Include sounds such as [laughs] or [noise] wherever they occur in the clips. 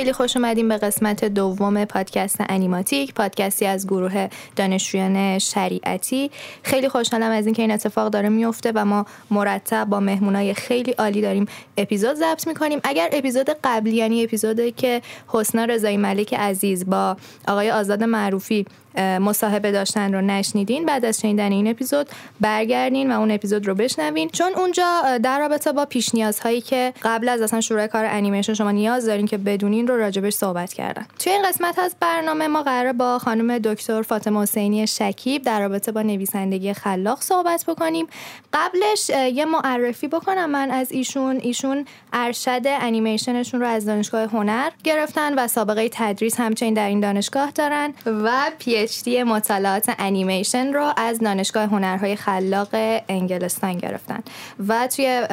خیلی خوش اومدیم به قسمت دوم پادکست انیماتیک پادکستی از گروه دانشجویان شریعتی. خیلی خوشحالم از اینکه این اتفاق داره میفته و ما مرتب با مهمونای خیلی عالی داریم اپیزود ضبط می‌کنیم. اگر اپیزود قبلی یعنی اپیزودی که حسنا رضایی ملک عزیز با آقای آزاد معروفی مصاحبه داشتن رو نشنیدین بعد از شنیدن این اپیزود برگردین و اون اپیزود رو بشنوین. چون اونجا در رابطه با پیش نیازهایی که قبل از اصلا شروع کار انیمیشن شما نیاز دارین که بدونین رو راجبش صحبت کردن. توی این قسمت از برنامه ما قرار با خانم دکتر فاطمه حسینی شکیب در رابطه با نویسندگی خلاق صحبت بکنیم. قبلش یه معرفی بکنم من از ایشون. ایشون ارشد انیمیشنشون رو از دانشگاه هنر گرفتن و سابقه تدریس همچنین در این دانشگاه دارن و PhD مطالعات انیمیشن رو از دانشگاه هنرهای خلاق انگلستان گرفتن. و توی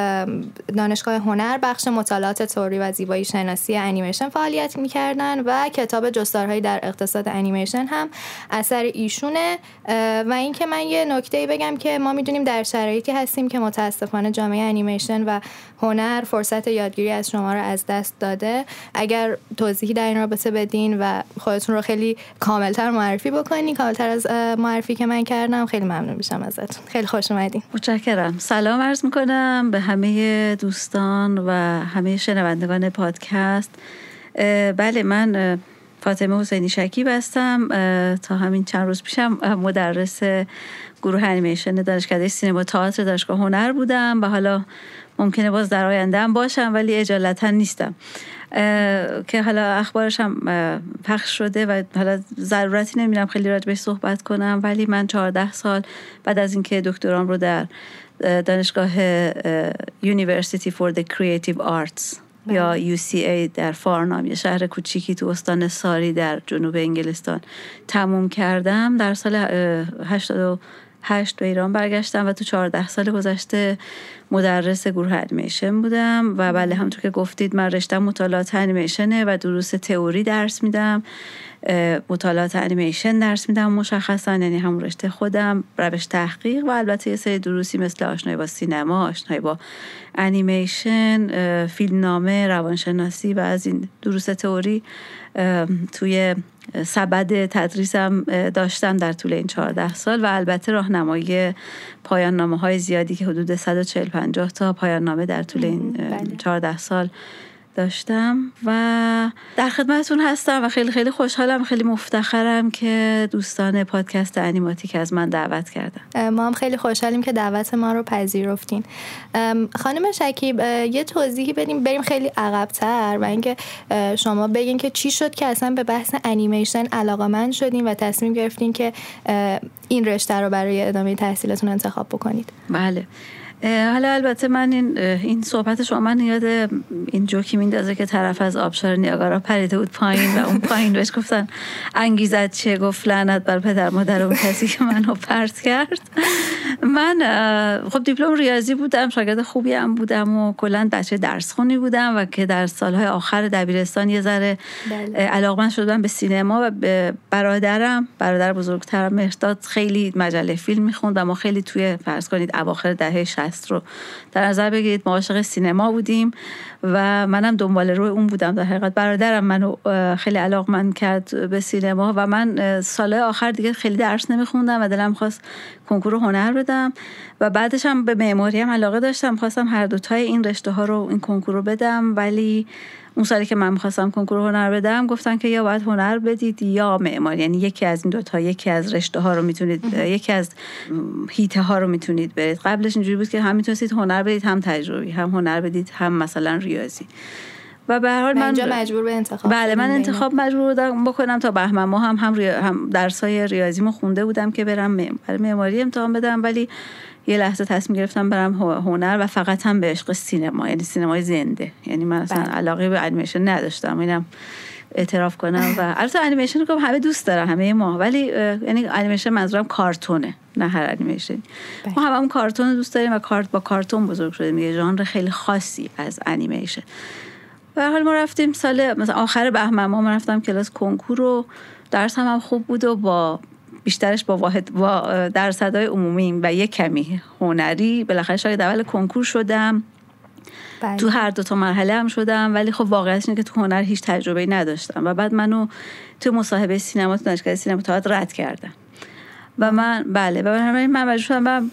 دانشگاه هنر بخش مطالعات تئوری و زیبایی شناسی انیمیشن فعالیت می‌کردن و کتاب جستارهایی در اقتصاد انیمیشن هم اثر ایشونه. و اینکه من یه نکته بگم که ما می‌دونیم در شرایطی هستیم که متاسفانه جامعه انیمیشن و هنر فرصت یادگیری از شما رو از دست داده. اگر توضیحی در این رابطه بدین و خودتون رو خیلی کاملتر معرفی بکنین کاملتر از معرفی که من کردم خیلی ممنون میشم ازتون. خیلی خوش اومدین. متشکرم. سلام عرض می‌کنم به همه دوستان و همه شنوندگان پادکست. بله من فاطمه حسینی شکیب هستم. تا همین چند روز پیشم مدرس گروه انیمیشن دانشکده سینما تئاتر دانشگاه هنر بودم و حالا ممکنه باز در آینده هم باشم ولی اجالتا نیستم. که حالا اخبارش هم پخش شده و حالا ضرورتی نمیرم خیلی راجبش صحبت کنم ولی من چهارده سال بعد از اینکه دکترام رو در دانشگاه University for the Creative Arts یا UCA در فارنام یه شهر کوچیکی تو استان ساری در جنوب انگلستان تموم کردم. در سال 88 به ایران برگشتم و تو 14 سال گذشته مدرس گروه انیمیشن بودم و بله همونطور که گفتید من رشته مطالعات انیمیشنه و دروس تئوری درس میدم مطالعات انیمیشن درس میدم مشخصا یعنی همون رشته خودم روش تحقیق و البته یه سری دروسی مثل آشنایی با سینما آشنایی با انیمیشن فیلمنامه روانشناسی و از این دروس تئوری توی سبد تدریسم داشتم در طول این 14 سال و البته راهنمایی پایان نامه های زیادی که حدود 140 50 تا پایان نامه در طول این 14 بله. سال داشتم و در خدمتتون هستم و خیلی خیلی خوشحالم خیلی مفتخرم که دوستان پادکست انیماتیک از من دعوت کردن. ما هم خیلی خوشحالیم که دعوت ما رو پذیرفتین. خانم شکیب یه توضیحی بدیم. بریم خیلی عقبتر و اینکه شما بگین که چی شد که اصلا به بحث انیمیشن علاقمند شدین و تصمیم گرفتین که این رشته رو برای ادامه تحصیلتون انتخاب بکنید. بله. حالا البته من این این صحبت شما من یاد این جوکی میندازه که طرف از آبشار نیاگارا پریده بود پایین و اون پایین بهش گفتن انگیزت چه گفت لعنت بر پدر مادر اون کسی که منو پرت کرد. من خب دیپلم ریاضی بودم شاگرد خوبی هم بودم و کلا بچه درس خونی بودم و که در سالهای آخر دبیرستان یه ذره بله. علاقمند شدم به سینما و به برادرم برادر بزرگترم مرداد خیلی مجله فیلم می‌خوند و ما خیلی توی فرض کنید اواخر دهه رو در نظر بگیرید ما عاشق سینما بودیم و منم دنبال روی اون بودم در حقیقت. برادرم منو خیلی علاقمند کرد به سینما و من سال آخر دیگه خیلی درس نمیخوندم و دلم خواست کنکور هنر بدم و بعدش هم به معماری هم علاقه داشتم. خواستم هر دوتای این رشته ها رو این کنکور رو بدم. ولی اون سالی که من می‌خواستم کنکور هنر بدم گفتن که یا باید هنر بدید یا معماری یعنی یکی از این دوتا یکی از رشته ها رو می‌تونید یکی از هیته ها رو می‌تونید برید. قبلش اینجوری بود که هم می‌تونستید هنر بدید هم تجربی هم هنر بدید هم مثلا ریاضی. و به حال من مجبور به انتخاب بله من انتخاب مجبور بودم بکنم تا بهمن. ما هم هم. هم درسای ریاضیمو خونده بودم که برم معماری امتحان بدم ولی یه لحظه تصمیم گرفتم برم هنر و فقط هم به عشق سینما یعنی سینمای زنده. یعنی من اصلا بله. علاقه به انیمیشن نداشتم. اینم اعتراف کنم و [laughs] البته انیمیشن رو همه دوست دارن همه ما ولی یعنی انیمیشن منظورم کارتونه نه هر انیمیشن بله. ما هم, هم کارتون دوست داریم و کارت با کارتون بزرگ شدیم. یه ژانر خیلی خاصی از انیمیشن و حال ما رفتیم سال مثلا آخر بهمن ما رفتم کلاس کنکور و درس هم, هم خوب بود و با بیشترش با واحد با درصدهای عمومی و یک کمی هنری بالاخره شاید اول کنکور شدم بله. تو هر دو تا مرحله هم شدم ولی خب واقعیتش اینه که تو هنر هیچ تجربه نداشتم و بعد منو تو مصاحبه سینما تو دانشگاه سینما رد کردم و من بله و من من مجبور شدم برم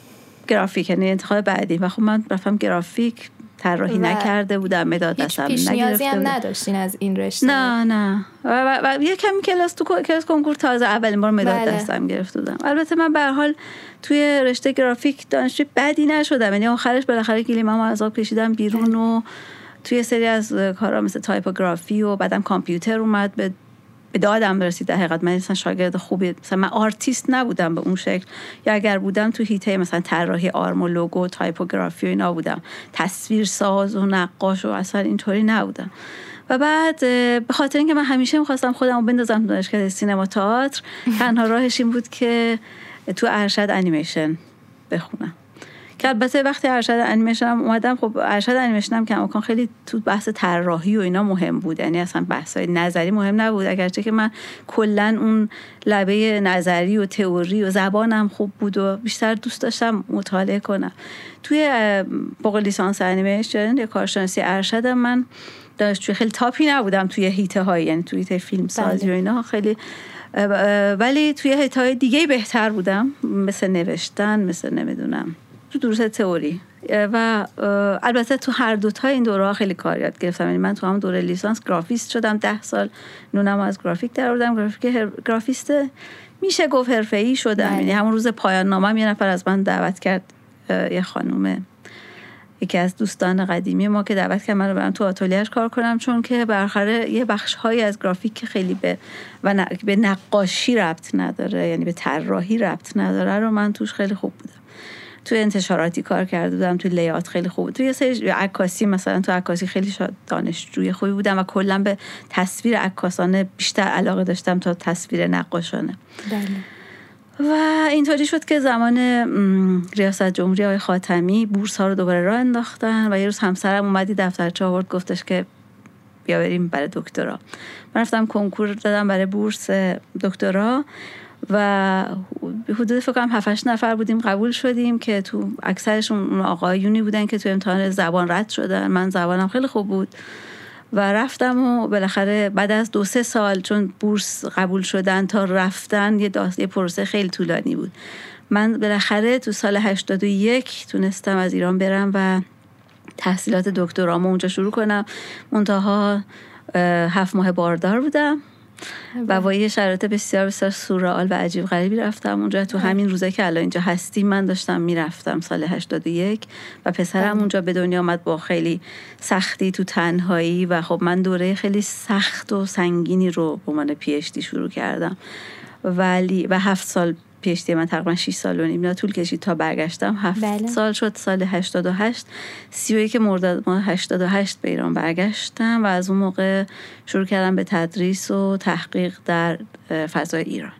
گرافیک یعنی انتخاب بعدی و خب من رفتم گرافیک طراحی و نکرده بودم مداد هیچ دستم پیش نیازی نگرفته هم. نداشتین از این رشته نه نه و, و, و یه کمی کلاس تو کلاس کنکور تازه اولین بار مداد بله. دستم گرفته بودم البته من به حال توی رشته گرافیک دانشجوی بدی نشدم یعنی آخرش بالاخره گلیمم از آب کشیدم بیرون و توی سری از کارا مثل تایپوگرافی و بعدم کامپیوتر اومد به به دادم رسید در حقیقت. من اصلا شاگرد خوبی مثلا من آرتیست نبودم به اون شکل. یا اگر بودم تو حیطه مثلا طراحی آرم و لوگو تایپوگرافی و اینا بودم. تصویر ساز و نقاش و اصلا اینطوری نبودم. و بعد به خاطر اینکه من همیشه می‌خواستم خودم رو بندازم تو سینما تئاتر تنها راهش این بود که تو ارشد انیمیشن بخونم. که البته وقتی ارشد انیمیشن هم اومدم خب ارشد انیمیشن هم کماکان خیلی تو بحث طراحی و اینا مهم بود. یعنی اصلا بحث های نظری مهم نبود. اگرچه که من کلا اون لبه نظری و تئوری و زبانم خوب بود و بیشتر دوست داشتم مطالعه کنم. توی فوق لیسانس انیمیشن یا کارشناسی ارشدم من دانشجوی خیلی تاپی نبودم توی هیته های یعنی توی هیته فیلم سازی بله. و اینا. خیلی ولی توی هیته های دیگه بهتر بودم. مثل نوشتن مثل نمی‌دونم. تو دروس تئوری. و البته تو هر دوتا این دوره خیلی کار یاد گرفتم. یعنی من تو هم دوره لیسانس گرافیست شدم ده سال نونم از گرافیک در آوردم. گرافیک هر... گرافیست میشه گفت حرفه‌ای شدم. بله. یعنی همون روز پایان نامم یه نفر از من دعوت کرد یه خانومه. یکی از دوستان قدیمی ما که دعوت کرد من رو برم تو آتولیهش کار کنم. چون که بالاخره یه بخش هایی از گرافیک که خیلی به و ن- به نقاشی ربط نداره یعنی به طراحی ربط نداره رو من توش خیلی خوب بودم. توی انتشاراتی کار کرده بودم توی لیات خیلی خوب. توی یه سری عکاسی مثلا تو عکاسی خیلی دانشجوی خوبی بودم و کلا به تصویر عکاسانه بیشتر علاقه داشتم تا تصویر نقاشانه. بله. و اینطوری شد که زمان ریاست جمهوری آقای خاتمی بورس ها رو دوباره راه انداختن و یه روز همسرم اومدی دفترچه آورد گفتش که بیا بریم برای دکترا. من رفتم کنکور دادم برای بورس دکترا. و حدود فکر کنم 7 نفر بودیم قبول شدیم که تو اکثرشون اون آقایونی بودن که تو امتحان زبان رد شدن. من زبانم خیلی خوب بود. و رفتم و بالاخره بعد از دو سه سال چون بورس قبول شدن تا رفتن یه, داست، یه پروسه خیلی طولانی بود. من بالاخره تو سال 81 تونستم از ایران برم و تحصیلات دکترامو اونجا شروع کنم. منتها هفت ماه باردار بودم. و با یه شرایط بسیار بسیار سورئال و عجیب غریبی رفتم. اونجا تو همین روزه که الان اینجا هستیم من داشتم می‌رفتم سال 81 و پسرم اونجا به دنیا آمد با خیلی سختی تو تنهایی و خب من دوره خیلی سخت و سنگینی رو به عنوان پی اچ دی شروع کردم. ولی و هفت سال پی اچ دی من تقریبا 6 سال و نیم. طول کشید تا برگشتم. هفت بله. سال شد سال 88 31 مرداد ماه 88 به ایران برگشتم و از اون موقع شروع کردم به تدریس و تحقیق در فضای ایران.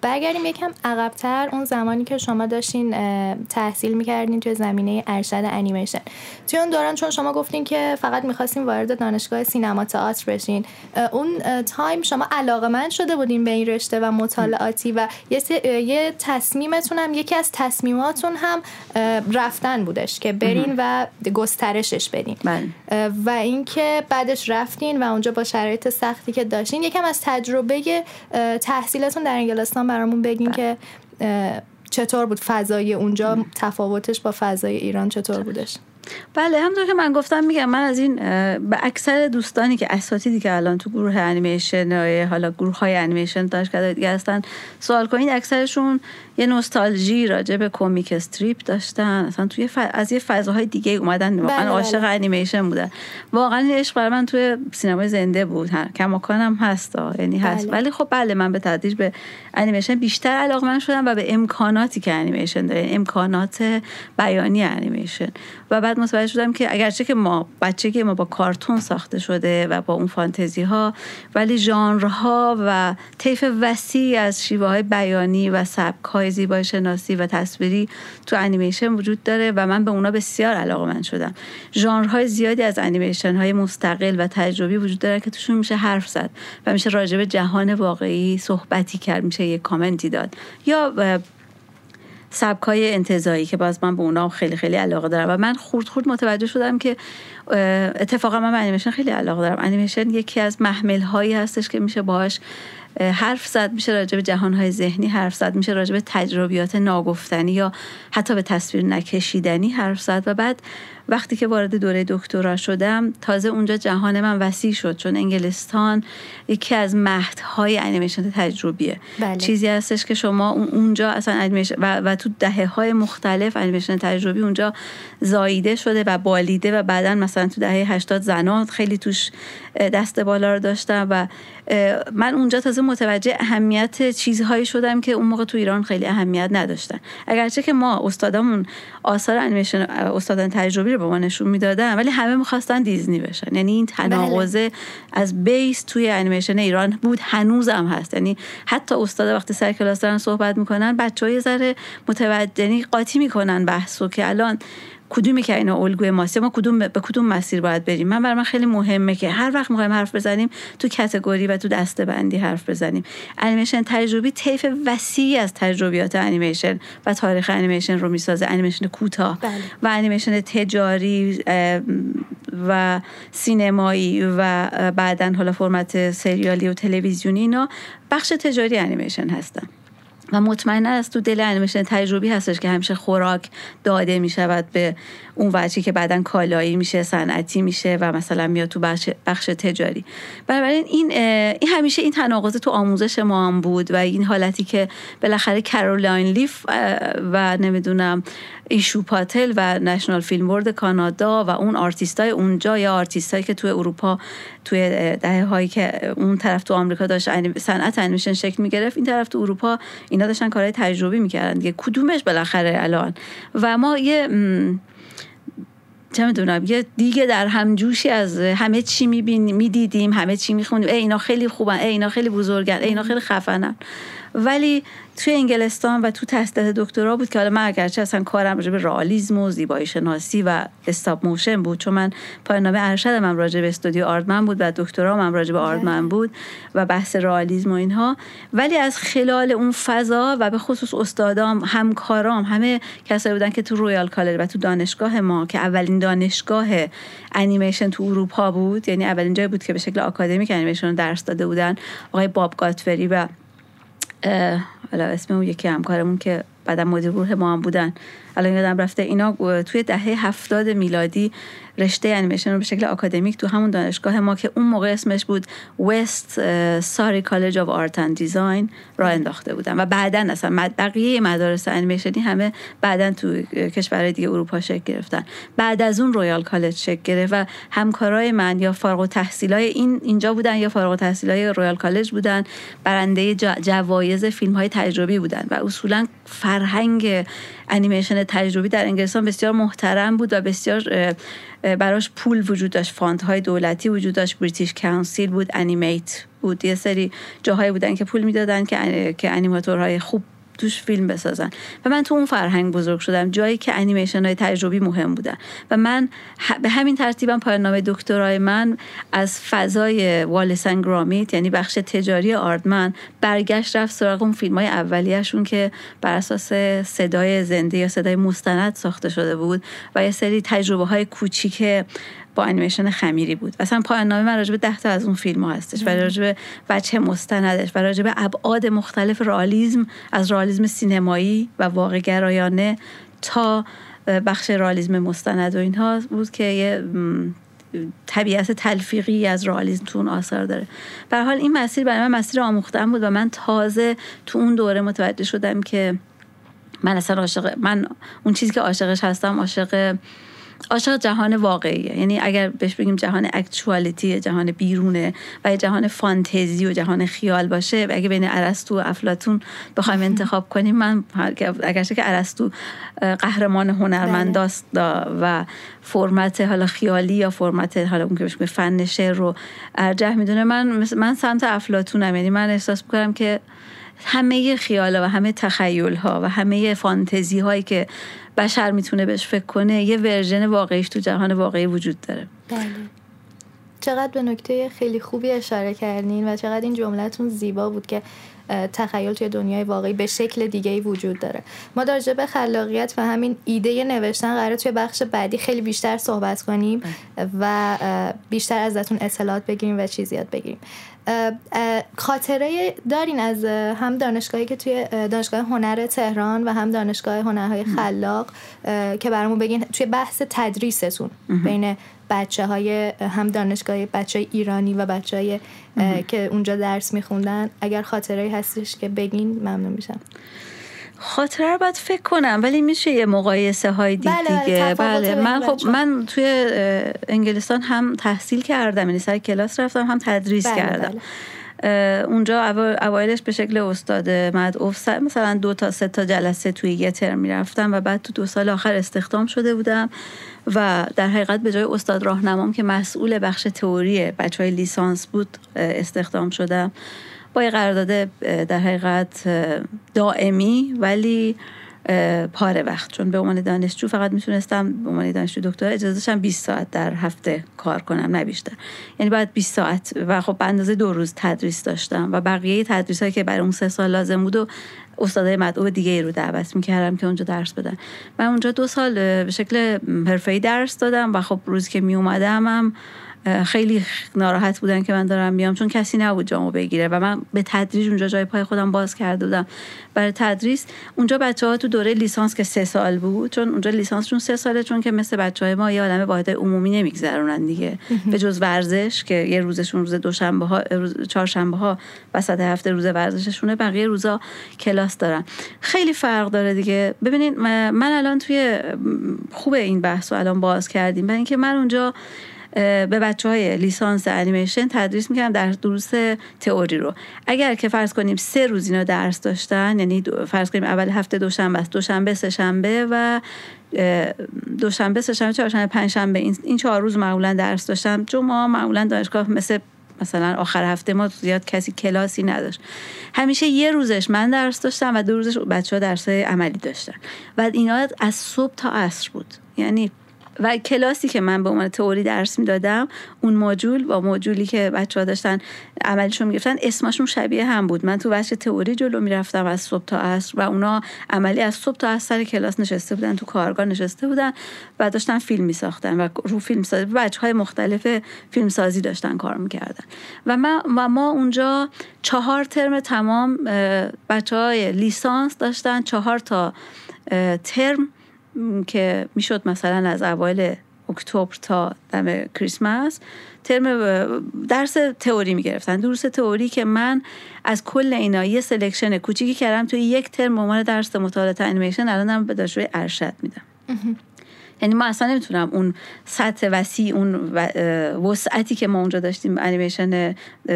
برگردیم یکم عقبتر. اون زمانی که شما داشتین تحصیل می‌کردین توی زمینه ارشد انیمیشن. توی اون دوران چون شما گفتین که فقط می‌خواستین وارد دانشگاه سینما تئاتر بشین اون تایم شما علاقه من شده بودین به این رشته و مطالعاتی و یه, یه تصمیمتون هم یکی از تصمیماتون هم رفتن بودش که برین و گسترشش بدین. بله. اه، و اینکه بعدش رفتین و اونجا با شرایط سختی که داشتین یکم از تجربه تحصیلتون در انگلستان برامون بگین که اه، چطور بود فضای اونجا تفاوتش با فضای ایران چطور بودش بله همونطور که من گفتم میگم من از این به اکثر دوستانی که اساتیدی که الان تو گروه انیمیشن یا حالا گروه های انیمیشن دانشگاه دیگه هستن سوال کنید اکثرشون یه نوستالژی راجع به کمیک استریپ داشتن اصلا توی ف... از یه فضاهای دیگه اومدن واقعا بله، عاشق بله. انیمیشن بودن واقعا این عشق برای من توی سینمای زنده بود ها. کماکانم هست. یعنی هست بله. ولی خب بله من به تدریج به انیمیشن بیشتر علاقمند شدم و به امکاناتی که انیمیشن داره امکانات بیانی انیمیشن. و بعد متوجه شدم که اگرچه که ما بچه که ما با کارتون ساخته شده و با اون فانتزی ها ولی ژانرها و طیف وسیعی از شیوه های بیانی و سبک های زیبایی شناسی و تصویری تو انیمیشن وجود داره و من به اونا بسیار علاقمند شدم. ژانرهای زیادی از انیمیشن های مستقل و تجربی وجود داره که توشون میشه حرف زد و میشه راجع به جهان واقعی صحبتی کرد میشه یه کامنتی داد. یا سبکای انتظایی که باز من به اونا خیلی خیلی علاقه دارم و من خورد خورد متوجه شدم که اتفاقا من به انیمیشن خیلی علاقه دارم. انیمیشن یکی از محمل هایی هستش که میشه باهاش حرف زد میشه راجع به جهانهای ذهنی حرف زد میشه راجع به تجربیات ناگفتنی یا حتی به تصویر نکشیدنی حرف زد و بعد وقتی که وارد دوره دکترا شدم تازه اونجا جهان من وسیع شد چون انگلستان یکی از مهدهای انیمیشن تجربیه بله. چیزی هستش که شما اونجا اصلا انیمیشن و, و تو دهه های مختلف انیمیشن تجربی اونجا زاییده شده و بالیده و بعدا مثلا تو دهه 80 زنان خیلی توش دست بالا رو داشتم و من اونجا تازه متوجه اهمیت چیزهایی شدم که اون موقع تو ایران خیلی اهمیت نداشتن. اگرچه که ما استادامون آثار انیمیشن استادان تجربی رو به ما نشون می‌دادن ولی همه می‌خواستن دیزنی بشن. یعنی این تناقضه بله. از base توی انیمیشن ایران بود هنوزم هست. یعنی حتی استاد وقتی سر کلاس دارن صحبت می‌کنن بچه ها یه ذره متوجه یعنی قاطی می‌کنن بحثو که الان کدومی که اینا الگوی ماست؟ ما کدوم به کدوم مسیر باید بریم؟ من برای من خیلی مهمه که هر وقت می‌خوایم حرف بزنیم تو category و تو دسته بندی حرف بزنیم. انیمیشن تجربی طیف وسیعی از تجربیات انیمیشن و تاریخ انیمیشن رو می‌سازه. انیمیشن کوتاه. بله. و انیمیشن تجاری و سینمایی و بعدا حالا فرمت سریالی و تلویزیونی اینا بخش تجاری انیمیشن هستن. و مطمئنا از تو دل انیمیشن تجربی هستش که همیشه خوراک داده می شود به اون وجهی که بعدا کالایی میشه صنعتی میشه و مثلا میاد تو بخش, بخش تجاری. بنابراین این این همیشه این تناقض تو آموزش ما هم بود و این حالتی که بالاخره کارولاین لیف و نمی‌دونم ایشو پاتل و National Film Board کانادا و اون آرتیستای اونجا یا آرتیستایی که توی اروپا توی دهه هایی که اون طرف تو آمریکا داشت صنعت انیمیشن شکل می‌گرفت این طرف تو اروپا اینا داشتن کارهای تجربی می‌کردن دیگه. کدومش بالاخره الان؟ و ما یه چه می‌دونم یه دیگ درهم جوشی از همه چی میبین می‌دیدیم همه چی می‌خونیم ای اینا خیلی خوبن ای اینا خیلی بزرگن ای اینا خیلی خفنن. ولی توی انگلستان و تو تحصیل دکترا بود که حالا من اگرچه اصلا کارم راجع به رئالیسم و زیبایی شناسی و stop motion بود چون من پایان نامه ارشد من راجع به استودیو آردمن بود و دکترا من راجع به آردمن بود و بحث رئالیسم و اینها. ولی از خلال اون فضا و به خصوص استادام همکارام همه کسایی بودن که تو Royal College و تو دانشگاه ما که اولین دانشگاه انیمیشن تو اروپا بود یعنی اولین جایی بود که به شکل آکادمیک انیمیشن درس داده بودن آقای باب گادفری و حالا اسم اون یکی همکارمون که بعدا مدیر گروه ما هم بودن. الان یادم رفته اینا توی دهه هفتاد میلادی رشته انیمیشن رو به شکل آکادمیک تو همون دانشگاه ما که اون موقع اسمش بود West Surrey College of Art and Design راه انداخته بودن. و بعدا اصلا بقیه مدارس انیمیشنی همه بعدا تو کشورهای دیگه اروپا شکل گرفتن. بعد از اون Royal College شکل گرفت و همکارای من یا فارغ التحصیلای این اینجا بودن یا فارغ التحصیلای Royal College بودن برنده جوایز فیلم های تجربی بودن و اصولا فرهنگ انیمیشن تجربی در انگلستان بسیار محترم بود و بسیار براش پول وجود داشت. fund های دولتی وجود داشت. British Council بود. Animate بود. یه سری جاهایی بودن که پول می‌دادن که که انیماتورهای خوب توش فیلم بسازن. و من تو اون فرهنگ بزرگ شدم. جایی که انیمیشن های تجربی مهم بودن. و من به همین ترتیبم پایان نامه دکترای من از فضای Wallace and Gromit یعنی بخش تجاری آردمن برگشت رفت سراغ اون فیلم های اولیهشون که بر اساس صدای زنده یا صدای مستند ساخته شده بود. و یه سری تجربه های کوچیک با انیمیشن خمیری بود. اصلا پایان نامه من راجب ده تا از اون فیلم ها هستش و راجب وجه مستندش و راجب ابعاد مختلف رئالیزم از رئالیزم سینمایی و واقع گرایانه تا بخش رئالیزم مستند و اینها بود که یه طبیعت تلفیقی از رئالیزم تو اون آثار داره. به حال این مسیر برای من مسیر آموختن بود و من تازه تو اون دوره متوجه شدم که من اصلا عاشق من اون چیزی که عاشقش هستم عاشق عاشق جهان واقعیه. یعنی اگر بهش بگیم جهان actuality جهان بیرونه و جهان فانتزی و جهان خیال باشه و اگه بین ارسطو و افلاطون بخوایم انتخاب کنیم من اگرچه که ارسطو قهرمان هنرمنداست بله. و فرمت حالا خیالی یا فرمت حالا اون که بهش فن شعر رو ارجح می‌دونه من من سمت افلاتونم. یعنی من احساس می‌کنم که همه خیال و همه تخیل ها و همه فانتزی هایی که بشر می‌تونه بهش فکر کنه یه ورژن واقعیش تو جهان واقعی وجود داره. بله. چقدر به نکته خیلی خوبی اشاره کردین و چقدر این جملتون زیبا بود که تخیل توی دنیای واقعی به شکل دیگه ای وجود داره. ما در به خلاقیت و همین ایده نوشتن قرار توی بخش بعدی خیلی بیشتر صحبت کنیم بله. و بیشتر ازتون اطلاعات بگیریم و چیزیات بگیریم. خاطره دارین از هم دانشگاهی که توی دانشگاه هنر تهران و هم دانشگاه هنرهای خلاق که برامون بگین توی بحث تدریستون بین بچه های هم دانشگاه بچه های ایرانی و بچه های که اونجا درس میخوندن اگر خاطره هستش که بگین ممنون میشم. خاطره رو باید فکر کنم ولی میشه یه مقایسه های دید بله, بله، دیگه. بله, من خب من توی انگلستان هم تحصیل کردم یعنی سر کلاس رفتم هم تدریس بله کردم. بله. اونجا اوایلش به شکل استاد مدعوف مثلا دو تا سه تا جلسه توی یه ترم می‌رفتم و بعد تو دو سال آخر استخدام شده بودم و در حقیقت به جای استاد راهنمام که مسئول بخش تئوری بچه های لیسانس بود استخدام شدم. با یه قرارداد در حقیقت دائمی ولی پاره وقت. چون به عنوان دانشجو فقط می‌تونستم به عنوان دانشجو دکتر اجازه 20 ساعت در هفته کار کنم نه بیشتر. یعنی باید 20 ساعت و خب به اندازه دو روز تدریس داشتم و بقیه تدریس هایی که برای اون سه سال لازم بود و استادای مدعو دیگه ای رو دعوت می‌کردم که اونجا درس بدن. من اونجا دو سال به شکل حرفه‌ای درس دادم و خب روزی که می اومدم هم خیلی ناراحت بودن که من دارم میام چون کسی نبود جامو بگیره و من به تدریج اونجا جای پای خودم باز کرده بودم. برای تدریس اونجا بچه ها تو دوره لیسانس که سه سال بود چون اونجا لیسانسشون سه ساله چون که مثل بچه های ما یه عالم واحد عمومی نمیگذرونن دیگه. به جز ورزش که یه روزشون روز دوشنبه ها روز چهارشنبه ها وسط هفته روز ورزششونه بقیه روزا کلاس دارن. خیلی فرق داره دیگه. ببینید من الان توی خوب این بحث رو الان باز کردیم. برای اینکه من اونجا به بچه های لیسانس انیمیشن تدریس می‌کنم در دروس تئوری رو. اگر که فرض کنیم سه روز اینا درس داشتن یعنی فرض کنیم اول هفته دوشنبه است دوشنبه سه شنبه و دوشنبه سه شنبه چهارشنبه پنجشنبه این این چهار روز معمولا درس داشتم. جمعه معمولا دانشگاه مثل مثلا آخر هفته ما زیاد کسی کلاسی نداشت. همیشه یه روزش من درس داشتم و دو روزش بچه ها درس عملی داشتن. و اینا از صبح تا عصر بود. یعنی و کلاسی که من به عنوان تئوری درس می‌دادم اون ماجول با ماجولی که بچه ها داشتن عملشون می‌گرفتن اسمشون شبیه هم بود. من تو بچه تئوری جلو می‌رفتم از صبح تا عصر و اونا عملی از صبح تا عصر کلاس نشسته بودن تو کارگاه نشسته بودن و داشتن فیلم میساختن و رو فیلم سازی بچه های مختلف فیلم سازی داشتن کار می‌کردن. و ما, و ما اونجا چهار ترم تمام بچه های لیسانس داشتن چهار تا ترم که می‌شد مثلا از اوایل اکتبر تا دم کریسمس ترم درس تئوری می‌گرفتن. درس تئوری که من از کل اینا یه selection کوچیکی کردم. توی یک ترم عنوان درس مطالعات انیمیشن الانم به دانشجوی ارشد میدم. یعنی ما اصلا نمی‌تونم اون سطح وسیع اون وسعتی که ما اونجا داشتیم انیمیشن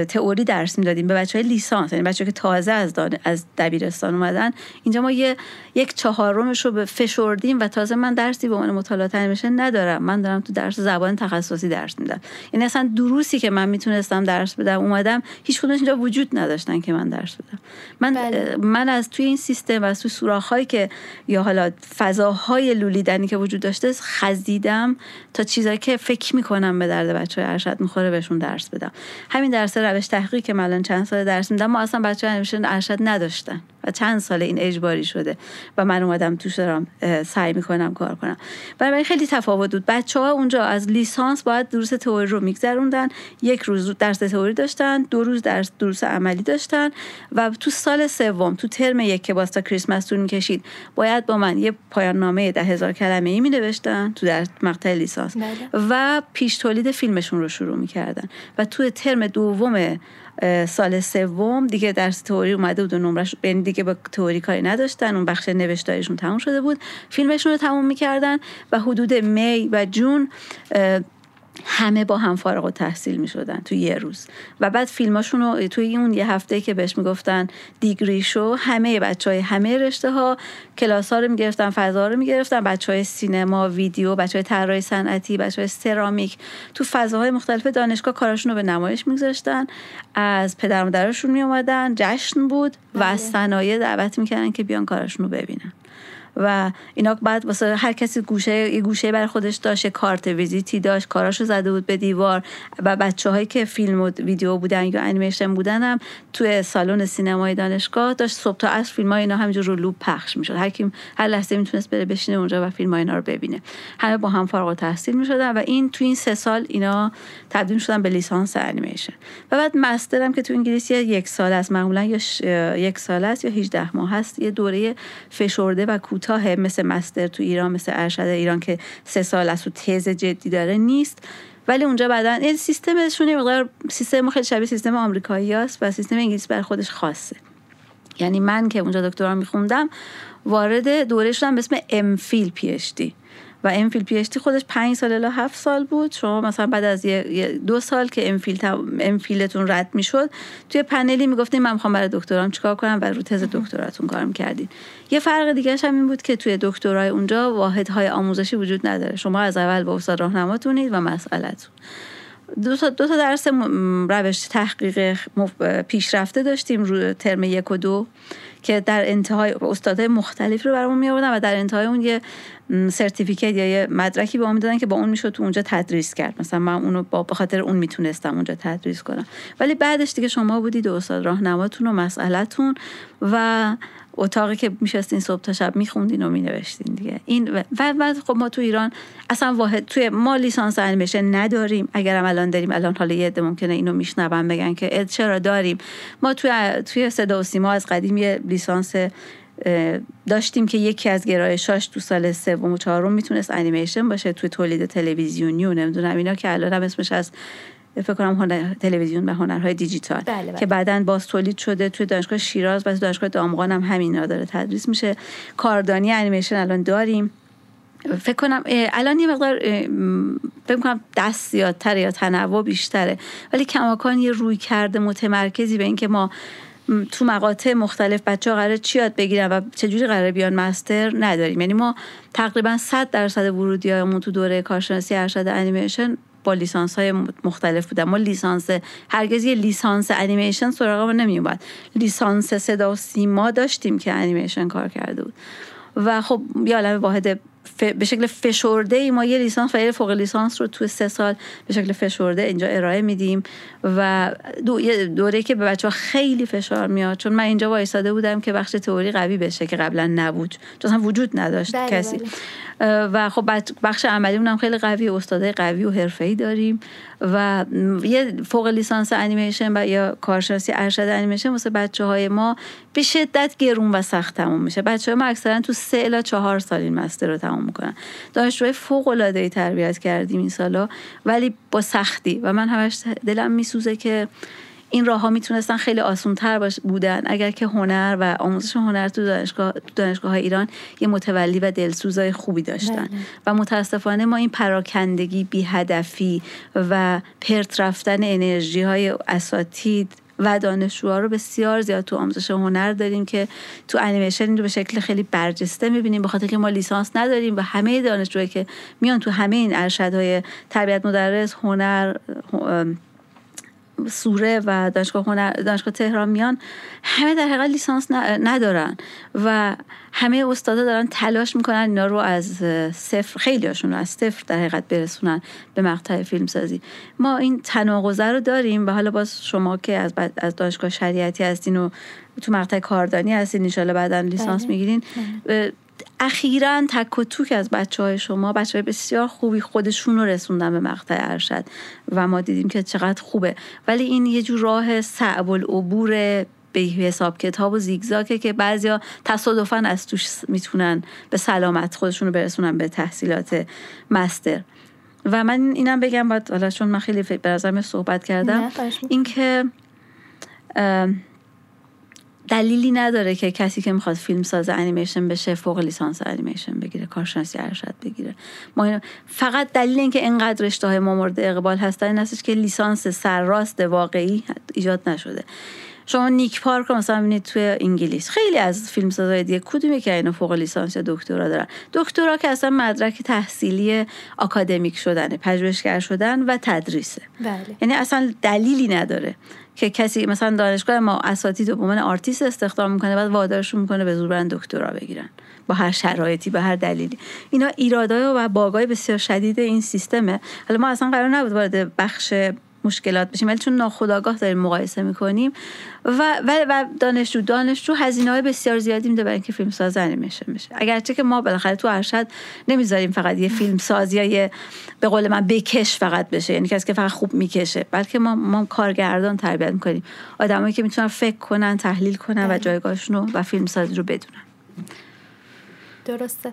تئوری درس می‌دادیم به بچه های لیسانس یعنی بچه که تازه از, از دبیرستان اومدن. اینجا ما یه یک چهارمش رو به فشردیم و تازه من درسی به عنوان مطالعات انیمیشن ندارم. من دارم تو درس زبان تخصصی درس میدم. یعنی اصلا دروسی که من می‌تونستم درس بدم اومدم هیچ کدومش اینجا وجود نداشتن که من درس بدم. من بله. من از توی این سیستم و از توی سوراخ‌هایی که یا حالا فضاهای لولیدنی که وجود داشته خزیدم تا چیزایی که فکر می‌کنم به درد بچه های ارشد می‌خوره بهشون درس بدم. همین درس روش تحقیق که من چند سال درس میدم ما اصلا بچه های ارشد نداشتن. و چند سال این اجباری شده و من اومدم توش دارم سعی می‌کنم کار کنم. برای خیلی تفاوت بود. بچه ها اونجا از لیسانس باید دروس تئوری رو میگذروندن. یک روز درس تئوری داشتن دو روز درس دروس عملی داشتن و تو سال سوم تو ترم یک که واسه کریسمس طول می‌کشید باید با من یه پایان نامه ده هزار کلمه ای می نوشتن تو در مقطع لیسانس. بله. و پیش تولید فیلمشون رو شروع می‌کردن. و تو ترم دوم سال سوم دیگه درس تئوری اومده بود و نمرش یعنی دیگه با تئوری کاری نداشتن اون بخش نوشتاریشون تموم شده بود. فیلمشون رو تموم می‌کردن و حدود می و جون همه با هم فارغ و تحصیل می شدن توی یه روز. و بعد فیلماشون رو توی اون یه هفته که بهش می‌گفتن دیگری شو همه بچه های همه رشته ها کلاس ها رو می‌گرفتن فضا رو می‌گرفتن. بچه های سینما ویدیو بچه های طراحی صنعتی بچه های سرامیک تو فضاهای مختلف دانشگاه کارشون رو به نمایش میگذاشتن. از پدر مادرشون می اومدن جشن بود و از بله. صنایع دعوت می‌کردن که بیان کارشون رو ببینن. و اینا بعد واسه هر کسی گوشه یه گوشه برای خودش داشت کارت ویزیتی داشت کاراشو زده بود به دیوار. و بچه هایی که فیلم و ویدیو بودن یا انیمیشن بودن هم توی سالن سینمای دانشگاه داشت صبح تا عصر فیلم های اینا همینجور رو لوب پخش می‌شد. هر کی هر لحظه می‌تونست بره بشینه اونجا و فیلم های اینا رو ببینه. همه با هم فارغ التحصیل می‌شدن و این تو این سه سال اینا تبدیل شدن به لیسانس انیمیشن. و بعد مسترم که تو انگلیسی یک سال است معمولا یا یک سال است یا 18 ماه هست یه دوره فشرده و کوتاه مثل مستر تو ایران مثل ارشد ایران که سه سال است و تز جدی داره نیست. ولی اونجا بعدا سیستمشون یه مقدار سیستم خیلی شبیه سیستم آمریکایی است و سیستم انگلیسی بر خودش خاصه. یعنی من که اونجا دکترا میخوندم وارد دوره شدم به اسم امفیل پیشتی و امفیل پیشتی خودش پنج سال الا هفت سال بود. شما مثلا بعد از یه دو سال که امفیل امفیلتون رد می‌شد توی پنلی می‌گفتیم من می‌خوام برای دکترام چیکار کنم و رو تز دکتراتون کارم کردین. یه فرق دیگه هم این بود که توی دکترای اونجا واحدهای آموزشی وجود نداره. شما از اول با استاد راهنماتونید و مسئلهتون. دو تا, دو تا درس روش تحقیق پیشرفته داشتیم رو ترم یک و دو که در انتهای استادای مختلف رو برامون می و در انتهای اون یه سرتیفیکیت یا یه مدرکی به ما می‌دادن که با اون می‌شد تو اونجا تدریس کرد. مثلا من اونو با خاطر اون می‌تونستم اونجا تدریس کنم. ولی بعدش دیگه شما بودید و استاد راهنماتون و مسئلهتون و اتاقی که میشستین صبح تا شب میخوندین و مینوشتین دیگه. این و بعد خب ما تو ایران اصلا واحد توی ما لیسانس انیمیشن نداریم. اگرم الان داریم الان حالا یه ممکنه اینو میشنون بگن که چرا داریم؟ ما توی توی صدا و سیما از قدیم یه لیسانس داشتیم که یکی از گرایشاش تو سال سوم و چهارم می‌تونست انیمیشن باشه توی تولید تلویزیونی و نمی‌دونم اینا که الان هم اسمش از فکر کنم هنر تلویزیون و هنرهای دیجیتال بله بله. که بعدا باز تولید شده توی دانشگاه شیراز و دانشگاه دامغان هم همینا داره تدریس میشه. کاردانی انیمیشن الان داریم. فکر کنم الان یه مقدار فکر کنم دست زیادتره یا تنوع بیشتره. ولی کماکان یه روی کرده متمرکزی به اینکه ما تو مقاطع مختلف بچه ها قراره چی یاد بگیرن و چجوری قراره بیان مستر نداریم. یعنی ما تقریبا 100 درصد ورودی هایمون تو دوره کارشناسی ارشد انیمیشن با لیسانس های مختلف بودن. ما لیسانس هرگز یه لیسانس انیمیشن سراغ ما نمی اومد لیسانس صدا و سیما داشتیم که انیمیشن کار کرده بود. و خب یه عالم واحد به شکل فشرده ای ما یه لیسانس و یه فوق لیسانس رو تو سه سال به شکل فشرده اینجا ارائه میدیم و دو یه دوره که به بچه ها خیلی فشار میاد. چون من اینجا وایساده بودم که بخش تئوری قوی بشه که قبلا نبود. چون هم وجود نداشت بله کسی. بله. و خب بخش عملی هم خیلی قوی استادای قوی و حرفه‌ای داریم. و یه فوق لیسانس انیمیشن و یا کارشناسی ارشد انیمیشن واسه بچه های ما به شدت گرون و سخت تموم میشه. بچه های ما اکثرا تو سه الا چهار سال این مستر رو تموم می‌کنن. دانشجوهای فوق العاده تربیت کردیم این سالا ولی با سختی. و من همش دلم میسوزه که این راه ها می‌تونستن خیلی آسون تر باش بودن اگر که هنر و آموزش هنر تو دانشگاه دانشگاه های ایران یه متولی و دلسوزای خوبی داشتن بله. و متاسفانه ما این پراکندگی بی هدفی و پرت رفتن انرژی های اساتید و دانشجوها رو بسیار زیاد تو آموزش هنر داریم که تو انیمیشن این رو به شکل خیلی برجسته می‌بینیم به خاطر که ما لیسانس نداریم و همه دانشجوهایی که میان تو همه این ارشدهای تربیت مدرس هنر سوره و دانشگاه هنر دانشگاه تهران میان همه در حقیقت لیسانس ندارن و همه استادا دارن تلاش می‌کنن اینا رو از صفر خیلی هاشون رو از صفر در حقیقت برسونن به مقطع فیلم سازی ما این تناقضه رو داریم و حالا باز شما که از, از دانشگاه شریعتی هستین و تو مقطع کاردانی هستین انشالله بعدا لیسانس بله. می‌گیرین اخیرا تک و توک از بچه های شما بچه های بسیار خوبی خودشون رو رسوندن به مقطع ارشد و ما دیدیم که چقدر خوبه ولی این یه جور راه صعب العبور به حساب کتاب و زیگزاکه که بعضیا تصادفا از توش می‌تونن به سلامت خودشون رو برسونن به تحصیلات مستر و من اینم بگم باید حالا چون من خیلی به صحبت کردم. اینکه دلیلی نداره که کسی که می‌خواد فیلم ساز انیمیشن بشه فوق لیسانس انیمیشن بگیره کارشناسی ارشد بگیره. ما اینو- فقط دلیل اینکه اینقدر رشته های ما مورد اقبال هستن این هستش که لیسانس سرراست واقعی ایجاد نشده. شما نیک پارک رو مثلا ببینید توی انگلیس. خیلی از فیلم سازهای دیگه کدومی که اینو فوق لیسانس یا دکترا دارن؟ دکترا که اصلا مدرک تحصیلی آکادمیک شدنه پژوهشگر شدن و تدریسه. بله. یعنی اصلا دلیلی نداره. که کسی مثلا دانشگاه ما اساتید به عنوان آرتیست استخدام می‌کنه بعد وادارشون می‌کنه به زور برن دکترا بگیرن. با هر شرایطی با هر دلیلی. اینا ایرادای و باگای بسیار شدید این سیستمه. حالا ما اصلا قرار نبود وارد بخش مشکلات بشیم. ولی چون ناخودآگاه داریم مقایسه می‌کنیم و و, دانشجو دانشجو هزینه های بسیار زیادی میده برای اینکه فیلم ساز انیمیشن بشه. اگرچه که ما بالاخره تو ارشد نمی‌ذاریم فقط یه فیلم ساز یا یه به قول من بکش فقط بشه. یعنی کسی که فقط خوب می‌کشه. بلکه ما ما کارگردان تربیت می‌کنیم. آدمایی که می‌تونن فکر کنن تحلیل کنن و بله. جایگاهشون رو و فیلم سازی رو بدونن. درسته.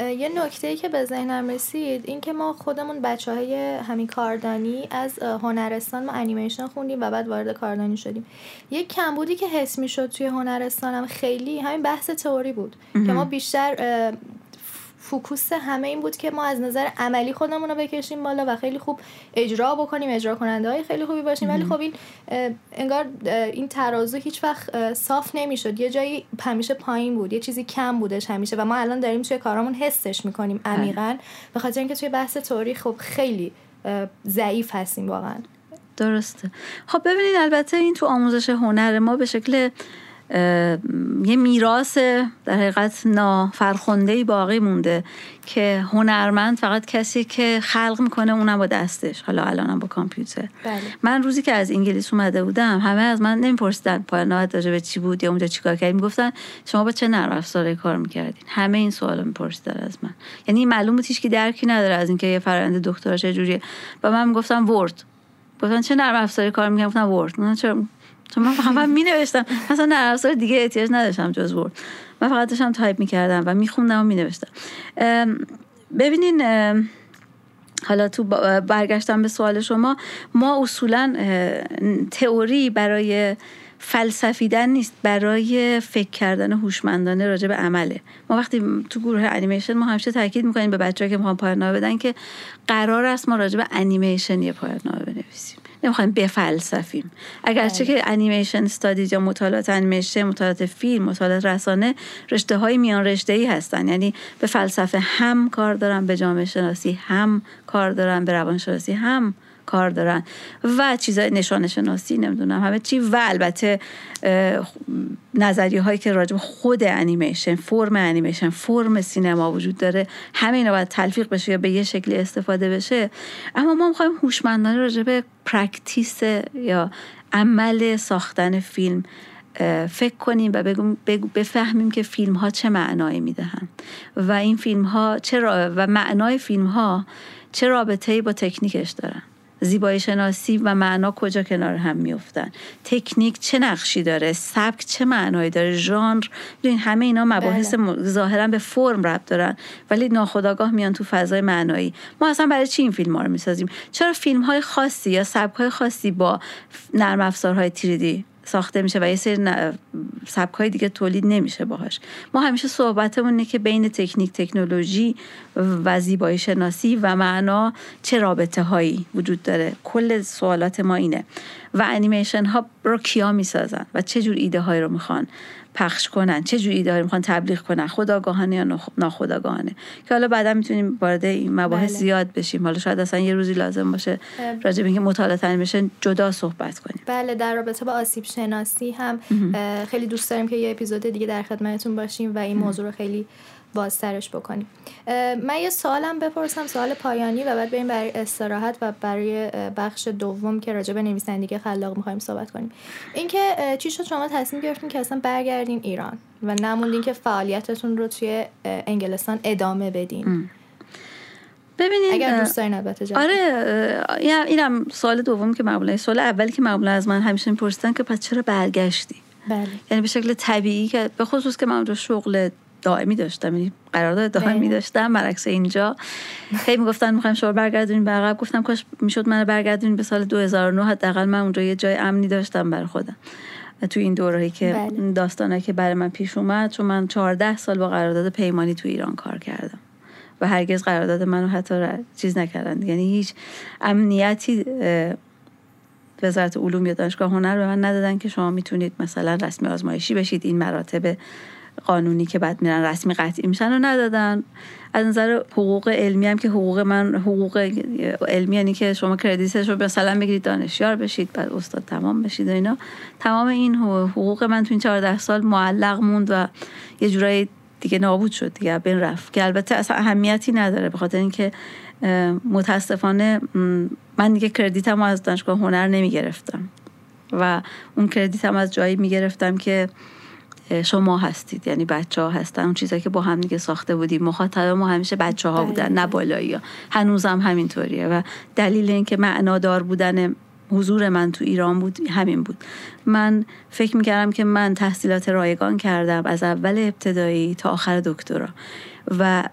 یه نکته ای که به ذهنم رسید این که ما خودمون بچه های همین کاردانی از هنرستان ما انیمیشن خوندیم و بعد وارد کاردانی شدیم. یه کمبودی که حس می شد توی هنرستانم خیلی همین بحث تئوری بود که ما بیشتر focus همه این بود که ما از نظر عملی خودمون رو بکشیم بالا و خیلی خوب اجرا بکنیم اجرا کننده های خیلی خوبی باشیم. ولی خب این انگار این ترازو هیچ وقت صاف نمی‌شد. یه جایی همیشه پایین بود یه چیزی کم بودش همیشه و ما الان داریم توی کارامون حسش می‌کنیم بله. عمیقا. به خاطر اینکه توی بحث تاریخ خب خیلی ضعیف هستیم واقعا. درسته. خب ببینید البته این تو آموزش هنر ما به شکل یه میراث در حقیقت نافرخونده باقی مونده که هنرمند فقط کسی که خلق می‌کنه اونم با دستش. حالا الانم با کامپیوتر. بله. من روزی که از انگلیس اومده بودم همه از من نمیپرسیدن پایان داره به چی بود یا اونجا چیکار کردیم می‌گفتن شما با چه نرم افزاری کار می‌کردین؟ همه این سوالا میپرسیدن از من. یعنی معلوم بود که درکی نداره از اینکه یه فرآیند دکترا چیه و من می‌گفتم Word. گفتن چه نرم افزاری کار می‌کنم گفتم Word. چرا چون من فقط می نوشتم مثلا نرم دیگه احتیاج نداشتم جز Word من فقط داشتم تایپ می‌کردم و میخوندم و می نوشتم ببینین حالا تو برگشتم به سوال شما ما اصولا تئوری برای فلسفیدن نیست برای فکر کردن هوشمندانه راجع به عمله. ما وقتی تو گروه انیمیشن ما همیشه تاکید می‌کنیم به بچه‌ها که می‌خوان پایان بدن که قرار است ما راجع به انیمیشن یه پایان بنویسیم. نمی‌خوایم بفلسفیم اگرچه بله. که انیمیشن استادیز یا مطالعات انیمیشن مطالعات فیلم مطالعات رسانه رشته های میان رشته ای هستن یعنی به فلسفه هم کار دارن به جامعه شناسی هم کار دارن به روانشناسی هم کار دارن و چیزای نشانه شناسی نمی‌دونم همه چی. و البته نظریه هایی که راجب خود انیمیشن فرم انیمیشن فرم سینما وجود داره همه اینا باید تلفیق بشه یا به یه شکلی استفاده بشه. اما ما می‌خوایم هوشمندانه راجع به practice یا عمل ساختن فیلم فکر کنیم و بفهمیم که فیلم ها چه معنایی می‌دهن و این فیلم ها چرا و معنای فیلم ها چه رابطه با تکنیکش دارن. زیبایی شناسی و معنا کجا کنار هم میفتن تکنیک چه نقشی داره؟ سبک چه معنایی داره؟ ژانر؟ این همه اینا مباحث بله. ظاهرا به فرم ربط دارن ولی ناخداگاه میان تو فضای معنایی. ما اصلا برای چی این فیلم ها رو می‌سازیم؟ چرا فیلم های خاصی یا سبک های خاصی با نرم افزارهای تیریدی ساخته میشه و یه سری سبک های دیگه تولید نمیشه باهاش. ما همیشه صحبتمون اینه که بین تکنیک تکنولوژی و زیبایی شناسی و معنا چه رابطه هایی وجود داره. کل سوالات ما اینه. و انیمیشن ها رو کیا می‌سازن و چه جور ایده هایی رو می‌خوان. پخش کنن. چه جوری داریم می‌خوان تبلیغ کنن؟ خداگاهانه یا ناخداگاهانه؟ که حالا بعدا می‌تونیم وارد این مباحث بله. زیاد بشیم. حالا شاید اصلا یه روزی لازم باشه راجع به اینکه مطالعه میشه جدا صحبت کنیم. بله در رابطه با آسیب شناسی هم خیلی دوست داریم که یه اپیزود دیگه در خدمتتون باشیم و این موضوع رو خیلی بازترش بکنیم. من یه سوالم بپرسم سوال پایانی و بعد بریم برای استراحت و برای بخش دوم که راجع به نویسندگی خلاق می‌خوایم صحبت کنیم. اینکه چی شد؟ شما تصمیم گرفتین که اصلا برگردین ایران و نموندین که فعالیتتون رو توی انگلستان ادامه بدین. ببینید اگر دوست دارین البته آره اینم سوال دوم که معمولا سوال اولی که معمولا از من همیشه میپرسیدن که پس چرا برگشتی؟ بله. یعنی به شکل طبیعی که به خصوص که من اونجا شغل دائمی داشتم یعنی قرارداد دائمی داشتم برعکس اینجا. خیلی می‌گفتن می‌خوایم شما برگردونیم به عقب. گفتم کاش می‌شد من برگردونیم به سال 2009 حداقل من اونجا یه جای امنی داشتم برای خودم. تو این دورهایی که بله. داستانه که برای من پیش اومد چون من 14 سال با قرارداد پیمانی تو ایران کار کردم. و هرگز قرارداد منو حتی چیز نکردن. یعنی هیچ امنیتی وزارت علوم یا دانشگاه هنر به من ندادن که شما می‌تونید مثلا رسمی آزمایشی بشید این مراتب قانونی که بعد میرن رسمی قطعی میشن رو ندادن. از نظر حقوق علمی هم که حقوق من حقوق علمی یعنی که شما کردیتش رو مثلا بگیرید دانشیار بشید بعد استاد تمام بشید و اینا. تمام این حقوق من تو این 14 سال معلق موند و یه جورایی دیگه نابود شد دیگه بین رفت. که البته اصلا اهمیتی نداره به خاطر اینکه متاسفانه من دیگه کردیتم از دانشگاه هنر نمی گرفتم و اون کردیتم از جایی می گرفتم که شما هستید یعنی بچه ها هستن. اون چیزایی که با هم دیگه ساخته بودیم. مخاطب ما همیشه بچه ها بودن نه بالایی ها. هنوزم همینطوریه و دلیل اینکه معنادار بودن حضور من تو ایران بود همین بود. من فکر می‌کردم که من تحصیلات رایگان کردم از اول ابتدایی تا آخر دکترا. و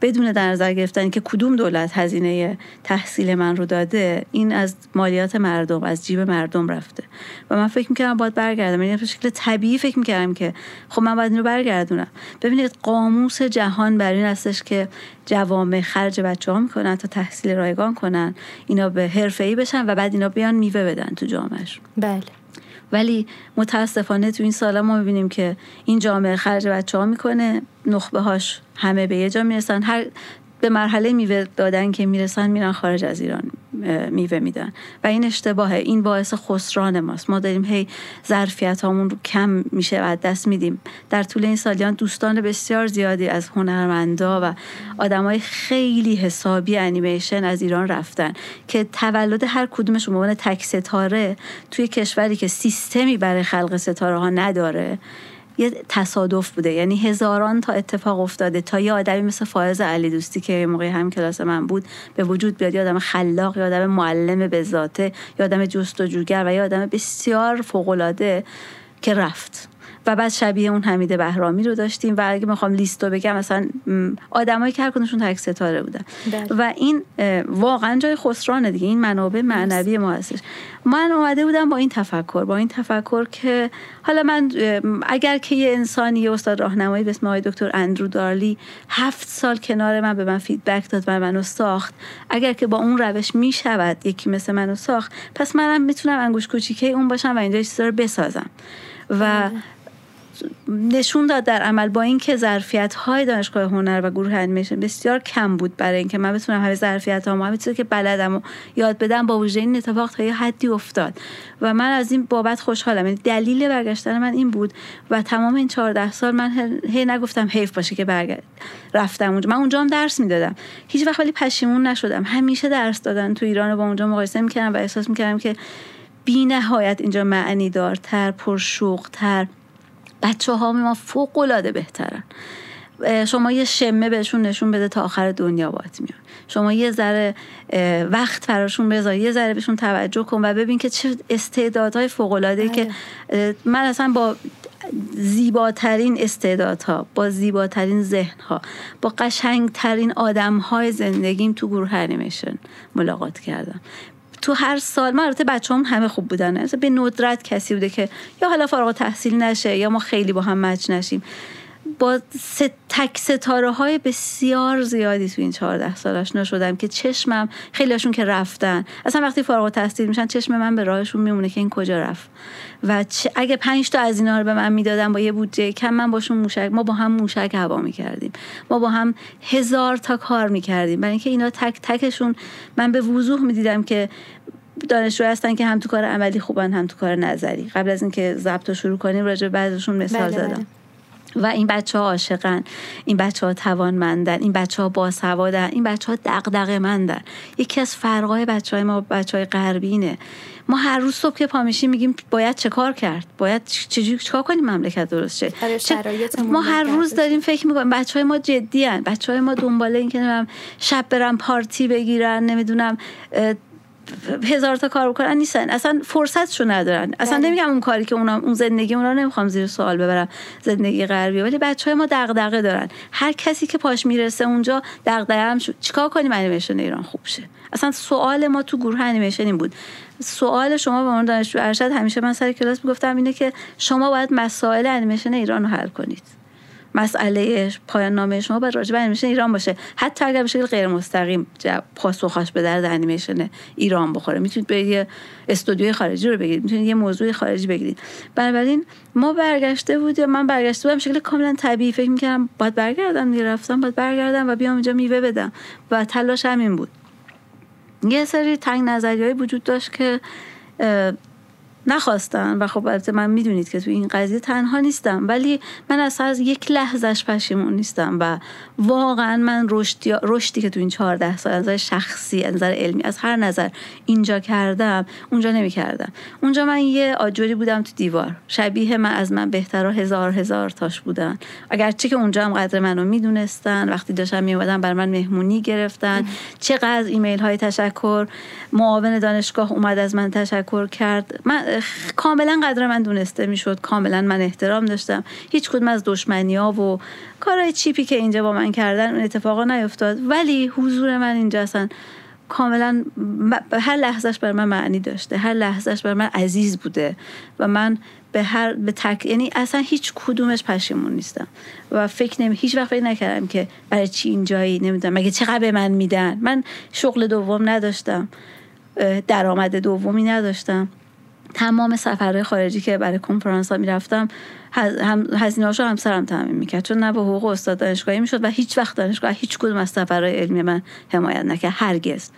بدون در نظر گرفتن که کدوم دولت هزینه تحصیل من رو داده این از مالیات مردم از جیب مردم رفته. و من فکر می‌کردم باید برگردم. یعنی به شکل طبیعی فکر می‌کردم که خب من باید این رو برگردونم. ببینید قاموس جهان بر این هستش که جوامع خرج بچه ها می‌کنن تا تحصیل رایگان کنن. اینا به حرفه ای بشن و بعد اینا بیان میوه بدن تو جامعهشون بله. ولی متاسفانه تو این سالا ما می‌بینیم که این جامعه خرج بچه ها می‌کنه نخبه هاش همه به یه جا می‌رسن. هر به مرحله میوه دادن که می‌رسن میرن خارج از ایران میوه میدن. و این اشتباهه. این باعث خسران ماست. ما داریم هی ظرفیت هامون رو کم میشه و دست میدیم. در طول این سالیان دوستان بسیار زیادی از هنرمندا و آدمای خیلی حسابی انیمیشن از ایران رفتن که تولد هر کدومشون به عنوان تک ستاره توی کشوری که سیستمی برای خلق ستاره ها نداره یه تصادف بوده. یعنی هزاران تا اتفاق افتاده. تا یه آدمی مثل فائز علی دوستی که موقع هم کلاس من بود به وجود بیاد یه آدم خلاق یه آدم معلم به ذاته یه آدم جستجوگر و یه آدم بسیار فوقالعاده که رفت. و بعد شبیه اون حمید بهرامی رو داشتیم و اگه می‌خوام لیست رو بگم مثلا آدمایی که هر کدومشون تک ستاره بودن. بله. و این واقعا جای خسرانه دیگه. این منابع معنوی ما هستش. من اومده بودم با این تفکر با این تفکر که حالا من اگر که یه انسانی یه استاد راهنمایی به اسم آقای دکتر اندرو دارلی هفت سال کنار من به من فیدبک داد و منو ساخت اگر که با اون روش می‌شود یکی مثل منو ساخت پس منم می‌تونم انگوش کوچیکه اون باشم و اینجا چیزا رو بسازم. و بله. نشون داد در عمل با اینکه ظرفیت های دانشگاه هنر و گروه انیمیشن بسیار کم بود برای اینکه من بتونم همه ظرفیت ها همه چیزی که بلدم و یاد بدم با وجود این اتفاق تا یه حدی افتاد. و من از این بابت خوشحالم. یعنی دلیل برگشتن من این بود و تمام این 14 سال من هی نگفتم حیف باشه که برگرد رفتم اونجا. من اونجا هم درس می‌دادم. هیچ وقت ولی پشیمون نشدم. همیشه درس دادن تو ایران با اونجا مقایسه می‌کردم و احساس می‌کردم که بی نهایت اینجا معنی دارتر پرشوقتر. بچه ها ما فوق العاده بهترن شما یه شمه بهشون نشون بده تا آخر دنیا باید میان. شما یه ذره وقت فراشون بذار یه ذره بهشون توجه کن و ببین که چه استعدادهای فوق العاده که بله. من اصلا با زیباترین استعدادها با زیباترین ذهنها با قشنگترین آدمهای زندگیم تو گروه انیمیشن ملاقات کردم. تو هر سال ما البته بچه هم همه خوب بودن به ندرت کسی بوده که یا حالا فارغ تحصیل نشه یا ما خیلی با هم مچ نشیم. با تک ستاره های بسیار زیادی تو این چهارده سال آشنا شدم که چشمم خیلی هاشون که رفتن. اصلا وقتی فارغ تحصیل میشن چشم من به راهشون میمونه که این کجا رفت. و اگه پنج تا از اینا رو به من می‌دادن با یه بودجه کم من باشون موشک ما با هم موشک هوا می‌کردیم. ما با هم هزار تا کار می‌کردیم. برای اینکه اینا تک تکشون من به وضوح می‌دیدم که دانشجو هستن که هم تو کار عملی خوبن هم تو کار نظری. قبل از اینکه ضبط رو شروع کنیم راجع بعضشون مثال بله زدم. و این بچه ها عاشقن این بچه ها توانمندن این بچه ها باسوادن این بچه ها دقدقه مندن یکی از فرقای بچه های ما بچه های غربینه ما هر روز صبح که پا میشیم میگیم باید چه کار کرد؟ باید چجوری چیکار کنیم مملکت درست شه؟ ما هر روز داریم فکر می‌کنیم بچه های ما جدی هن. بچه های ما دنباله این که شب برن پارتی بگیرن نمی‌دونم هزار تا کار بکنن نیستن. اصلا فرصتشو ندارن. اصلا بله. نمیگم اون کاری که اونا اون زندگی اونا رو نمی‌خوام زیر سوال ببرم زندگی غربی. ولی بچه های ما دغدغه دارن. هر کسی که پاش می‌رسه اونجا دغدغه هم شد. چیکار کنیم انیمیشن ایران خوب شه؟ اصلا سوال ما تو گروه انیمیشن این بود. سوال شما به عنوان دانشجو ارشد همیشه من سر کلاس می‌گفتم اینه که شما باید مسائل انیمیشن ایران رو حل کنید. مسئله پایان نامه شما باید راجع به انیمیشن ایران باشه. حتی اگر به شکل غیر مستقیم پاسخش به درد انیمیشن ایران بخوره. می‌تونید به یه استودیوی خارجی رو بگیرید. می‌تونید یه موضوع خارجی بگیرید. بنابراین ما برگشته بودیم. من برگشته بودم. شکل کاملا طبیعی. فکر می‌کردم باید برگردم می‌رفتم باید برگردم و بیام اینجا میوه بدم. و تلاش همین بود. یه سری تنگ نظری وجود داشت که نخواستن و خب البته من می‌دونید که تو این قضیه تنها نیستم ولی من اصلا از یک لحظش پشیمون نیستم و واقعا من رشدی, رشدی که تو این چهارده سال از نظر شخصی از نظر علمی از هر نظر اینجا کردم اونجا نمی کردم اونجا من یه آجوری بودم تو دیوار. شبیه من از من بهتر هزار هزار تاش بودن. اگرچه که اونجا هم قدر منو می‌دونستن وقتی داشتم میومدم بر من مهمونی گرفتن. چقدر ایمیل های تشکر معاون دانشگاه اومد از من تشکر کرد. من کاملا قدر من دونسته می‌شد. کاملا من احترام داشتم. هیچ کدوم از دشمنی ها و کارهای چیپی که اینجا با من کردن اون اتفاقا نیفتاد. ولی حضور من اینجا اصلا کاملا هر لحظهش بر من معنی داشته. هر لحظهش بر من عزیز بوده و من به هر به تک یعنی اصلا هیچ کدومش پشیمون نیستم. و فکر نمی هیچ وقت فکر نکردم که برای چی اینجایی؟ نمی‌دونم. مگه چقدر به من میدن؟ من شغل دوم نداشتم. درآمد دومی نداشتم. تمام سفرهای خارجی که برای کنفرانس ها می‌رفتم هزینه هاشو همسرم تعمین می‌کرد. چون نه به حقوق استاد دانشگاهی می‌شد و هیچ وقت دانشگاه هیچ کدوم از سفرهای علمی من حمایت نکرد هرگز.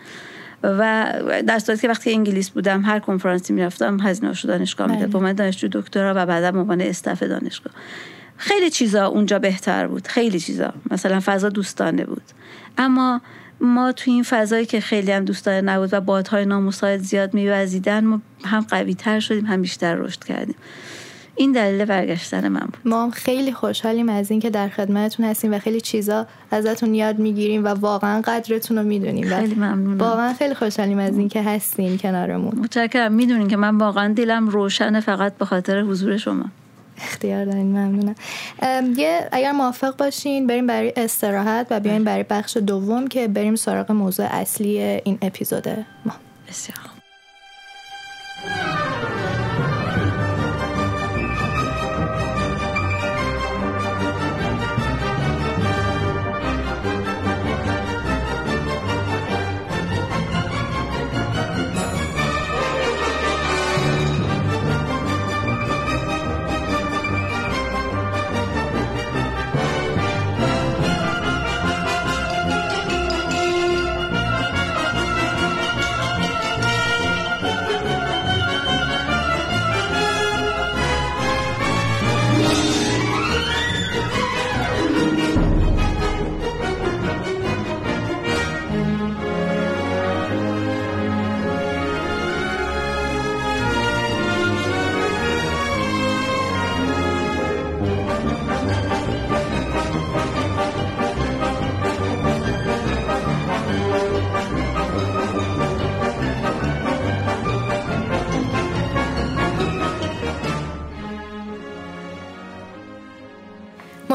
و در صورتی که وقتی انگلیس بودم هر کنفرانسی می‌رفتم هزینه هاشو دانشگاه می‌داد. بله. با من دانشجو دکترا و بعدا عنوان استف دانشگاه. خیلی چیزا اونجا بهتر بود. خیلی چیزا. مثلا فضا دوستانه بود. اما ما تو این فضایی که خیلی هم دوستانه نبود و بادهای نامساعد زیاد میوزیدن ما هم قوی تر شدیم هم بیشتر رشد کردیم. این دلیل برگشتن من بود. ما هم خیلی خوشحالیم از اینکه در خدمتتون هستیم و خیلی چیزا ازتون یاد می‌گیریم و واقعا قدرتون رو می‌دونیم. خیلی ممنونم. واقعا خیلی خوشحالیم از اینکه هستین کنارمون. متشکرم. می‌دونین که من واقعا دلم روشن فقط به خاطر حضور شما. اختیار دارین ممنونم. یه اگر موافق باشین بریم برای استراحت و بیایم برای بخش دوم که بریم سراغ موضوع اصلی این اپیزود ما. بسیار.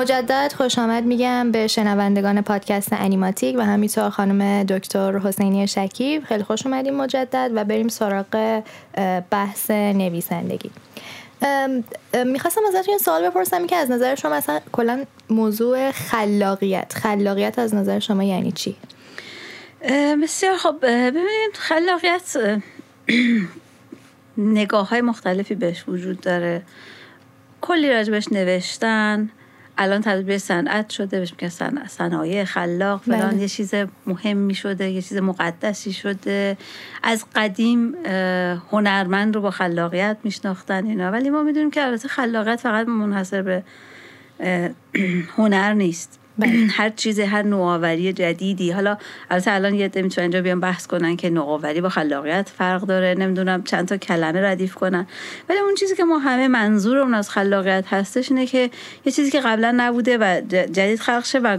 مجدد خوش آمد میگم به شنوندگان پادکست انیماتیک و همینطور خانم دکتر حسینی شکیب. خیلی خوش اومدیم مجدد و بریم سراغ بحث نویسندگی. می‌خواستم ازتون یه سوال بپرسم که از نظر شما مثلا کلا موضوع خلاقیت خلاقیت از نظر شما یعنی چی؟ بسیار خب ببینید خلاقیت نگاه های مختلفی بهش وجود داره. کلی راجبش نوشتن. الان تبدیل به صنعت شده بهش میگن صنایع خلاق فلان. بله. یه چیز مهمی شده یه چیز مقدسی شده. از قدیم هنرمند رو با خلاقیت میشناختن اینا. ولی ما می‌دونیم که البته خلاقیت فقط منحصر به [clears throat] هنر نیست. بله. [clears throat] هر چیز هر نوآوری جدیدی. حالا البته الان یه می‌تونن اینجا بیان بحث کنن که نوآوری با خلاقیت فرق داره. نمی‌دونم چند تا کلمه ردیف کنن. ولی اون چیزی که ما همه منظورمون از خلاقیت هستش اینه که یه چیزی که قبلا نبوده و جدید خلق شه و,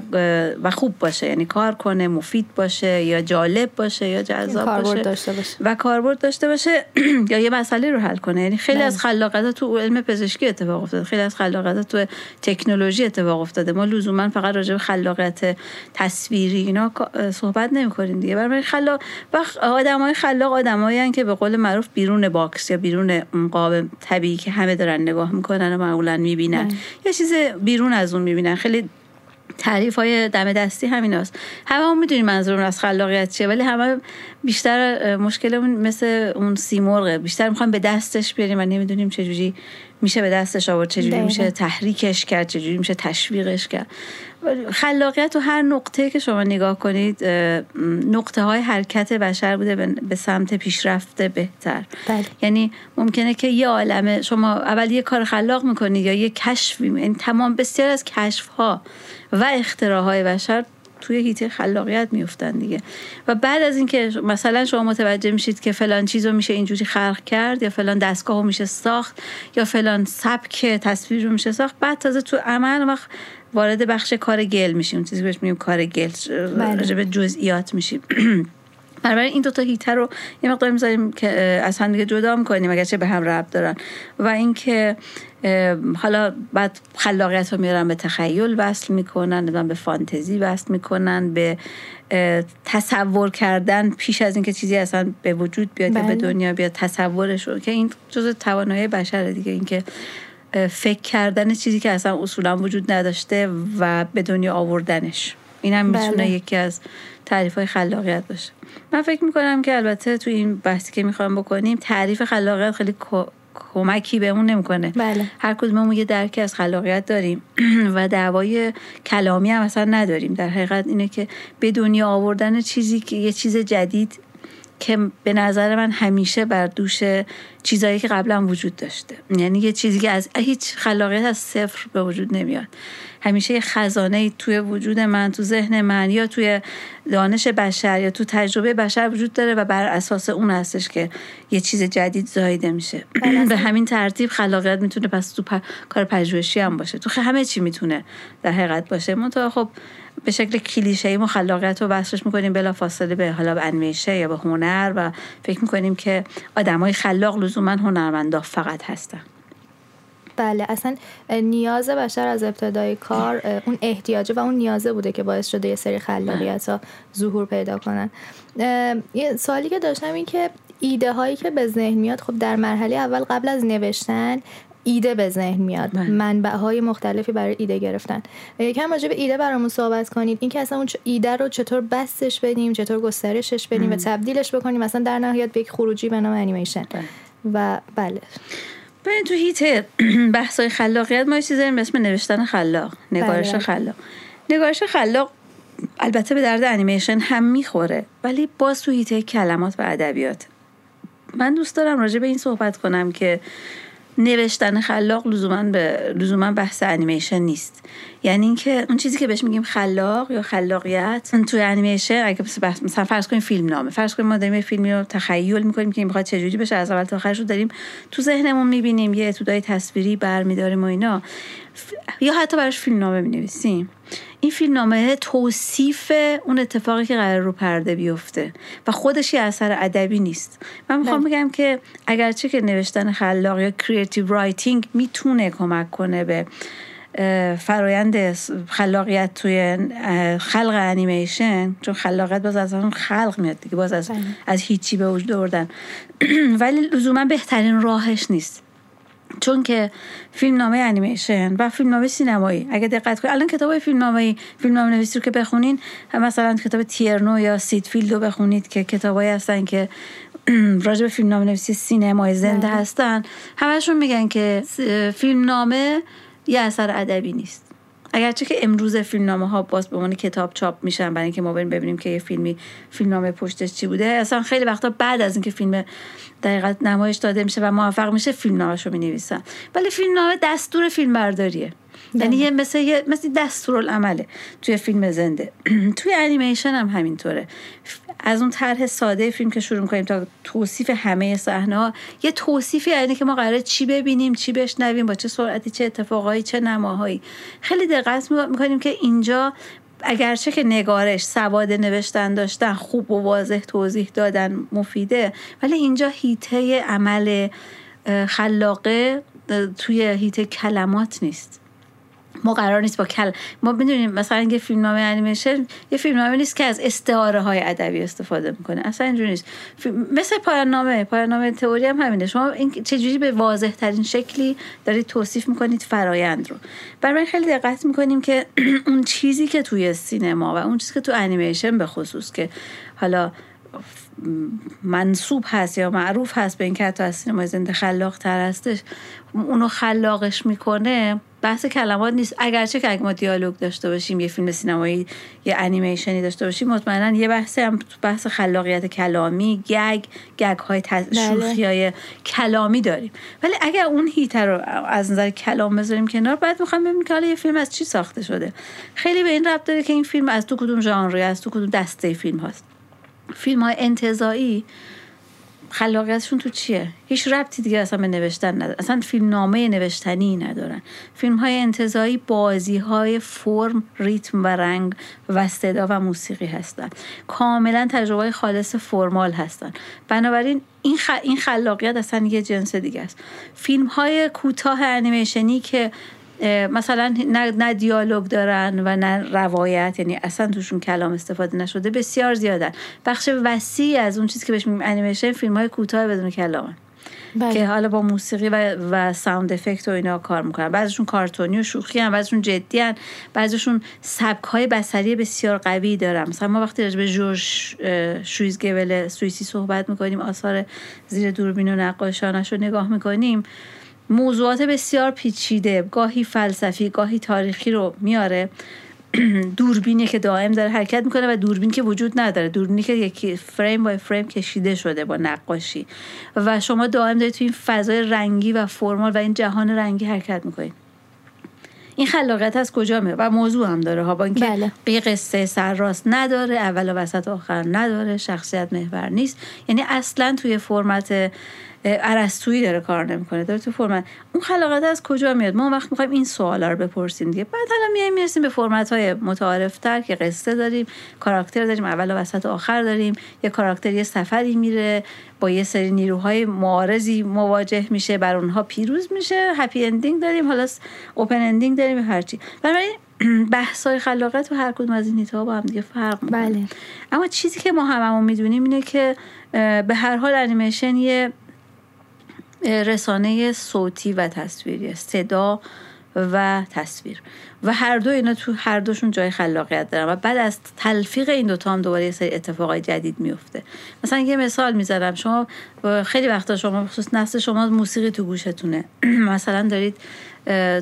و خوب باشه. یعنی کار کنه مفید باشه یا جالب باشه یا جذاب باشه. داشته باشه. و کاربرد داشته باشه [clears throat] یا یه مسئله رو حل کنه. یعنی خیلی بله. از خلاقیت تو علم پزشکی اتفاق افتاده. خیلی از خلاقیت تو تکنولوژی اتفاق افتاده. ما لزوما فقط راجع به خلاقیت تصویری اینا صحبت نمی‌کنیم دیگه. برای خلاق و آدمای خلاق آدمایی که به قول معروف بیرون باکس یا بیرون اون قاب طبیعی که همه دارن نگاه می‌کنن و معمولا می‌بینن. یا چیز بیرون از اون می‌بینن. خیلی تعریف های دم دستی همین هست همه هم می‌دونیم منظورم از خلاقیت چیه ولی همه بیشتر مشکلمون مثل اون سیمرغه بیشتر می‌خوایم به دستش بریم و نمی‌دونیم چجوری میشه به دستش آورد چجوری میشه تحریکش کرد چجوری میشه تشویقش کرد. خلاقیت تو هر نقطه که شما نگاه کنید نقطه های حرکت بشر بوده به سمت پیشرفته بهتر بله. یعنی ممکنه که یه عالمه شما اول یه کار خلاق می‌کنید یا یه کشفی یعنی تمام بسیار از کشف ها و اختراع های بشر توی هیته خلاقیت میفتن دیگه و بعد از اینکه مثلا شما متوجه میشید که فلان چیز رو میشه اینجوری خلق کرد یا فلان دستگاه رو میشه ساخت یا فلان سبک تصویر رو میشه ساخت بعد تازه تو عمل وقت وارد بخش کار گل میشیم. چیزی بهش میگیم کار گل. بله. به جزئیات میشیم. [clears throat] بنابراین این دوتا هیتر رو یه مقدار می‌ذاریم که از هم دیگه جدا می‌کنیم اگرچه به هم ربط دارن. و اینکه حالا بعد خلاقیت رو میارن به تخیل وصل می‌کنن به فانتزی وصل می‌کنن به تصور کردن پیش از اینکه چیزی اصلا به وجود بیاد یا به بله. دنیا بیاد تصورش رو که این جز توانایی بشره دیگه. اینکه فکر کردن چیزی که اصلا اصولا وجود نداشته و به دنیا آوردنش این هم می‌تونه بله. یکی از تعریف های خلاقیت باشه من فکر می‌کنم که البته تو این بحثی که می‌خوام بکنیم تعریف خلاقیت خیلی کمکی بهمون نمی‌کنه بله. هر کدوممون یه درکی از خلاقیت داریم [clears throat] و دعوای کلامی هم اصلا نداریم در حقیقت اینه که به دنیا آوردن چیزی که یه چیز جدید که به نظر من همیشه بر دوش چیزایی که قبلا وجود داشته. یعنی یه چیزی که از هیچ خلاقیت از صفر به وجود نمیاد. همیشه یه خزانه توی وجود من تو ذهن من یا توی دانش بشر یا تو تجربه بشر وجود داره و بر اساس اون هستش که یه چیز جدید زایده میشه. بله. به همین ترتیب خلاقیت می‌تونه پس تو کار پژوهشی هم باشه. تو همه چی می‌تونه در حقیقت باشه. منتها خب به شکل کلیشه ای خلاقیت رو بحثش می‌کنیم بلا فاصله به حالا به انمیشه یا به هنر و فکر می‌کنیم که آدمای خلاق لزوما هنرمندا فقط هستن. بله اصلا نیاز بشر از ابتدای کار اون احتیاجه و اون نیازه بوده که باعث شده یه سری خلاقیت ها ظهور پیدا کنن. یه سوالی که داشتم این که ایده هایی که به ذهن میاد خب در مرحله اول قبل از نوشتن ایده به ذهن میاد. بله. منبع های مختلفی برای ایده گرفتن. یکم راجع به ایده برامون صحبت کنید. اینکه اصلا اون ایده رو چطور بستش بدیم چطور گسترشش بدیم و تبدیلش بکنیم. مثلا در نهایت به یک خروجی به نام انیمیشن. بله. و بله. ببین تو هیت [clears throat] بحث های خلاقیت ما چیزی داریم اسم نوشتن خلاق نگارش بله. خلاق. نگارش خلاق البته به درد انیمیشن هم می‌خوره ولی باز تو هیته کلمات و ادبیات. من دوست دارم راجع به این صحبت کنم که نوشتن خلاق لزوما به لزوما بحث انیمیشن نیست. یعنی اینکه اون چیزی که بهش میگیم خلاق یا خلاقیت توی انیمیشن اگه مثلا فرض کنیم فیلم نامه. فرض کنیم ما داریم یه فیلمی رو تخیل می‌کنیم که می‌خواد چجوری بشه از اول تا آخرش رو داریم تو ذهنمون می‌بینیم یه اتودای تصویری برمیداریم و اینا. یا حتی براش فیلم نامه می‌نویسیم. این فیلم نامه توصیف اون اتفاقی که قرار رو پرده بیفته و خودش یه اثر ادبی نیست من می‌خوام بله. بگم که اگرچه که نوشتن خلاق یا creative writing می‌تونه کمک کنه به فرایند خلاقیت توی خلق انیمیشن چون خلاقیت باز از اون خلق میاد دیگه باز از, بله. از هیچی به وجود آوردن [clears throat] ولی لزوما بهترین راهش نیست چون که فیلم نامه انیمیشن و فیلم نامه سینمایی اگه دقت کنید الان کتاب فیلم نامه فیلم نامه نویسی رو که بخونین مثلا کتاب تیرنو یا سید فیلد رو بخونید که کتابایی هستن که [clears throat] راجع به فیلم نامه نویسی سینمای زنده بله. هستن همشون میگن که فیلم نامه یه اثر ادبی نیست اگرچه که امروز فیلمنامه ها باز به عنوان کتاب چاپ میشن برای اینکه ما بریم ببینیم که یه فیلمی فیلمنامه پشتش چی بوده اصلا خیلی وقتا بعد از اینکه فیلم دقیقت نمایش داده میشه و موفق میشه فیلمنامه‌شو می‌نویسن. ولی فیلمنامه دستور فیلم برداریه یعنی یه مثل یه مثل دستورالعمله توی فیلم زنده. [clears throat] توی انیمیشن هم همینطوره. از اون طرح ساده فیلم که شروع می‌کنیم تا توصیف همه صحنه یه توصیفی یعنی که ما قراره چی ببینیم چی بشنویم با چه سرعتی چه اتفاقایی چه نماهایی. خیلی دقت می‌کنیم که اینجا اگرچه که نگارش سواد نوشتن داشتن خوب و واضح توضیح دادن مفیده ولی اینجا هیته عمل خلاقه توی هیته کلمات نیست. ما قرار نیست با کل ما بدونیم مثلا یه فیلمنامه انیمیشن یه فیلمنامه نیست که از استعاره های ادبی استفاده می‌کنه. اصلا اینجوری نیست. مثل پایان نامه پایان نامه تئوری هم همینه. شما این چجوری به واضح ترین شکلی دارید توصیف می‌کنید فرایند رو. برای خیلی دقت می‌کنیم که [clears throat] اون چیزی که توی سینما و اون چیزی که تو انیمیشن به خصوص که حالا منصوب هست یا معروف هست به این که حتی از سینما زنده خلاق تر هستش اونو خلاقش می‌کنه بحث کلمات نیست. اگرچه که اگه ما دیالوگ داشته باشیم یه فیلم سینمایی یه انیمیشنی داشته باشیم مطمئنا یه بحث هم بحث خلاقیت کلامی گگ گگ های تز... بله. شوخی های کلامی داریم. ولی اگر اون هیتر رو از نظر کلام بذاریم کنار بعد می‌خوام ببینیم که حالا یه فیلم از چی ساخته شده. خیلی به این ربط داره که این فیلم از تو کدوم ژانری از تو کدوم دسته فیلم هست فیلم های انتظایی خلاقیتشون تو چیه؟ هیچ ربطی دیگه اصلا به نوشتن نداره. اصلا فیلم نامه نوشتنی ندارن. فیلم های انتظایی بازی های فرم ریتم و رنگ و صدا و موسیقی هستن. کاملا تجربه خالص فرمال هستن. بنابراین این, این خلاقیت اصلا یه جنس دیگه است. فیلم های کوتاه انیمیشنی که مثلا نه, نه دیالوگ دارن و نه روایت یعنی اصلا توشون کلام استفاده نشده بسیار زیادن. بخش وسیع از اون چیزی که بهش میگیم انیمیشن فیلم های کوتاه بدون کلامن بله. که حالا با موسیقی و, و ساوند افکت و اینا کار می‌کنن. بعضیشون کارتونی و شوخی هم بعضیشون جدی هم بعضیشون سبک های بسری بسیار قوی دارن. مثلا ما وقتی راجع به جورج شویزگول سوئیسی صحبت می‌کنیم آثار زیر دوربین و نقاشانش رو نگاه می‌کنیم موضوعات بسیار پیچیده گاهی فلسفی گاهی تاریخی رو میاره. [clears throat] دوربینی که دائم داره حرکت می‌کنه و دوربین که وجود نداره. دوربینی که یکی فریم با فریم کشیده شده با نقاشی. و شما دائم دارید تو این فضای رنگی و فرمال و این جهان رنگی حرکت می‌کنید. این خلاقیت از کجا میاد؟ و موضوع هم داره ها با اینکه بله. قصه سرراست نداره اول و وسط آخر نداره شخصیت محور نیست. یعنی اصلا توی فرمت عرستویی داره کار نمی‌کنه. داره تو فرمت اون خلاقیت از کجا میاد؟ ما وقت می‌خوایم این سوالا رو بپرسیم دیگه. بعد حالا میایم می‌رسیم به فرمت های متعارف تر که قصه داریم کاراکتر داریم اول و وسط و آخر داریم. یه کاراکتر یه سفری میره با یه سری نیروهای معارضی مواجه میشه بر اونها پیروز میشه happy ending داریم حالا open ending داریم هرچی برای [clears throat] بحث های خلاقیت و هر کدوم از این با هم دیگه فرق بله. اما چیزی که ما هممون می‌دونیم اینه که به هر حال انیمیشن یه رسانه صوتی و تصویری صدا و تصویر. و هر دو اینا تو هر دوشون جای خلاقیت دارن. و بعد از تلفیق این دوتا هم دوباره یه سری اتفاقای جدید میفته. مثلا یه مثال می‌زنم. شما خیلی وقتا شما خصوص نسل شما موسیقی تو گوشتونه. [clears throat] مثلا دارید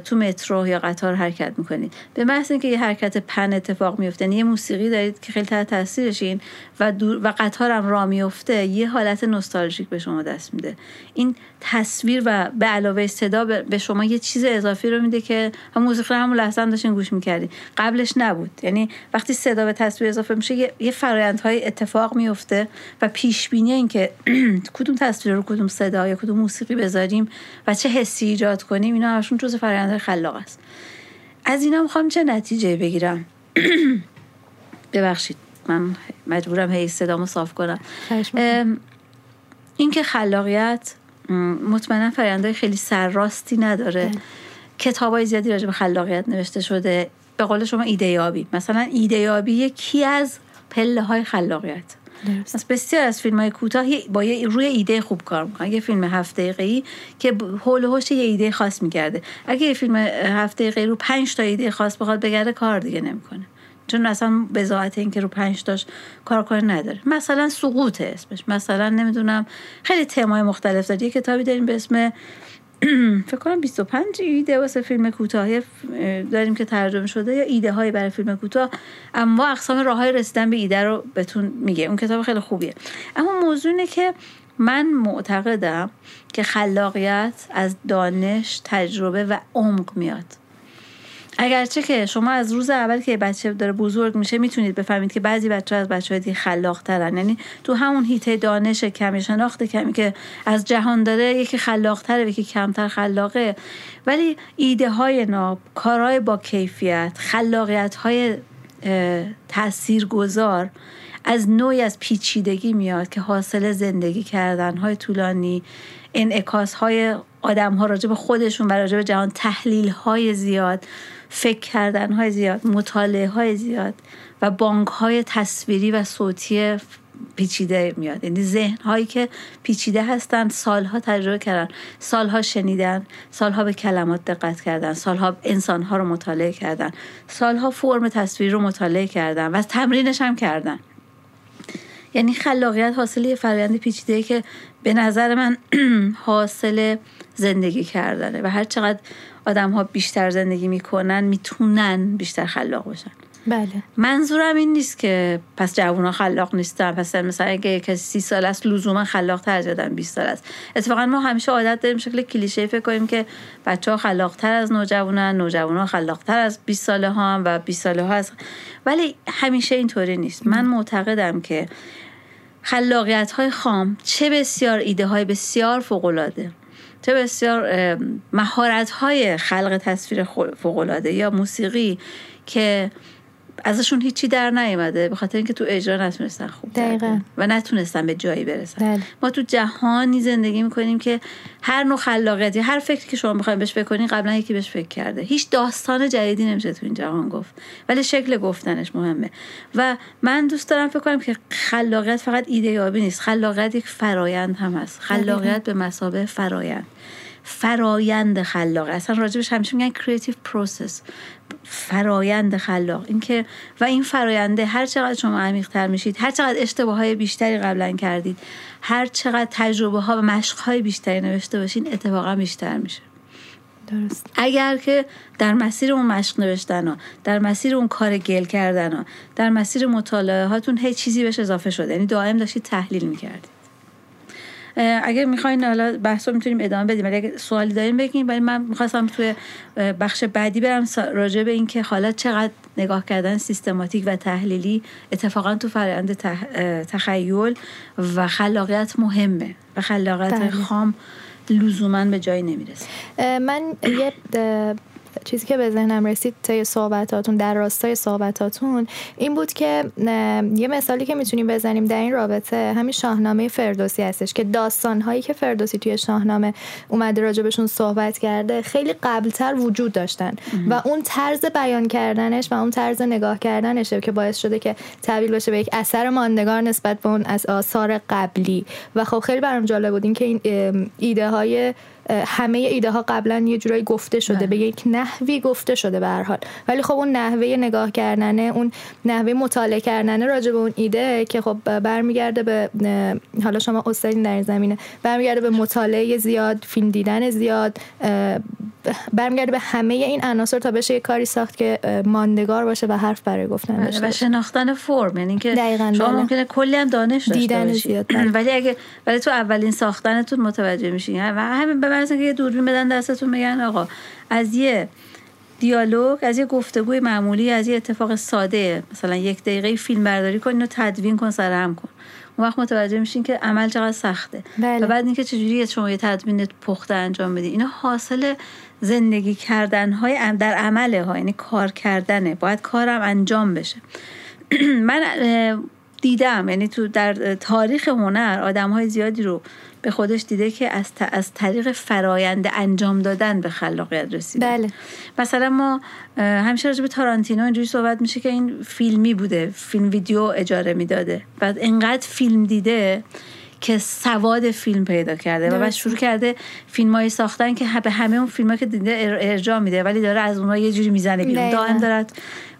تو مترو یا قطار حرکت می‌کنید. به محض اینکه یه حرکت پن اتفاق میفته یعنی یه موسیقی دارید که خیلی تحت تاثیرشین و و قطار هم را میفته یه حالت نوستالژیک به شما دست میده. این تصویر و به علاوه صدا به شما یه چیز اضافی رو میده که هم موسیقی همون لحظه هم داشتین گوش می‌کردی قبلش نبود. یعنی وقتی صدا به تصویر اضافه میشه یه, یه فرایندهای اتفاق میفته و پیش بینی این که [clears throat] کدوم تصویر رو کدوم صدا یا کدوم موسیقی بذاریم و چه حسی ایجاد کنیم اینا همشون جزء فرآیندهای خلاق است. از اینا می‌خوام چه نتیجه بگیرم؟ [clears throat] ببخشید من مجبورم هی صدامو صاف کنم. اینکه خلاقیت مطمئنا فرآیندهای خیلی سرراستی نداره. کتاب های زیادی راجع به خلاقیت نوشته شده. به قول شما ایده یابی. مثلا ایده یابی یکی از پله های خلاقیت. درست. بسیار از فیلم های کوتاه با یه روی ایده خوب کار می‌کنن. یه فیلم هفت دقیقه‌ای که حول و یه ایده خاص میگرده. اگه یه فیلم هفت دقیقه‌ای رو پنج تا ایده خاص بخواد بگرده کار دیگه نمی‌کنه. چون اصلا بزاعت این که رو پنج تاش کار کنه نداره. مثلا سقوط اسمش. مثلا نمی‌دونم خیلی تمای مختلف داره. یه کتابی داریم به اسم [clears throat] فکر کنم 25 ایده واسه فیلم کوتاه. داریم که ترجمه شده. یا ایده های برای فیلم کوتاه. اما اقسام راه های رسیدن به ایده رو بهتون میگه. اون کتاب خیلی خوبیه. اما موضوع اینه که من معتقدم که خلاقیت از دانش تجربه و عمق میاد. اگرچه که شما از روز اول که بچه داره بزرگ میشه می‌تونید بفهمید که بعضی بچه از بچه های دیگه خلاق ترن یعنی تو همون هیته دانش کمی شناخت کمی که از جهان داره یکی خلاق تره یکی کمتر خلاقه. ولی ایده های ناب کارهای با کیفیت خلاقیت های تأثیر گذار از نوعی از پیچیدگی میاد که حاصل زندگی کردن های طولانی انعکاس های آدم ها راجع به خودشون و راجع به جهان تحلیل های زیاد. فکر کردن های زیاد مطالعه های زیاد و بانک های تصویری و صوتی پیچیده میاد. یعنی ذهن هایی که پیچیده هستن سالها تجربه کردن سالها شنیدن سالها به کلمات دقت کردن سالها انسان ها رو مطالعه کردن سالها فرم تصویر رو مطالعه کردن و تمرینش هم کردن. یعنی خلاقیت حاصل یه فرآیند پیچیده که به نظر من [clears throat] حاصل زندگی کردنه و هر چقدر آدم ها بیشتر زندگی می‌کنن می‌تونن بیشتر خلاق باشن بله. منظورم این نیست که پس جوونا خلاق نیستن پس مثلا اگه کسی سی سال است لزوما خلاق تر زدن 20 سال است. اتفاقا ما همیشه عادت داریم شکل کلیشه فکر کنیم که بچه ها خلاق تر از نوجوانن نوجوانا خلاق تر از 20 ساله ها هم و 20 ساله ها از ولی همیشه اینطوری نیست. من معتقدم که خلاقیت های خام چه بسیار ایده های بسیار فوق العاده چه بسیار مهارت های خلق تصویر فوق العاده یا موسیقی که ازشون هیچی در نیومده. به خاطر اینکه تو اجرا نتونستن خوب دقیقا. و نتونستن به جایی برسن. بله. ما تو جهانی زندگی می‌کنیم که هر نوع خلاقیتی هر فکری که شما می‌خواین بهش بکنین قبلا یکی بهش فکر کرده. هیچ داستان جدیدی نمیشه تو این جهان گفت. ولی شکل گفتنش مهمه. و من دوست دارم فکر کنم که خلاقیت فقط ایده یابی نیست. خلاقیت یک فرایند هم هست. خلاقیت به مسابه فرایند. فرایند خلاق. اصلا راجبش همیشه میگن creative process فرایند خلاق. اینکه و این فراینده هر چقدر شما عمیق تر میشید هر چقدر اشتباه های بیشتری قبلا کردید هر چقدر تجربه ها و مشق های بیشتری نوشته باشین اتفاقا بیشتر میشه. درست. اگر که در مسیر اون مشق نوشتن ها در مسیر اون کار گل کردن ها در مسیر مطالعه هاتون هیچ چیزی بهش اضافه شده یعنی دائم داشتید تحلیل می‌کردید. اگه می‌خواین حالا بحث رو می‌تونیم ادامه بدیم ولی اگه سوالی داریم بگیم ولی من می‌خواستم توی بخش بعدی برم راجع به اینکه حالا چقدر نگاه کردن سیستماتیک و تحلیلی اتفاقا تو فرآیند تخیل و خلاقیت مهمه و خلاقیت بله. خام لزوما به جایی نمی‌رسه من یه چیزی که به ذهنم رسید طی صحبتاتون در راستای صحبتاتون این بود که یه مثالی که می‌تونیم بزنیم در این رابطه همین شاهنامه فردوسی هستش که داستانهایی که فردوسی توی شاهنامه اومده راجبشون صحبت کرده خیلی قبلتر وجود داشتن. و اون طرز بیان کردنش و اون طرز نگاه کردنشه که باعث شده که تبدیل بشه به یک اثر ماندگار نسبت به اون از آثار قبلی. و خب خیلی برام جالب بود این که این ایده های همه ایده ها قبلا یه جورایی گفته شده بله. به یک نحوی گفته شده به هر حال. ولی خب اون نحوه نگاه کردنه اون نحوه مطالعه کردنه راجع به اون ایده که خب برمیگرده به حالا شما استادین در این زمینه برمیگرده به مطالعه زیاد فیلم دیدن زیاد برمیگرده به همه این عناصر تا بشه یه کاری ساخت که ماندگار باشه و حرف برای گفتن بله، داشته و شناختن فرم یعنی که شما بله. ممکنه کلی هم دانش داشته دیدن زیاد [clears throat] ولی اگه ولی تو اولین ساختنتون متوجه میشین و همین به من که یه دوربین بدن دستتون میگن آقا از یه دیالوگ از یه گفتگوی معمولی از یه اتفاق ساده مثلا یک دقیقه فیلم برداری کن و تدوین کن سرهم کن. اون وقت متوجه میشین که عمل چقدر سخته. بله. و بعد اینکه چجوری شما یه تدوین پخته انجام بدی. اینا حاصل زندگی کردن های در عمله ها یعنی کار کردنه. باید کارم انجام بشه. [clears throat] من دیدم یعنی تو در تاریخ هنر آدم های زیادی رو به خودش دیده که از, از طریق فرایند انجام دادن به خلاقیت رسیده. بله. مثلا ما همیشه راجع به تارانتینو اینجوری صحبت میشه که این فیلمی بوده فیلم ویدیو اجاره می‌داده. بعد انقدر فیلم دیده که سواد فیلم پیدا کرده و بعد شروع کرده فیلم ساختن که به همه اون فیلم که دیده ارجاع میده ولی داره از اونها یه جوری می‌زنه بیرون. دائم دارد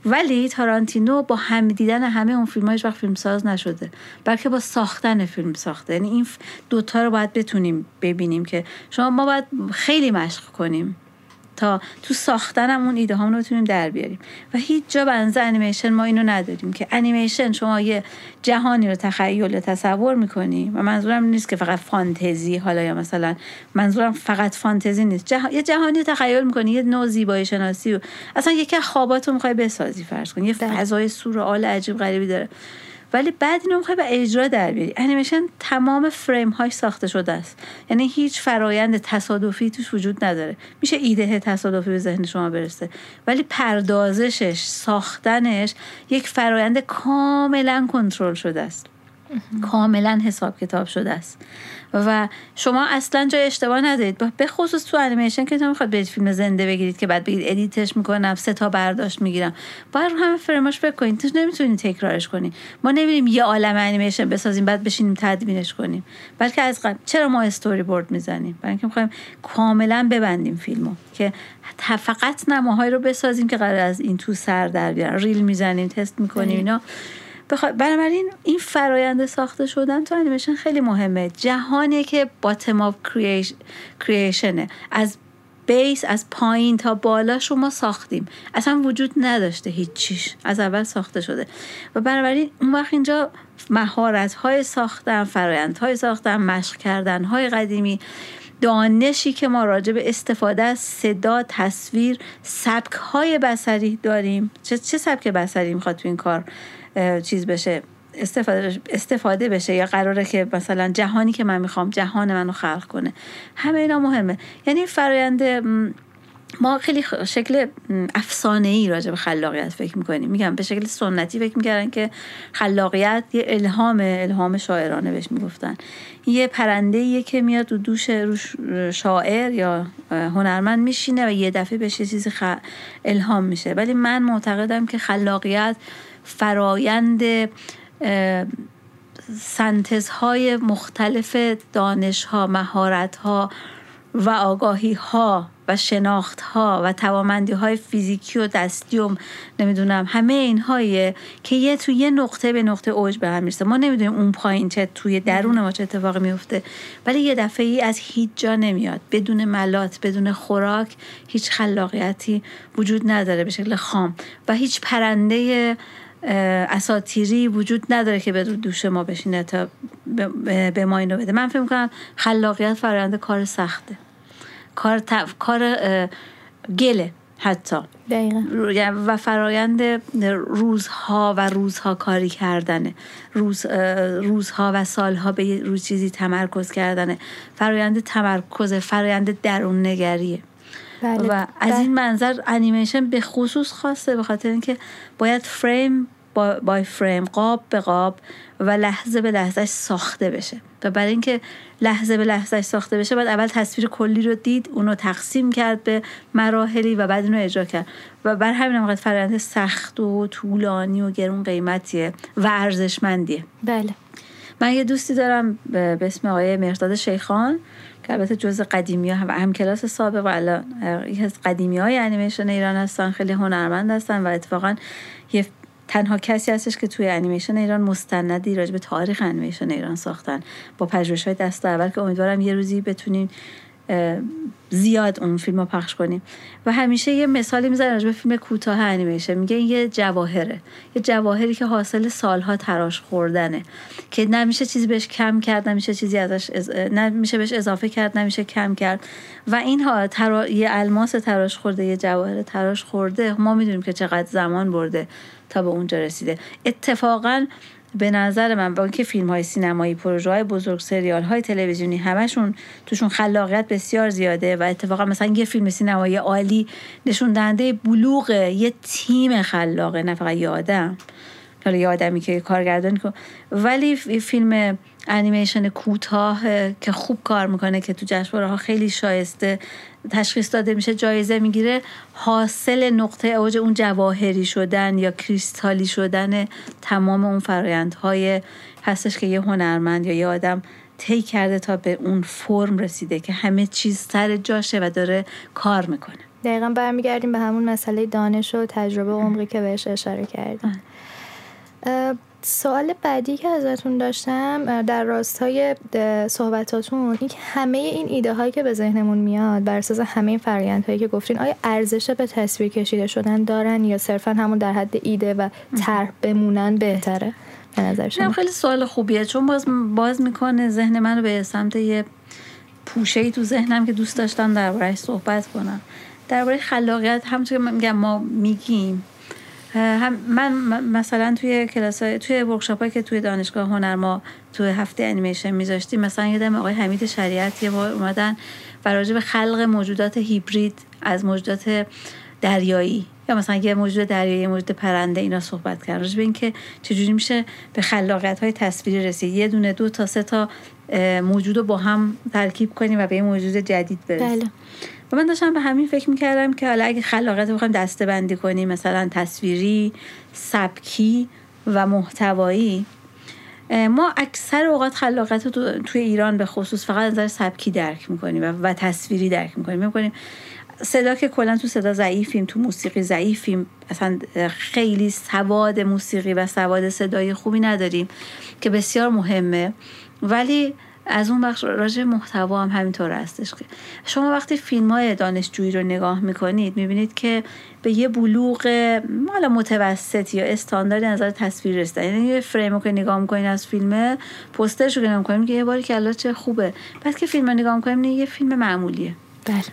ولی تارانتینو با هم دیدن همه اون فیلم هایش وقت فیلم ساز نشده بلکه با ساختن فیلم ساخته. یعنی این دوتا رو باید بتونیم ببینیم که شما ما باید خیلی مشق کنیم. تا تو ساختنم اون ایده رو بتونیم در بیاریم. و هیچ جا بنزه انیمیشن ما اینو نداریم که انیمیشن شما یه جهانی رو تخیل تصور می‌کنی و منظورم نیست که فقط فانتزی حالا یا مثلا منظورم فقط فانتزی نیست. یه جهانی رو تخیل می‌کنی یه نوع زیبایی شناسی و اصلا یکی خوابات رو می‌خوای بسازی فرض کن. یه بله. فضای سورئال عجیب غریبی داره. ولی بعد اینو می‌خوای به اجرا در بیاری. انیمیشن تمام فریم هاش ساخته شده است. یعنی هیچ فرایند تصادفی توش وجود نداره. میشه ایده تصادفی به ذهن شما برسه. ولی پردازشش ساختنش یک فرایند کاملا کنترل شده است. کاملا حساب کتاب شده است. و شما اصلا جای اشتباه ندارید. به خصوص تو انیمیشن که نمی‌خواد برید فیلم زنده بگیرید که بعد بگید edit ش می‌کنم سه تا برداشت می‌گیرم. باید رو همه فریماش فکر کنید تو نمی‌تونید تکرارش کنید ما نمیریم یه عالم انیمیشن بسازیم بعد بشینیم تدوینش کنیم. بلکه از قبل چرا ما استوری بورد می‌زنیم؟ برای اینکه می‌خوایم کاملا ببندیم فیلمو. که فقط نماهایی رو بسازیم که قرار از این تو سر در بیارن. ریل می‌زنیم تست می‌کنیم اینا. بخوا... بنابراین این فرایند ساخته شدن تو انیمیشن خیلی مهمه. جهانی که bottom of creation ه از بیس از پایین تا بالا شما ساختیم. اصلا وجود نداشته هیچیش. از اول ساخته شده. و بنابراین اون وقت اینجا مهارت های ساختن فرایند های ساختن مشق کردن های قدیمی دانشی که ما راجع به استفاده از صدا تصویر سبک های بسری داریم. چه, چه سبک بسری می‌خواد تو این کار؟ چیز بشه استفاده, استفاده بشه یا قراره که مثلا جهانی که من می‌خوام جهان منو خلق کنه. همه اینا مهمه. یعنی فرایند ما خیلی شکل افسانه ای راجع به خلاقیت فکر می‌کنیم. میگم به شکل سنتی فکر می‌کردن که خلاقیت یه الهام الهام شاعرانه بهش می‌گفتن. یه پرنده ایه که میاد و دوش شاعر یا هنرمند میشینه و یه دفعه بهش یه چیزی الهام میشه. ولی من معتقدم که خلاقیت فرایند سنتزهای مختلف دانش ها مهارت ها و آگاهی ها و شناخت ها و توامندی های فیزیکی و دستی و نمی‌دونم همه اینهاییه که یه توی یه نقطه به نقطه اوج به هم می‌رسه. ما نمی‌دونیم اون پایین چه توی درون ما چه اتفاقی میفته ولی یه دفعه ای از هیچ جا نمیاد. بدون ملات بدون خوراک هیچ خلاقیتی وجود نداره به شکل خام و هیچ پرنده اساتیری وجود نداره که به دوش ما بشینه تا به ما اینو بده. من فکر می‌کنم خلاقیت فرآیند کار سخته. کار کار گله حتی. یعنی و فرایند روزها و روزها کاری کردنه. روز روزها و سالها به روز چیزی تمرکز کردنه. فرایند تمرکز فرایند درون نگریه. بله. و از بله. این منظر انیمیشن به خصوص خاصه به خاطر اینکه باید فریم بای فریم قاب به قاب و لحظه به لحظه ساخته بشه. و برای اینکه لحظه به لحظه ساخته بشه باید اول تصویر کلی رو دید اونو تقسیم کرد به مراحلی و بعد اونو اجرا کرد. و بر همین هم فرآیند سخت و طولانی و گرون قیمتیه و ارزشمندیه. بله. من یه دوستی دارم به اسم آقای مرتاد شیخان که البته جز قدیمی ها و هم کلاس سابق و الان یکی از قدیمی های انیمیشن ایران هستن خیلی هنرمند هستن و اتفاقا یه تنها کسی هستش که توی انیمیشن ایران مستندی راجع به تاریخ انیمیشن ایران ساختن. با پژوهش های دست اول که امیدوارم یه روزی بتونیم زیاد اون فیلم رو پخش کنیم. و همیشه یه مثالی می‌زنه راجع به فیلم کوتاه انیمیشن. میگه یه جواهره. یه جواهری که حاصل سالها تراش خوردنه. که نمیشه چیزی بهش کم کرد نمیشه چیزی ازش از... نمیشه بهش اضافه کرد نمیشه کم کرد. و اینها ترا... یه الماس تراش خورده یه جواهر تراش خورده. ما می‌دونیم که چقدر زمان برده. تا به اونجا رسیده. اتفاقا به نظر من با اینکه فیلم های سینمایی پروژه های بزرگ سریال های تلویزیونی همشون توشون خلاقیت بسیار زیاده و اتفاقا مثلا یه فیلم سینمایی عالی نشون دهنده بلوغ یه تیم خلاقه نه فقط یه آدم. حالا یه آدمی که کارگردانی کن. ولی فیلم انیمیشن کوتاه که خوب کار می‌کنه که تو جشنواره ها خیلی شایسته تشخیص داده میشه جایزه می‌گیره. حاصل نقطه اوج اون جواهری شدن یا کریستالی شدن تمام اون فرایندهای هستش که یه هنرمند یا یه آدم طی کرده تا به اون فرم رسیده که همه چیز سر جاشه و داره کار می‌کنه. دقیقا برمیگردیم به همون مسئله دانش و تجربه عمقی که بهش اشاره کردیم. سوال بعدی که ازتون داشتم در راستای صحبتاتون این که همه این ایده هایی که به ذهنمون میاد بر اساس همه این فرایند هایی که گفتین آیا ارزش به تصویر کشیده شدن دارن یا صرفا همون در حد ایده و طرح بمونن بهتره؟ به نظر شما؟ خیلی سوال خوبیه. چون باز باز می‌کنه ذهن من رو به سمت یه پوشه ای تو ذهنم که دوست داشتم دربارهش صحبت کنم. درباره خلاقیت همونطور که میگم ما میگیم. هم من مثلا توی کلاس توی ورکشاپ هایی که توی دانشگاه هنر ما توی هفته انیمیشن میذاشتیم مثلا یادم آقای حمید شریعت یه بار اومدن و به خلق موجودات هیبرید از موجودات دریایی یا مثلا یه موجود دریایی یه موجود پرنده اینا صحبت کردن راجع به اینکه چجوری میشه به خلاقیت های تصویری رسید. یه دونه دو تا سه تا موجود رو با هم ترکیب کنیم و به یه موجود جدید برسیم. بله. من داشتم به همین فکر می‌کردم که حالا اگه خلاقیت بخوایم دسته بندی کنیم مثلا تصویری سبکی و محتوایی ما اکثر اوقات خلاقیت رو توی ایران به خصوص فقط نظر سبکی درک می‌کنیم و, و تصویری درک می‌کنیم. می‌کنیم صدا که کلا تو صدا ضعیفیم تو موسیقی ضعیفیم اصلا خیلی سواد موسیقی و سواد صدای خوبی نداریم که بسیار مهمه. ولی از اون بخش راجع محتوا هم همینطور هستش که شما وقتی فیلم های دانشجویی رو نگاه می‌کنید می‌بینید که به یه بلوغ حالا متوسط یا استاندارد نظر تصویر رسیدن. یعنی یه فریم که نگاه می‌کنید از فیلم پوسترش رو نگاه می‌کنید که یه باری که چه خوبه. بعد که فیلم رو نگاه می‌کنید یه فیلم معمولیه.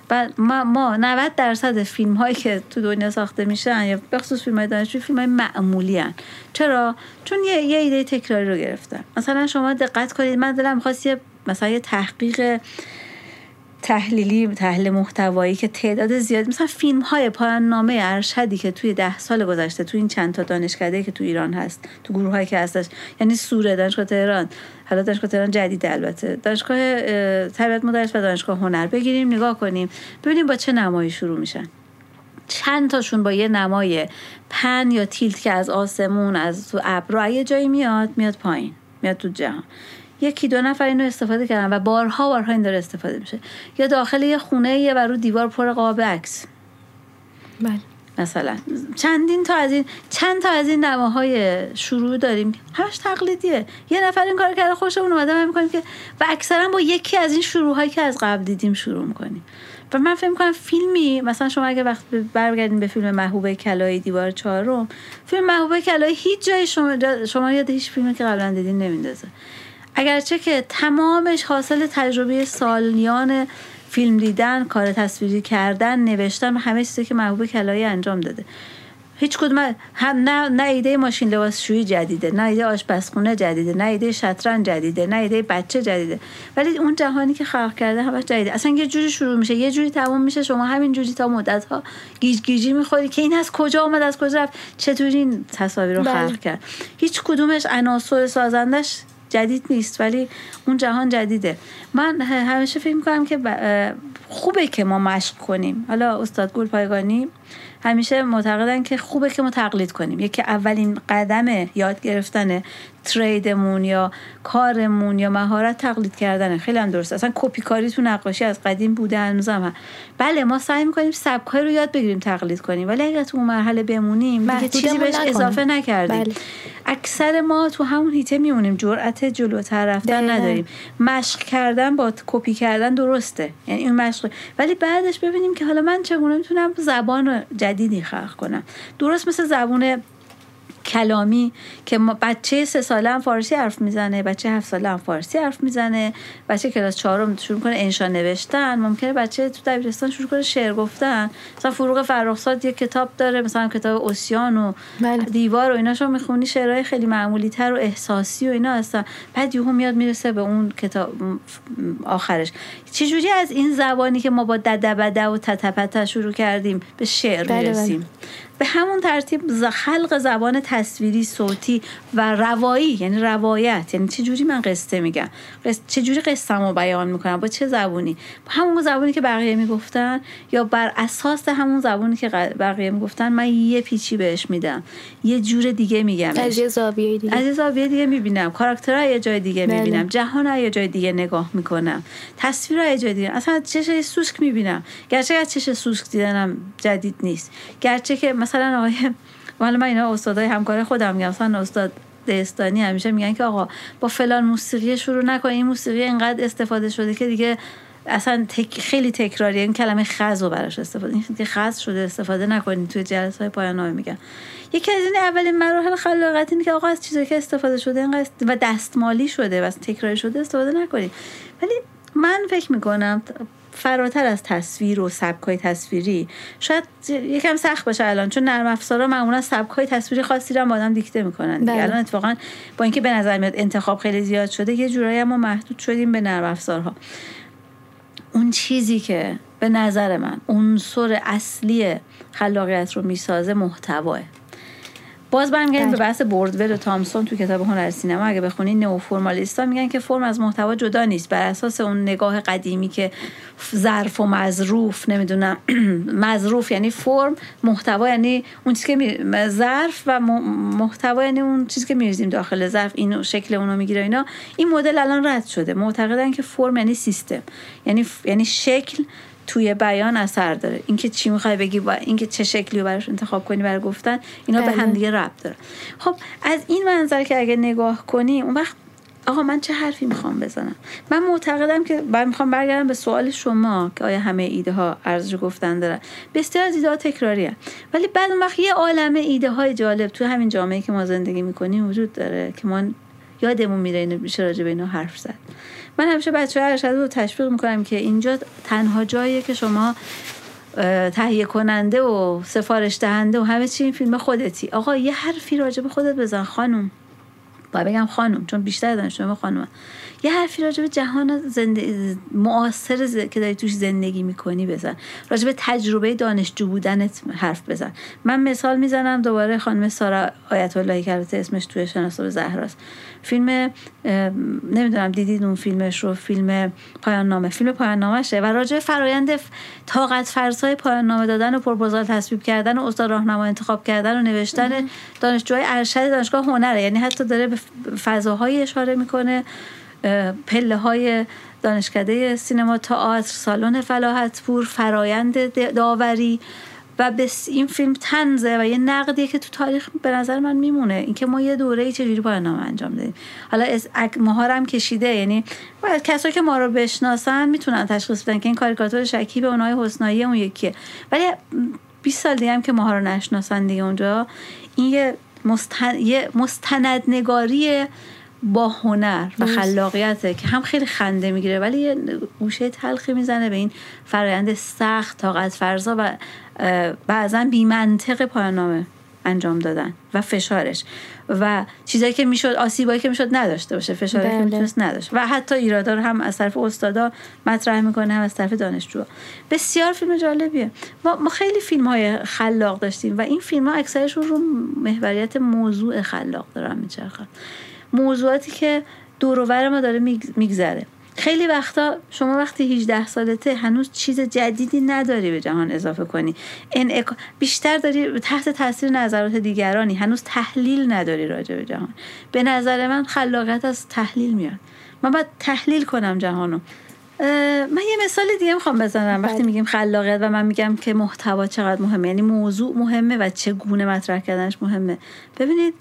بله. ما, ما 90 درصد فیلم هایی که تو دنیا ساخته میشن یا بخصوص فیلم های دانشجویی فیلم های معمولی هن. چرا چون یه, یه ایده تکراری رو گرفتن مثلا شما دقت کنید من دلم می‌خواست یه مثلا یه تحقیق تحلیلی تحلیل محتوایی که تعداد زیاد مثلا فیلم های پایان نامه ارشدی که توی ده سال گذشته توی این چند تا دانشکده که تو ایران هست تو گروه هایی که هستش یعنی سوره دانشگاه تهران. حالا دانشگاه تهران جدید البته. دانشگاه تربیت مدرس و دانشگاه هنر. بگیریم نگاه کنیم. ببینیم با چه نمایی شروع میشن. چند تاشون با یه نمای پن یا تیلت که از آسمون از تو ابر یه جایی میاد میاد پایین میاد تو جهان. یکی دو نفر اینو استفاده کردن و بارها بارها این داره استفاده میشه. یا داخل یه خونه یه و رو دیوار پر قاب عکس. بله. مثلا. چندین تا از این چند تا از این نماهای شروع داریم. همش تقلیدیه. یه نفر این کار کرده خوشمون اومده من می‌کنیم که و اکثرا با یکی از این شروع هایی که از قبل دیدیم شروع می‌کنیم. و من فکر می‌کنم فیلمی مثلا شما اگه وقت برگردین به فیلم محبوب کلای دیوار چهارم فیلم محبوب کلای هیچ جای شما شما یاد هیچ فیلمی که قبلا دیدین نمیندازه. اگرچه که تمامش حاصل تجربه سالیان فیلم دیدن کار تصویری کردن نوشتن و همه چیزی که محبوب کلایی انجام داده. هیچ کدوم هم نه, نه ایده ماشین لباسشویی جدیده نه ایده آشپزخونه جدیده نه ایده شطرنج جدیده نه ایده بچه جدیده. ولی اون جهانی که خلق کرده همش جدیده. اصلا یه جوری شروع میشه یه جوری تموم میشه شما همین جوری تا مدت ها گیج گیجی می‌خوری که این از کجا آمد از کجا رفت چطوری این تصاویر رو خلق بله. کرد. هیچ کدومش عناصر سازندش جدید نیست ولی اون جهان جدیده. من همیشه فکر می‌کنم که خوبه که ما مشق کنیم. حالا استاد گل پایگانی همیشه معتقدن که خوبه که ما تقلید کنیم. یکی اولین قدم یاد گرفتن تریدمون یا کارمون یا مهارت تقلید کردن خیلی هم درست اصلا کپی کاری تو نقاشی از قدیم بوده هنوزم بله ما سعی می‌کنیم سبکای رو یاد بگیریم تقلید کنیم. ولی اگر تو اون مرحله بمونیم دیگه چیزی بهش اضافه نکردیم. بله. اکثر ما تو همون هیته میمونیم. جرأت جلوتر رفتن نداریم. مشق کردن با کپی کردن درسته. یعنی این مشق. ولی بعدش ببینیم که حالا من چگونه می‌تونم زبان جدیدی خلق کنم. درست مثل زبون کلامی که بچه سه ساله هم فارسی حرف می‌زنه بچه هفت ساله هم فارسی حرف می‌زنه بچه کلاس چهارم شروع کنه انشا نوشتن ممکنه بچه تو دبیرستان شروع کنه شعر گفتن مثلا فروغ فرخزاد یه کتاب داره مثلا کتاب اوسیان و بله. دیوار و ایناشو می‌خونی شعرهای خیلی معمولی تر و احساسی و اینا هستن بعد یهو میاد می‌رسه به اون کتاب آخرش چجوری از این زبانی که ما با ددبده و تتپته شروع کردیم به شعر بله، بله. به همون ترتیب خلق زبان تصویری صوتی و روایی یعنی روایت. یعنی چه جوری من قصه میگم؟ چه جوری قصه رو بیان می‌کنم؟ با چه زبونی؟ با همون زبونی که بقیه می‌گفتن یا بر اساس همون زبونی که بقیه می‌گفتن من یه پیچی بهش میدم. یه جور دیگه میگم از یه زاویه دیگه. از یه زاویه دیگه می‌بینم. کاراکترها یه جای دیگه بله. می‌بینم. جهان یه جای دیگه نگاه می‌کنم. تصویر یه جای دیگه. اصلا چش سوسک می‌بینم. گرچه از چش سوسک دیدنم جدید نیست. گرچه که مثلا آقای حالا من اینا استادای همکار خودم میگم. مثلا استاد دستانی همیشه میگن که آقا با فلان موسیقی شروع نکن. این موسیقی اینقدر استفاده شده که دیگه اصلا تک خیلی تکراری. این کلمه خز رو براش استفاده این که خز شده استفاده نکنید توی جلسه های پایان میگن. یکی از این اولین مراحل خلاقیت اینه که آقا از چیزایی که استفاده شده اینقدر و دستمالی شده و تکراری شده استفاده نکنید. ولی من فکر می‌کنم فراتر از تصویر و سبکای تصویری. شاید یکم سخت باشه الان چون نرم افزارا معمولا سبکای تصویری خاصی رو آدم دیکته می‌کنن بله. الان اتفاقا با اینکه به نظر میاد انتخاب خیلی زیاد شده یه جورایی ما محدود شدیم به نرم افزارها. اون چیزی که به نظر من عنصر اصلی خلاقیت رو می‌سازه محتواه. باز برمیگردیم به بله. بحث بوردول و تامسون تو کتاب هنر سینما اگه بخونین ها میگن که فرم از محتوا جدا نیست. بر اساس اون نگاه قدیمی که ظرف و مظروف نمی‌دونم [clears throat] مظروف یعنی فرم محتوا یعنی اون چیزی که ظرف و محتوا یعنی اون چیزی که میریزیم داخل ظرف. اینو شکل اونو می‌گیره اینا. این مدل الان رد شده. معتقدن که فرم یعنی سیستم. یعنی یعنی شکل توی بیان اثر داره. اینکه چی می‌خوای بگی با اینکه چه شکلی رو براش انتخاب کنی برای گفتن اینا بله. به هم دیگه ربط داره. خب از این منظر که اگه نگاه کنی اون وقت آقا من چه حرفی می‌خوام بزنم؟ من معتقدم که بعد می‌خوام برگردم به سوال شما که آیا همه ایده ها ارزش گفتن دارن. بسیار از ایده ها تکراری ولی بعد اون وقت یه عالمه ایده های جالب تو همین جامعه که ما زندگی می‌کنیم وجود داره که ما یادمون میره اینو میشه راجع به اینا حرف زد. من همیشه بچه ارشد رو تشویق می‌کنم که اینجا تنها جاییه که شما تهیه کننده و سفارش دهنده و همه چی این فیلم خودتی. آقا یه حرفی راجع به خودت بزن خانم باید بگم خانم چون بیشتر دانشجو خانم یه حرفی راجع به جهان زنده... معاصر که داری توش زندگی می‌کنی بزن. راجع به تجربه دانشجو بودنت حرف بزن. من مثال می‌زنم دوباره خانم سارا آیت اللهی که اسمش توی شناسا زهراست. فیلم نمی‌دونم دیدید اون فیلمش رو فیلم پایان نامه فیلم پایان نامشه و راجع فرایند طاقت فرسای پایان نامه دادن و پروپوزال تصویب کردن و استاد راهنما انتخاب کردن و نوشتن دانشجوهای ارشد دانشگاه هنره. یعنی حتی داره به فضاهای اشاره می‌کنه. پله های دانشکده سینما تئاتر سالن فلاحت پور فرایند داوری و به این فیلم تنزه و یه نقدیه که تو تاریخ به نظر من میمونه. اینکه ما یه دوره چجوری نام انجام دادیم. حالا از ماها کشیده یعنی کسایی که ما رو بشناسن می‌تونن تشخیص بدن که این کاریکاتور شکیب اونای حسنایی اون یکیه. ولی 20 سال دیگه هم که ماها رو نشناسن دیگه اونجا این یه, مستند یه مستندنگاری با هنر و خلاقیته که هم خیلی خنده می‌گیره ولی یه گوشه تلخی می‌زنه به این فرایند سخت طاقت فرزا و بعضا بی منطق پایان انجام دادن و فشارش. و چیزایی که می‌شد آسیبایی که می‌شد نداشته باشه فشاری که بله. می‌تونست نداشت. و حتی ایرادار هم از طرف استادا مطرح می‌کنه هم از طرف دانشجو بسیار فیلم جالبیه. ما, ما خیلی فیلم های خلاق داشتیم و این فیلم ها اکثرشون رو محوریت موضوع خلاق دارن میچرخن. موضوعاتی که دور ما داره میگذره. خیلی وقتا شما وقتی 18 سالته هنوز چیز جدیدی نداری به جهان اضافه کنی. بیشتر داری تحت تاثیر نظرات دیگرانی. هنوز تحلیل نداری راجع به جهان. به نظر من خلاقیت از تحلیل میاد. من باید تحلیل کنم جهانو. من یه مثال دیگه می‌خوام بزنم. وقتی بله. میگیم خلاقیت و من میگم که محتوا چقدر مهمه. یعنی موضوع مهمه و چگونه مطرح کردنش مهمه. ببینید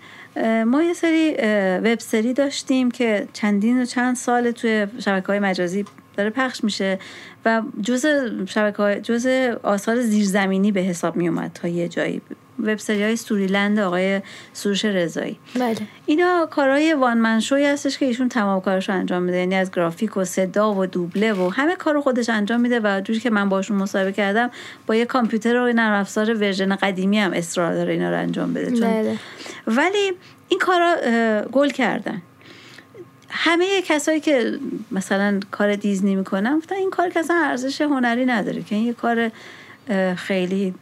ما یه سری وب سری داشتیم که چندین و چند سال توی شبکه های مجازی داره پخش میشه و جز شبکه جز آثار زیرزمینی به حساب می اومد تا یه جایی. وب سری های سوریلند آقای سروش رضایی. بله. اینا کارهای وان من شوی هستش که ایشون تمام کارش انجام میده. یعنی از گرافیک و صدا و دوبله و همه کار خودش انجام میده و جوری که من باشون مصاحبه کردم با یه کامپیوتر و نرم افزار ورژن قدیمی هم اصرار داره اینا رو انجام بده. چون بله. ولی این کارا گل کردن. همه کسایی که مثلا کار دیزنی می‌کنن گفتن این کار که اصلا ارزش هنری نداره که این یه کار خیلی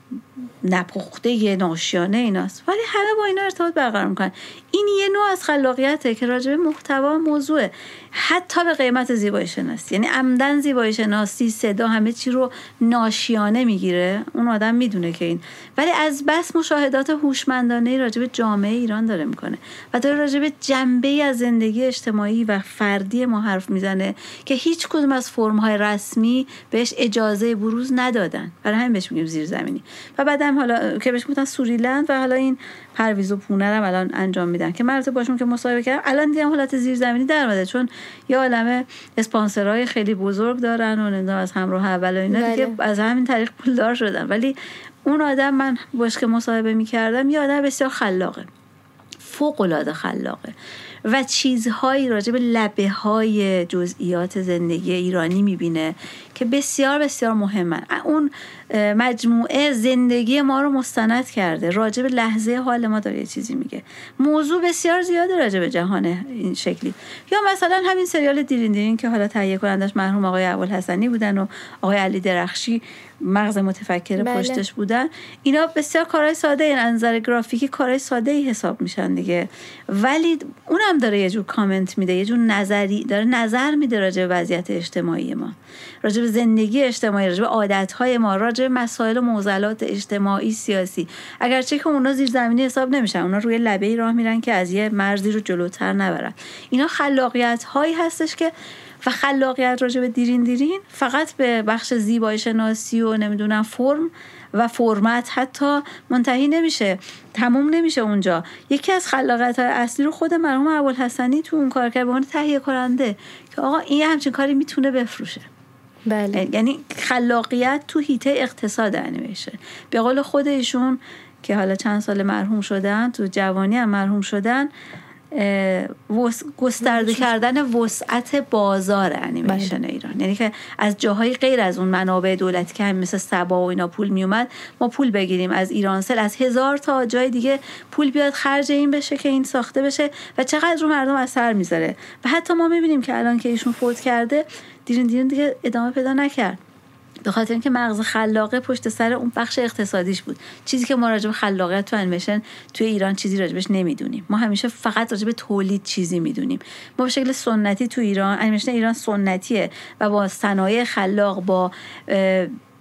نپخته ناشیانه ایناست. ولی همه با اینا ارتباط برقرار می‌کنن. این یه نوع از خلاقیته که راجع به محتوا موضوعه. حتی به قیمت زیبایی شناسی یعنی عمدن زیبایی شناسی صدا همه چی رو ناشیانه می‌گیره. اون آدم می‌دونه که این. ولی از بس مشاهدات هوشمندانه راجع به جامعه ایران داره می‌کنه. و داره راجع به جنبه از زندگی اجتماعی و فردی ما حرف می‌زنه که هیچ کدوم از فرمهای رسمی بهش اجازه بروز ندادن. برای همین بهش میگیم زیرزمینی و بعدم حالا که بهش گفتن سوریلند و حالا این پرویز و پونه هم الان انجام میدن. که من باشون که مصاحبه کردم الان دیدم حالت زیرزمینی در چون یه عالمه اسپانسرهای خیلی بزرگ دارن و نمی‌دونم از همراه اول و اینا دیگه بله. از همین طریق پولدار شدن. ولی اون آدم من باش که مصاحبه می‌کردم یه آدم بسیار خلاقه. فوق العاده خلاقه. و چیزهایی راجع به لبه های جزئیات زندگی ایرانی می‌بینه که بسیار بسیار مهمن. اون مجموعه زندگی ما رو مستند کرده. راجع به لحظه حال ما داره یه چیزی میگه. موضوع بسیار زیاده راجع به جهان این شکلی. یا مثلا همین سریال دیرین دیرین که حالا تهیه کنندش مرحوم آقای ابوالحسنی بودن و آقای علی درخشی مغز متفکر بله. پشتش بودن. اینا بسیار کارهای ساده این نظر گرافیکی کارهای ساده ای حساب میشن دیگه. ولی اونم داره یه جور کامنت میده یه جور نظری داره نظر میده راجع به وضعیت اجتماعی ما. راجع به زندگی اجتماعی راجع به عادتهای ما راجع به مسائل و معضلات اجتماعی سیاسی. اگرچه که اونا زیر زمینی حساب نمیشن اونا روی لبه ای راه میرن که از یه مرزی رو جلوتر نبرن. اینا خلاقیت هایی هستش که و خلاقیت راجع به دیرین دیرین فقط به بخش زیبایی شناسی و نمی‌دونم فرم و فرمت حتی منتهی نمیشه تموم نمیشه اونجا. یکی از خلاقیت های اصلی رو خود مرحوم ابوالحسنی تو اون کار کرد به عنوان تهیه کننده که آقا این همچین کاری می‌تونه بفروشه. بله. یعنی خلاقیت تو هیته اقتصاد انیمیشن. به قول خود ایشون که حالا چند سال مرحوم شدن تو جوانی هم مرحوم شدن گسترده کردن وسعت بازار انیمیشن بله. ایران. یعنی که از جاهای غیر از اون منابع دولتی که مثل سبا و اینا پول میومد ما پول بگیریم. از ایرانسل از هزار تا جای دیگه پول بیاد خرج این بشه که این ساخته بشه و چقدر رو مردم اثر می‌ذاره. و حتی ما می‌بینیم که الان که ایشون فوت کرده دیرین دیرین دیگه ادامه پیدا نکرد. به خاطر اینکه مغز خلاقه پشت سر اون بخش اقتصادیش بود. چیزی که ما راجع به خلاقیت تو انیمیشن توی ایران چیزی راجبش نمی‌دونیم. ما همیشه فقط راجع به تولید چیزی می‌دونیم. ما به شکل سنتی تو ایران انیمیشن ایران سنتیه و با صنایع خلاق با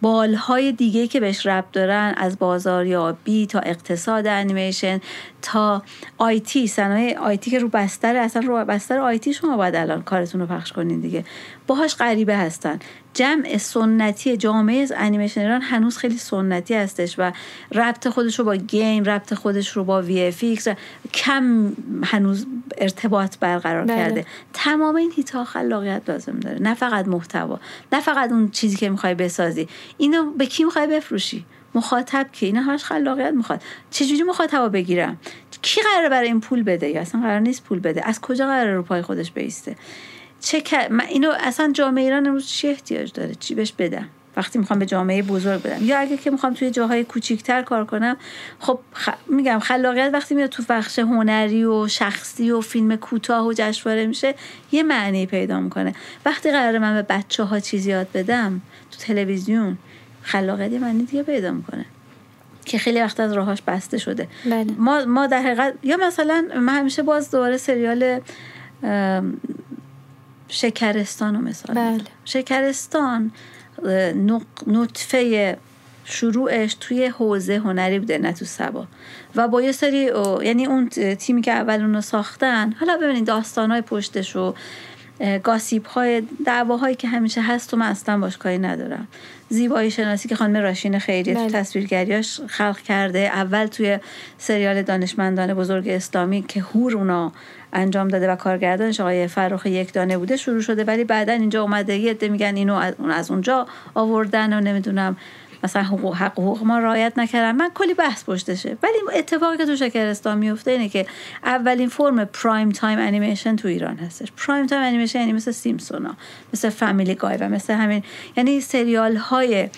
بالهای دیگه که بهش ربط دارن از بازاریابی تا اقتصاد انیمیشن تا IT صنایع IT که رو بستر اصلا رو بستر IT شما باید الان کارتون رو پخش کنین دیگه. باهاش غریبه هستن. جمع سنتی جامعه از انیمیشن ایران هنوز خیلی سنتی هستش و ربط خودش رو با گیم ربط خودش رو با VFX کم هنوز ارتباط برقرار بله. کرده. تمام این هیتا خلاقیت لازم داره. نه فقط محتوا نه فقط اون چیزی که می‌خوای بسازی. اینو به کی می‌خوای بفروشی؟ مخاطب که اینا همش خلاقیت می‌خواد. چجوری مخاطب بگیرم؟ کی قراره برای این پول بده؟ یا اصلا قرار نیست پول بده. از کجا قراره رو پای خودش بیسته؟ چه من اینو اصلا جامعه ایران امروز چی احتیاج داره؟ چی بهش بدم؟ وقتی می‌خوام به جامعه بزرگ بدم. یا اگه که می‌خوام توی جاهای کوچیکتر کار کنم خب میگم خلاقیت وقتی میاد تو بخش هنری و شخصی و فیلم کوتاه و جشنواره میشه یه معنی پیدا می‌کنه. وقتی قراره من به بچه ها چیزی یاد بدم تو تلویزیون خلاقیت معنی دیگه پیدا می‌کنه که خیلی وقت از راهاش بسته شده بله. ما ما در حقیقت یا مثلا من همیشه باز دوباره سریال شکرستان رو مثال بله. شکرستان نطفه شروعش توی حوزه هنری بوده نه تو سبا و با یه سری یعنی اون تیمی که اول اونو ساختن حالا ببینید داستان های پشتش و گاسیب های دعواهایی که همیشه هست و من اصلا باش کاری ندارم زیبایی شناسی که خانم راشین خیریه تو بله. تصویرگریاش خلق کرده اول توی سریال دانشمندان بزرگ اسلامی که هور اونا انجام داده و کارگردانش آقای فرخ یک دانه بوده شروع شده ولی بعدا اینجا اومده یه عده میگن اینو از اونجا آوردن و نمی‌دونم مثلا حقوق حق حقوق ما رعایت نکردن. من کلی بحث پشتشه. ولی اتفاقی که تو شکرستان میفته اینه که اولین فرم prime time انیمیشن تو ایران هستش. prime time انیمیشن یعنی مثل سیمسونا مثل Family Guy و مثل همین. یعنی سریال های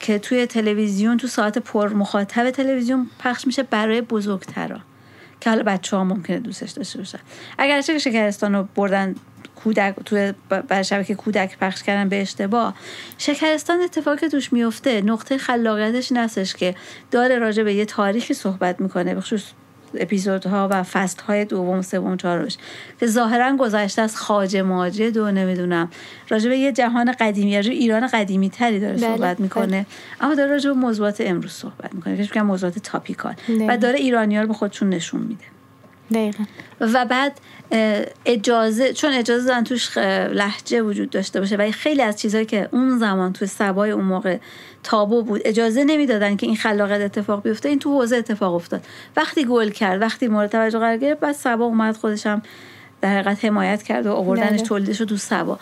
که توی تلویزیون تو ساعت پر مخاطب تلویزیون پخش میشه برای بزرگترا. که حالا بچه ها ممکنه دوستش داشته باشن. اگرچه شکرستان رو بردن کودک توی بر شبکه کودک پخش کردن به اشتباه شکرستان اتفاقی که توش میفته نقطه خلاقیتش نستش که داره راجع به یه تاریخی صحبت می‌کنه بخصوص اپیزودها و فست های دوم سوم چهارمش که ظاهرا گذشته از خاجه ماجد و نمی‌دونم راجع به یه جهان قدیمی راجع ایران قدیمی تری داره بله، صحبت می‌کنه. بله. اما داره راجع به موضوعات امروز صحبت می‌کنه که موضوعات تاپیکال. و داره ایرانی رو به خودشون نشون میده. دقیقا. و بعد اجازه چون اجازه دارن توش لحجه وجود داشته باشه و خیلی از چیزهایی که اون زمان توی سبای اون موقع تابو بود اجازه نمی‌دادن که این خلاقیت اتفاق بیفته این تو حوزه اتفاق افتاد وقتی گل کرد وقتی مورد توجه قرار گرفت بعد سبا اومد خودشم در حقیقت حمایت کرد و آوردنش بله. تولیدش رو تو سبا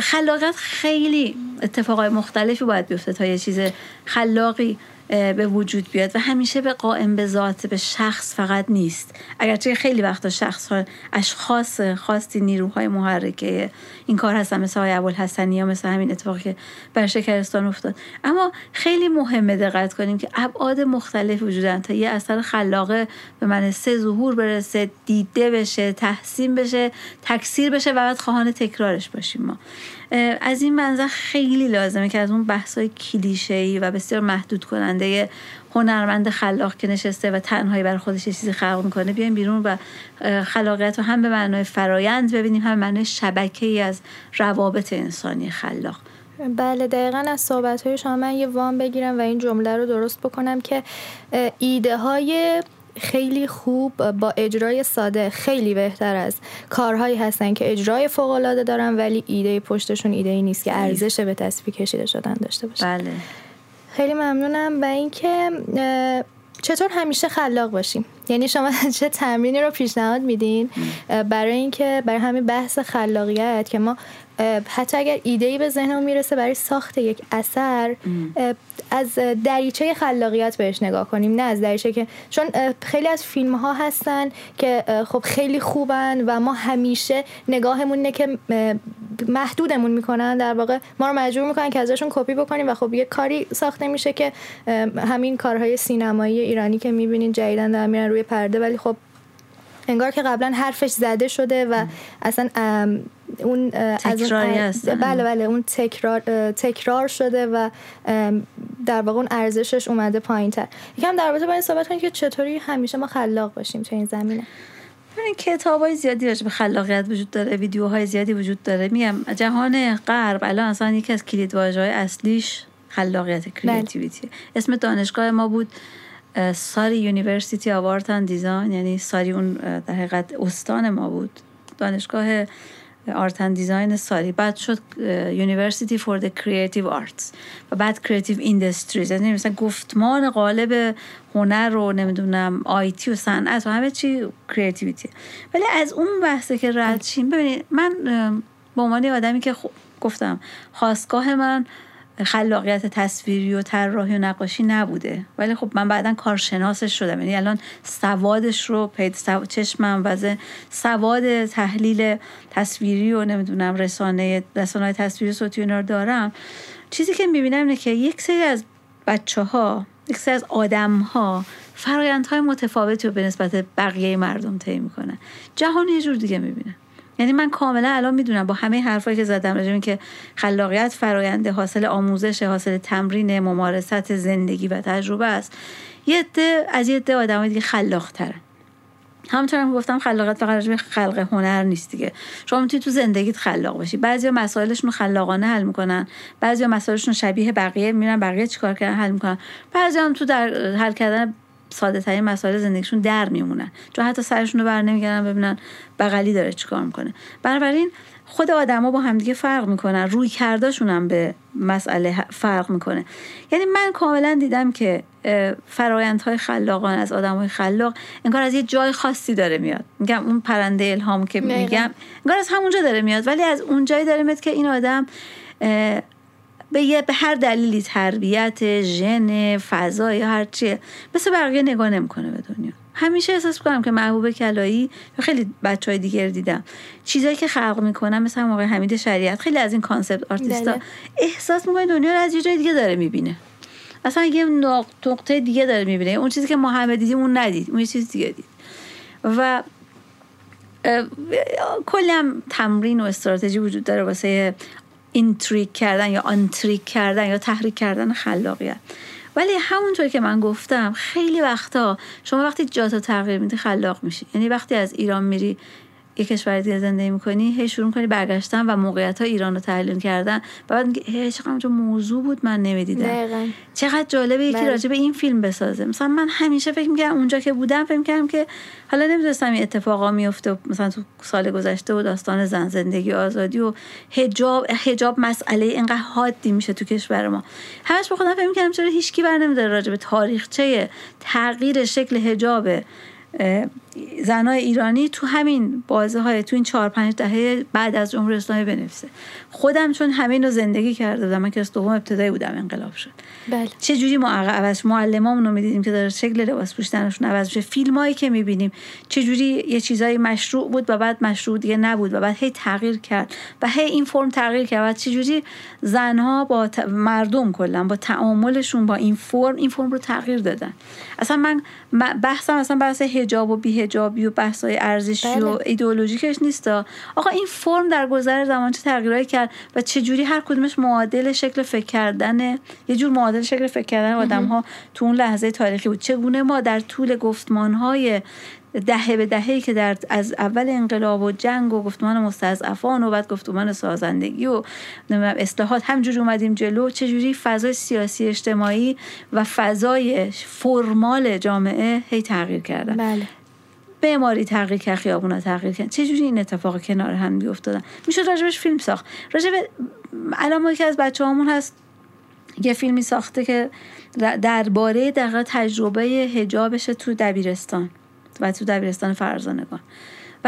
خلاقیت خیلی اتفاقای مختلفی باید بیفته تا یه چیز خلاقی به وجود بیاد و همیشه به قائم به ذات به شخص فقط نیست. اگرچه خیلی وقتا شخص ها اشخاص خاصی نیروهای محرکه. این کار هستن مثل های ابوالحسنی یا مثل همین اتفاقی که بر شکرستان افتاد. اما خیلی مهمه دقت کنیم که ابعاد مختلف وجودن. تا یه اثر خلاقه به من سه ظهور برسه دیده بشه تحسین بشه تکثیر بشه و بعد خواهان تکرارش باشیم ما. از این منظر خیلی لازمه که از اون بحثای کلیشه‌ای و بسیار محدود کننده هنرمند خلاق که نشسته و تنهایی برای خودش چیزی خلق می‌کنه بیایم بیرون و خلاقیت رو هم به معنای فرایند ببینیم هم معنای شبکه ای از روابط انسانی خلاق. بله دقیقا از صحبت های شما من یه وام بگیرم و این جمله رو درست بکنم که ایده های خیلی خوب با اجرای ساده خیلی بهتر از کارهایی هستن که اجرای فوق العاده دارن ولی ایده پشتشون ایده ای نیست که ارزش به تصویر کشیده شدن داشته باشه. بله. خیلی ممنونم. و اینکه چطور همیشه خلاق باشیم؟ یعنی شما [laughs] چه تمرینی رو پیشنهاد میدین؟ برای اینکه برای همین بحث خلاقیت که ما حتی اگر ایده به ذهنمون می‌رسه برای ساخت یک اثر از دریچه خلاقیت بهش نگاه کنیم نه از دریچه که چون خیلی از فیلم ها هستن که خب خیلی خوبن و ما همیشه نگاهمون نه که محدودمون می‌کنن. در واقع ما رو مجبور می‌کنن که ازشون کپی بکنیم و خب یه کاری ساخته میشه که همین کارهای سینمایی ایرانی که می‌بینین جدیدن در میرن روی پرده ولی خب انگار که قبلا حرفش زده شده و اصلا اون تکراری هست. بله بله اون تکرار تکرار شده و در واقع اون ارزشش اومده پایین تر یکم در رابطه با این صحبت کنیم که چطوری همیشه ما خلاق باشیم تو این زمینه. ببین کتاب های زیادی راجع به خلاقیت وجود داره ویدیوهای زیادی وجود داره. میگم جهان غرب الان اصلا یکی از کلید های اصلیش خلاقیت creativity بله. اسم دانشگاه ما بود Surrey University of Art Design یعنی Surrey اون در حقیقت استان ما بود. دانشگاه art design Surrey. بعد شد University for the Creative Arts و بعد creative industries. یعنی مثلا گفتمان غالب هنر رو نمی‌دونم IT و صنعت و همه چی creativity ولی از اون بحثه که رد شیم ببینید من به عنوان آدمی که گفتم خاستگاه من خلاقیت تصویری و طراحی و نقاشی نبوده. ولی خب من بعدا کارشناسش شدم. یعنی الان سوادش رو پیدا... چشمم و سواد تحلیل تصویری و نمی‌دونم رسانه رسانه تصویری صوتی رو دارم. چیزی که می‌بینم اینه که یک سری از بچه ها یک سری از آدم ها فرایندهای متفاوتی رو به نسبت بقیه مردم طی می‌کنن. جهان یه جور دیگه می‌بینن یعنی من کاملا الان می‌دونم با همه حرفایی که زدم راجع که خلاقیت فراینده حاصل آموزش حاصل تمرین ممارست زندگی و تجربه است. یه عده از یه عده آدمای دیگه خلاق ترن همونطور هم گفتم خلاقیت فقط راجع خلق هنر نیست دیگه. شما می‌تونی تو زندگیت خلاق باشی بعضیا مسائلشون خلاقانه حل می‌کنن. بعضیا مسائلشون شبیه بقیه میرن بقیه چیکار کردن؟ حل می‌کنن. بعضیا هم تو در حل کردن ساده ترین مسائل زندگیشون در میمونن. چون حتی سرشون رو بر نمیگردن ببینن بغلی داره چیکار می‌کنه. بنابراین خود آدما با همدیگه فرق می‌کنن. روی کرداشون هم به مسئله فرق می‌کنه. یعنی من کاملا دیدم که فرایندهای خلاقانه از آدمای خلاق انگار از یه جای خاصی داره میاد. میگم اون پرنده الهام که میگم انگار از همونجا داره میاد. ولی از اون جایی داره میاد که این آدم به یه به هر دلیلی تربیت ژن فضا یا هر چیه. مثل بقیه نگاه نمی‌کنه به دنیا. همیشه احساس کنم که محبوب کلایی یا خیلی بچه های دیگر دیدم. چیزایی که خلق می‌کنم مثل موقع حمید شریعت خیلی از این concept artist ا بله. احساس می‌کنه دنیا رو از یه جای دیگه داره می‌بینه. اصلا یه نقطه دیگه داره می‌بینه. اون چیزی که ما همه دیدیم اون ندید. اون یه چیز دیگه دید. و کلی هم تمرین و استراتژی وجود داره واسه اینتریک کردن یا آنتریک کردن یا تحریک کردن خلاقیت. ولی همونطور که من گفتم خیلی وقتا شما وقتی جاتو تغییر میدی خلاق میشی. یعنی وقتی از ایران میری یه کشور دیگه زندگی می‌کنی هی شروع کنی برگشتن و موقعیت ها ایران رو تحلیل کردن. و بعد میگی هی چقدر موضوع بود من نمی‌دیدم. چقدر جالبه یکی بله. راجع به این فیلم بسازه. مثلا من همیشه فکر می‌کردم اونجا که بودم فکر می‌کردم که حالا نمی‌دونستم این اتفاقا میفته مثلا تو سال گذشته و داستان زن زندگی آزادی و حجاب حجاب مسئله اینقدر حادی میشه تو کشور ما. همش به خودم فکر می‌کردم چرا هیچکی بر نمیداره راجع به تاریخچه تغییر شکل حجاب زنای ایرانی تو همین بازه های تو این چهار پنج دهه بعد از جمهوری اسلامی بنویسه. خودم چون همین رو زندگی کرده بودم من که از دوم ابتدایی بودم انقلاب شد. بله. چه جوری ما عوض معلمامون رو می‌دیدیم که داره شکل لباس پوشیدنشون عوض میشه. فیلمایی که می‌بینیم چه جوری یه چیزایی مشروع بود و بعد مشروع دیگه نبود و بعد هی تغییر کرد و هی این فرم تغییر کرد. و چه جوری زنها با مردم کلا با تعاملشون با این فرم این فرم رو تغییر دادن. اصلا من بحثم اصلا بحث حجاب و بیهجابی و بحثای ارزشی بله. و ایدئولوژیکش نیست. آقا این فرم در گذر زمان چه تغییرایی کرد و چه جوری هر کدومش معادل شکل فکر کردن یه جور معادل شکل فکر کردن آدم ها تو اون لحظه تاریخی بود. چگونه ما در طول گفتمان های دهه به دهه که در از اول انقلاب و جنگ و گفتمان مستضعفان و بعد گفتمان سازندگی و اصلاحات همجور اومدیم جلو چجوری فضای سیاسی اجتماعی و فضای فرمال جامعه هی تغییر کردن؟ بله. معماری تغییر کرد خیابونا تغییر کرد. چجوری این اتفاق کنار هم بیافتادن؟ می‌شد راجبش فیلم ساخت. راجب الان که از بچه همون هست. یه فیلمی ساخته که درباره دقیقا تجربه هجابش تو دبیرستان و تو دبیرستان فرزانگان.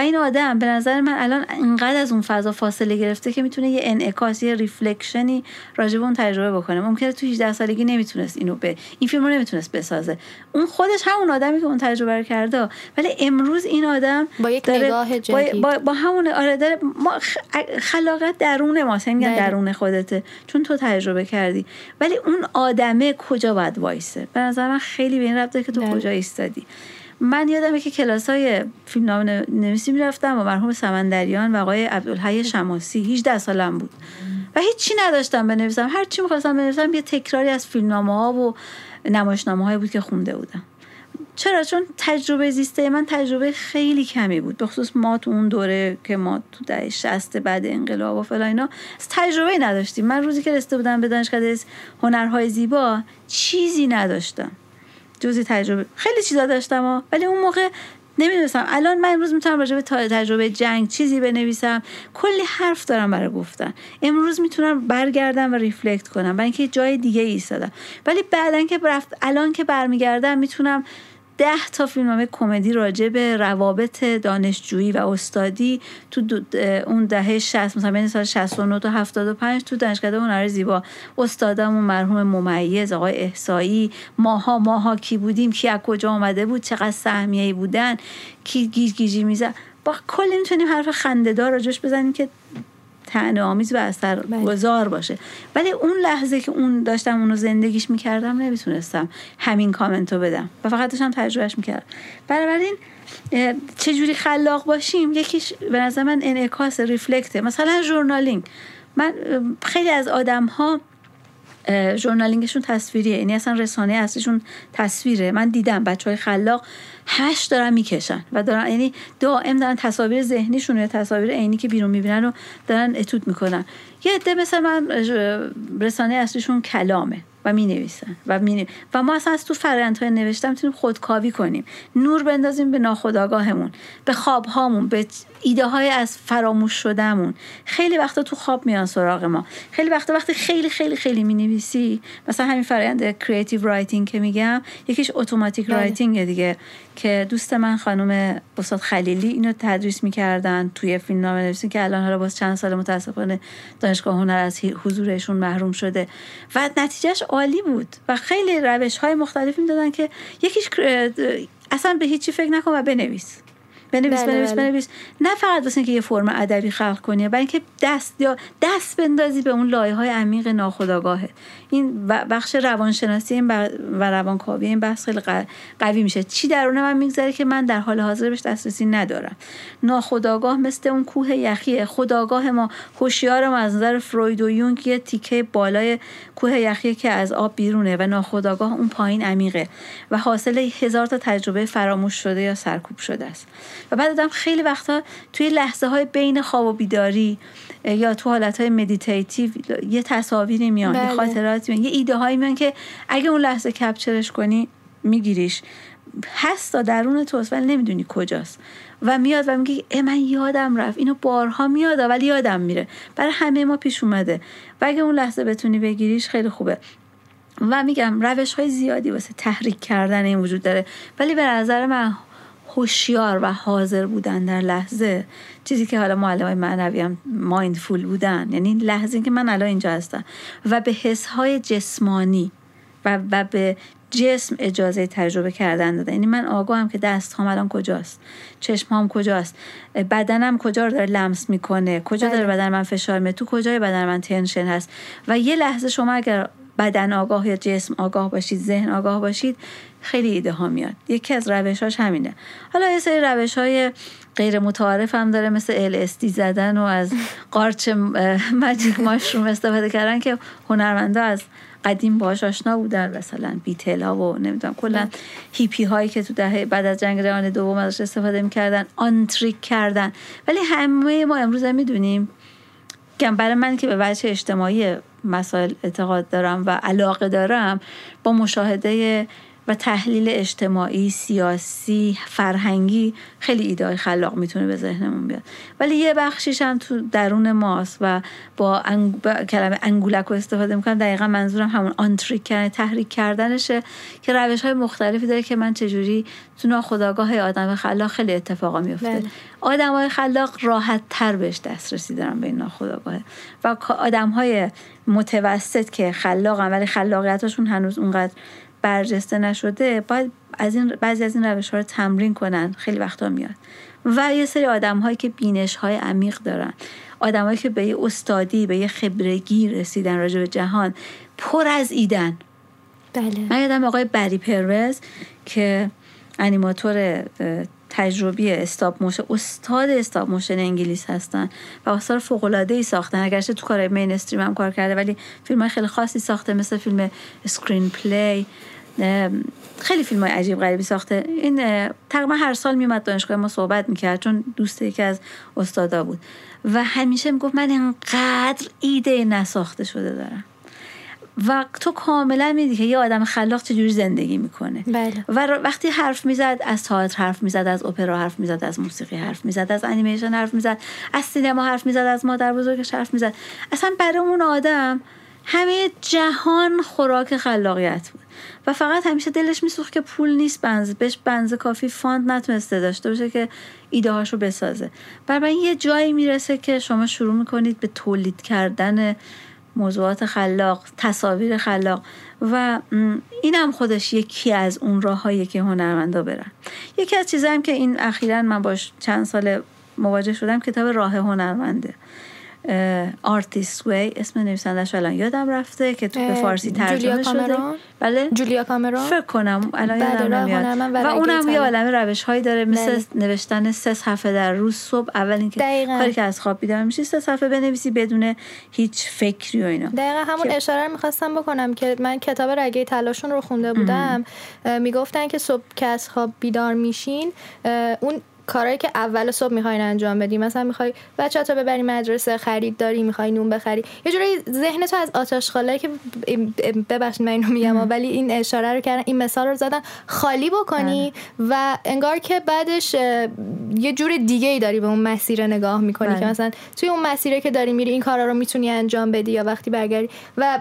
و این آدم به نظر من الان انقدر از اون فضا فاصله گرفته که می‌تونه یه انعکاس یه ریفلکشنی راجع به اون تجربه بکنه. ممکنه تو 18 سالگی نمی‌تونست اینو به این فیلم رو نمی‌تونست بسازه. اون خودش همون آدمی که اون تجربه رو کرده. ولی امروز این آدم با یک داره نگاه با, با, با, همون آره داره ما خلاقت درون ما. میگن درون خودته. چون تو تجربه کردی. ولی اون آدمه کجا باید وایسه؟ به نظر من خیلی به این ربطه که تو کجا ایستادی. من یادمه که کلاس های فیلم نام نویسی می‌رفتم و مرحوم سمندریان و آقای عبدالحی شماسی. 18 سالم بود. و هیچی نداشتم بنویسم. هر چی می‌خواستم بنویسم یه تکراری از فیلمنامه ها و نمایشنامه های بود که خونده بودم. چرا؟ چون تجربه زیسته من تجربه خیلی کمی بود. به خصوص ما تو اون دوره که ما تو دهه 60 بعد انقلاب و فلا اینا تجربه نداشتیم. من روزی که رسیده بودم به دانشگاه هنرهای زیبا چیزی نداشتم. جزی تجربه خیلی چیزا داشتم ولی اون موقع نمی‌دونستم. الان من امروز می‌تونم راجع به تجربه جنگ چیزی بنویسم. کلی حرف دارم برای گفتن. امروز می‌تونم برگردم و ریفلکت کنم برای اینکه جای دیگه ایستادم. ولی بعدا که رفت الان که برمیگردم می‌تونم ده تا فیلمنامه کمدی راجع به روابط دانشجویی و استادی تو اون دهه 60 مثلا بین سال 69 تا 75 تو دانشگاه هنر زیبا. استادمون مرحوم ممیز آقای احسایی. ماها ماها کی بودیم کی از کجا آمده بود چقدر سهمیه بودن کی گیج گیجی میزه با کلی می‌تونیم حرف خندهدار راجش بزنیم که تعنه آمیز و اثر بله. گذار باشه. ولی اون لحظه که اون داشتم اونو زندگیش می‌کردم نمی‌تونستم همین کامنتو بدم و فقط داشتم تجربهش می‌کردم. بنابراین چجوری خلاق باشیم؟ یکیش به نظر من انعکاس ریفلکته. مثلا ژورنالینگ. من خیلی از آدم ها ژورنالینگشون تصویریه. یعنی اصلا رسانه اصلیشون تصویره. من دیدم بچه های خلاق هشت دارن می‌کشن و دارن یعنی دائم دارن تصاویر ذهنیشون یا تصاویر عینی که بیرون می‌بینن رو دارن اتود می‌کنن. یه عده مثل من رسانه اصلیشون کلامه. و می نویسن و, می و ما اصلا از تو فرندهای نوشتم می‌تونیم خودکاوی کنیم. نور بندازیم به ناخداگاهمون به خوابهامون به ایده های از فراموش شدهمون. خیلی وقتا تو خواب میان سراغ ما. خیلی وقتا وقتی خیلی خیلی خیلی می نویسی مثلا همین فرآیند creative writing که میگم یکیش automatic بله. writing دیگه. که دوست من خانم استاد خلیلی اینو تدریس می‌کردن توی فیلم نامه نویسی که الان حالا باز چند سال متاسفانه دانشگاه هنر از حضورشون محروم شده. و نتیجهش عالی بود و خیلی روش های مختلفی دادن که یکیش اصلا به هیچی فکر نکن و بنویس. بنویس بله بنویس بله. بنویس. نه فقط واسه اینکه یه فرم ادبی خلق کنی برای اینکه دست یا دست بندازی به اون لایه های عمیق ناخودآگاهه این بخش روانشناسی این و روانکاوی این بحث خیلی قوی میشه. چی درون من میگذره که من در حال حاضر بهش دسترسی ندارم. ناخودآگاه مثل اون کوه یخیه خداگاه ما هوشیار ما از نظر فروید و یونگ یه تیکه بالای کوه یخی که از آب بیرونه و ناخودآگاه اون پایین عمیقه و حاصل هزار تا تجربه فراموش شده یا سرکوب شده است. و بعد آدم خیلی وقتا توی لحظه های بین خواب و بیداری یا تو حالت های meditative یه تصاویری میان بله. یه خاطراتی میان یه ایده هایی میان که اگه اون لحظه capture ش کنی میگیریش. هستا درون توست ولی نمی‌دونی کجاست. و میاد و میگه من یادم رفت. اینو بارها میاد ولی یادم میره. برای همه ما پیش اومده. و اگه اون لحظه بتونی بگیریش خیلی خوبه. و میگم روش های زیادی واسه تحریک کردن این وجود داره. ولی به نظر من هوشیار و حاضر بودن در لحظه. چیزی که حالا معلم های معنوی هم مایندفول بودن. یعنی لحظه که من الان اینجا هستم. و به حس های جسمانی و, و به جسم اجازه تجربه کردن داده یعنی من آگاهم که دست هم الان کجاست. چشم هم کجاست. بدنم کجا رو داره لمس می‌کنه؟ کجا داره بله. بدن من فشار می تو کجای بدن من تنشن هست؟ و یه لحظه شما اگر بدن آگاه یا جسم آگاه باشید ذهن آگاه باشید خیلی ایده ها میاد. یکی از روشاش همینه. حالا یه سری روش های غیر متعارف هم داره مثل LSD زدن و از قارچ مجیک ماشروم استفاده کردن که هنرمندا از قدیم باش آشنا بودن. مثلا بیتل ها و نمی‌دونم کلا هیپی هایی که تو دهه بعد از جنگ جهانی دوم ازش استفاده می‌کردن آنتریک کردن. ولی همه ما امروز می‌دونیم که برای من که به وجه اجتماعی مسائل اعتقاد دارم و علاقه دارم با مشاهده و تحلیل اجتماعی سیاسی فرهنگی خیلی ایده خلاق می‌تونه به ذهنمون بیاد. ولی یه بخشیش هم تو درون ماست و با, کلمه انگولک رو استفاده می‌کنم. دقیقا منظورم همون آنتریک کردن تحریک کردنشه که روش های مختلفی داره که من چجوری تو ناخداگاه آدم خلاق خیلی اتفاقا میفته بله. آدم های خلاق راحت تر بهش دسترسی دارن به این ناخداگاه و آدم های متوسط که خلاقن ولی خلاقیتشون هنوز اونقدر برجسته نشده باید از این بعضی از این روش ها رو تمرین کنن. خیلی وقتا میاد. و یه سری آدم هایی که بینش های عمیق دارن. آدمهایی که به یه استادی به یه خبرگی رسیدن راجع به جهان پر از ایدن. بله. من یادم آقای بری پروز که انیماتور تجربی استاپ موشن استاد استاپ موشن انگلیس هستن و آثار فوق العاده ای ساختن. اگرچه تو کار mainstream هم کار کرده ولی فیلم خیلی خاصی ساخته مثل فیلم Screen Play خیلی فیلم های عجیب غریبی ساخته. این تقریبا هر سال میومد دانشگاه ما صحبت می‌کرد چون دوست یکی از استادا بود. و همیشه می‌گفت من اینقدر ایده نساخته شده دارم. و تو کاملا میدی که یه آدم خلاق چجوری زندگی می‌کنه. بله. و وقتی حرف می‌زد از تئاتر حرف می‌زد از اپرا حرف می‌زد از موسیقی حرف می‌زد از انیمیشن حرف می‌زد از سینما حرف می‌زد از مادر بزرگش حرف می‌زد. اصلا برای اون آدم همه جهان خوراک خلاقیت بود. و فقط همیشه دلش میسوخت که پول نیست به اندازه بهش به اندازه کافی fund نتونسته داشته باشه که ایده هاشو بسازه. برای یه جایی می‌رسه که شما شروع می‌کنید به تولید کردن موضوعات خلاق تصاویر خلاق و این هم خودش یکی از اون راههایی که هنرمندا برن. یکی از چیزایی که این اخیرا من باش چند سال مواجه شدم کتاب راه هنرمنده. Artist's Way اسم نویسندش الان یادم رفته که تو به فارسی ترجمه شده. بله. جولیا کامرون فکر کنم الان یادم نمیاد. و اونم یه عالمه روش هایی داره مثل بله. نوشتن سه صفحه در روز صبح. اول اینکه کاری که از خواب بیدار میشی سه صفحه بنویسی بدون هیچ فکری و اینا. دقیقا همون که... اشاره رو می‌خواستم بکنم که من کتاب رگه تلاشون رو خونده بودم. می‌گفتن که صبح که از خواب بیدار میشین اون کارهایی که اول صبح می‌خواین انجام بدی مثلا می‌خوای بچه تو ببری مدرسه خرید داری می‌خوای نون بخری یه جوری ذهن تو از آتش خاله که ببخشید من اینو میگم ولی این اشاره رو کردن این مثال رو زدن خالی بکنی بله. و انگار که بعدش یه جور دیگه ای داری به اون مسیر نگاه می‌کنی که بله. مثلا توی اون مسیره که داری میری این کارا رو می‌تونی انجام بدی یا وقتی برگردی و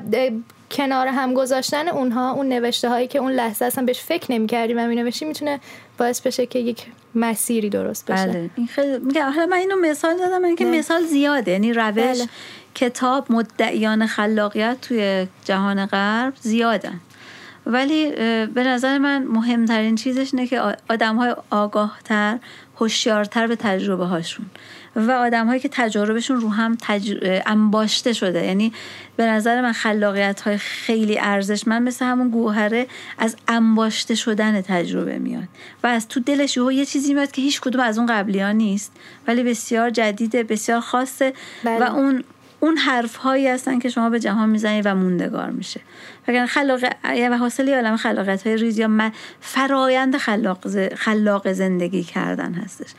کنار هم گذاشتن اونها اون نوشته هایی که اون لحظه اصلا بهش فکر نمی‌کردی و مینوشتی می‌تونه باعث بشه که یک مسیری درست بشه. بله. این خیلی میگه حالا من اینو مثال دادم من که بله. مثال زیاده. یعنی روش بله. کتاب مدعیان خلاقیت توی جهان غرب زیادن. ولی به نظر من مهمترین چیزش اینه که آدم های آگاهتر هوشیارتر به تجربه هاشون و آدم هایی که تجربهشون رو هم تج... انباشته شده. یعنی به نظر من خلاقیت های خیلی ارزشمند مثل همون گوهره از انباشته شدن تجربه میاد. و از تو دلش یه چیزی میاد که هیچ کدوم از اون قبلی ها نیست. ولی بسیار جدیده بسیار خاصه. بله. و اون اون حرف هایی هستن که شما به جهان می‌زنید و موندگار میشه. اگر خلاق و حاصل عالم خلاقیت های ریز یا فرایند خلاق, خلاق زندگی کردن هستش.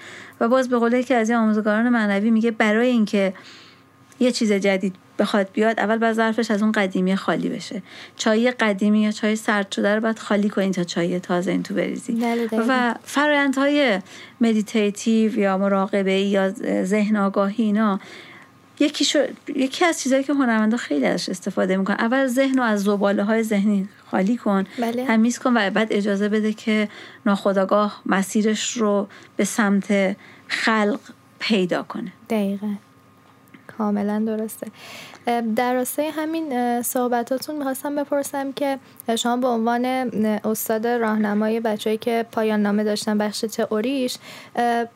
و باز به قوله که از این آموزگاران معنوی میگه برای اینکه یه چیز جدید بخواد بیاد اول باید ظرفش از اون قدیمی خالی بشه. چای قدیمی یا چای سرد شده رو باید خالی کنید تا چای تازه این تو بریزی. بله، و فرایندهای meditative یا مراقبه یا ذهن آگاهی اینا یکی, شو... یکی از چیزهایی که هنرمندا خیلی ازش استفاده می‌کنن. اول ذهن رو از زباله های ذهنی خالی کن بله. تمیز کن و بعد اجازه بده که ناخداگاه مسیرش رو به سمت خلق پیدا کنه. دقیقا. کاملا درسته. در راستای همین صحبتاتون می‌خواستم بپرسم که شما به عنوان استاد راهنمای بچههایی که پایان نامه داشتن بخش تئوریش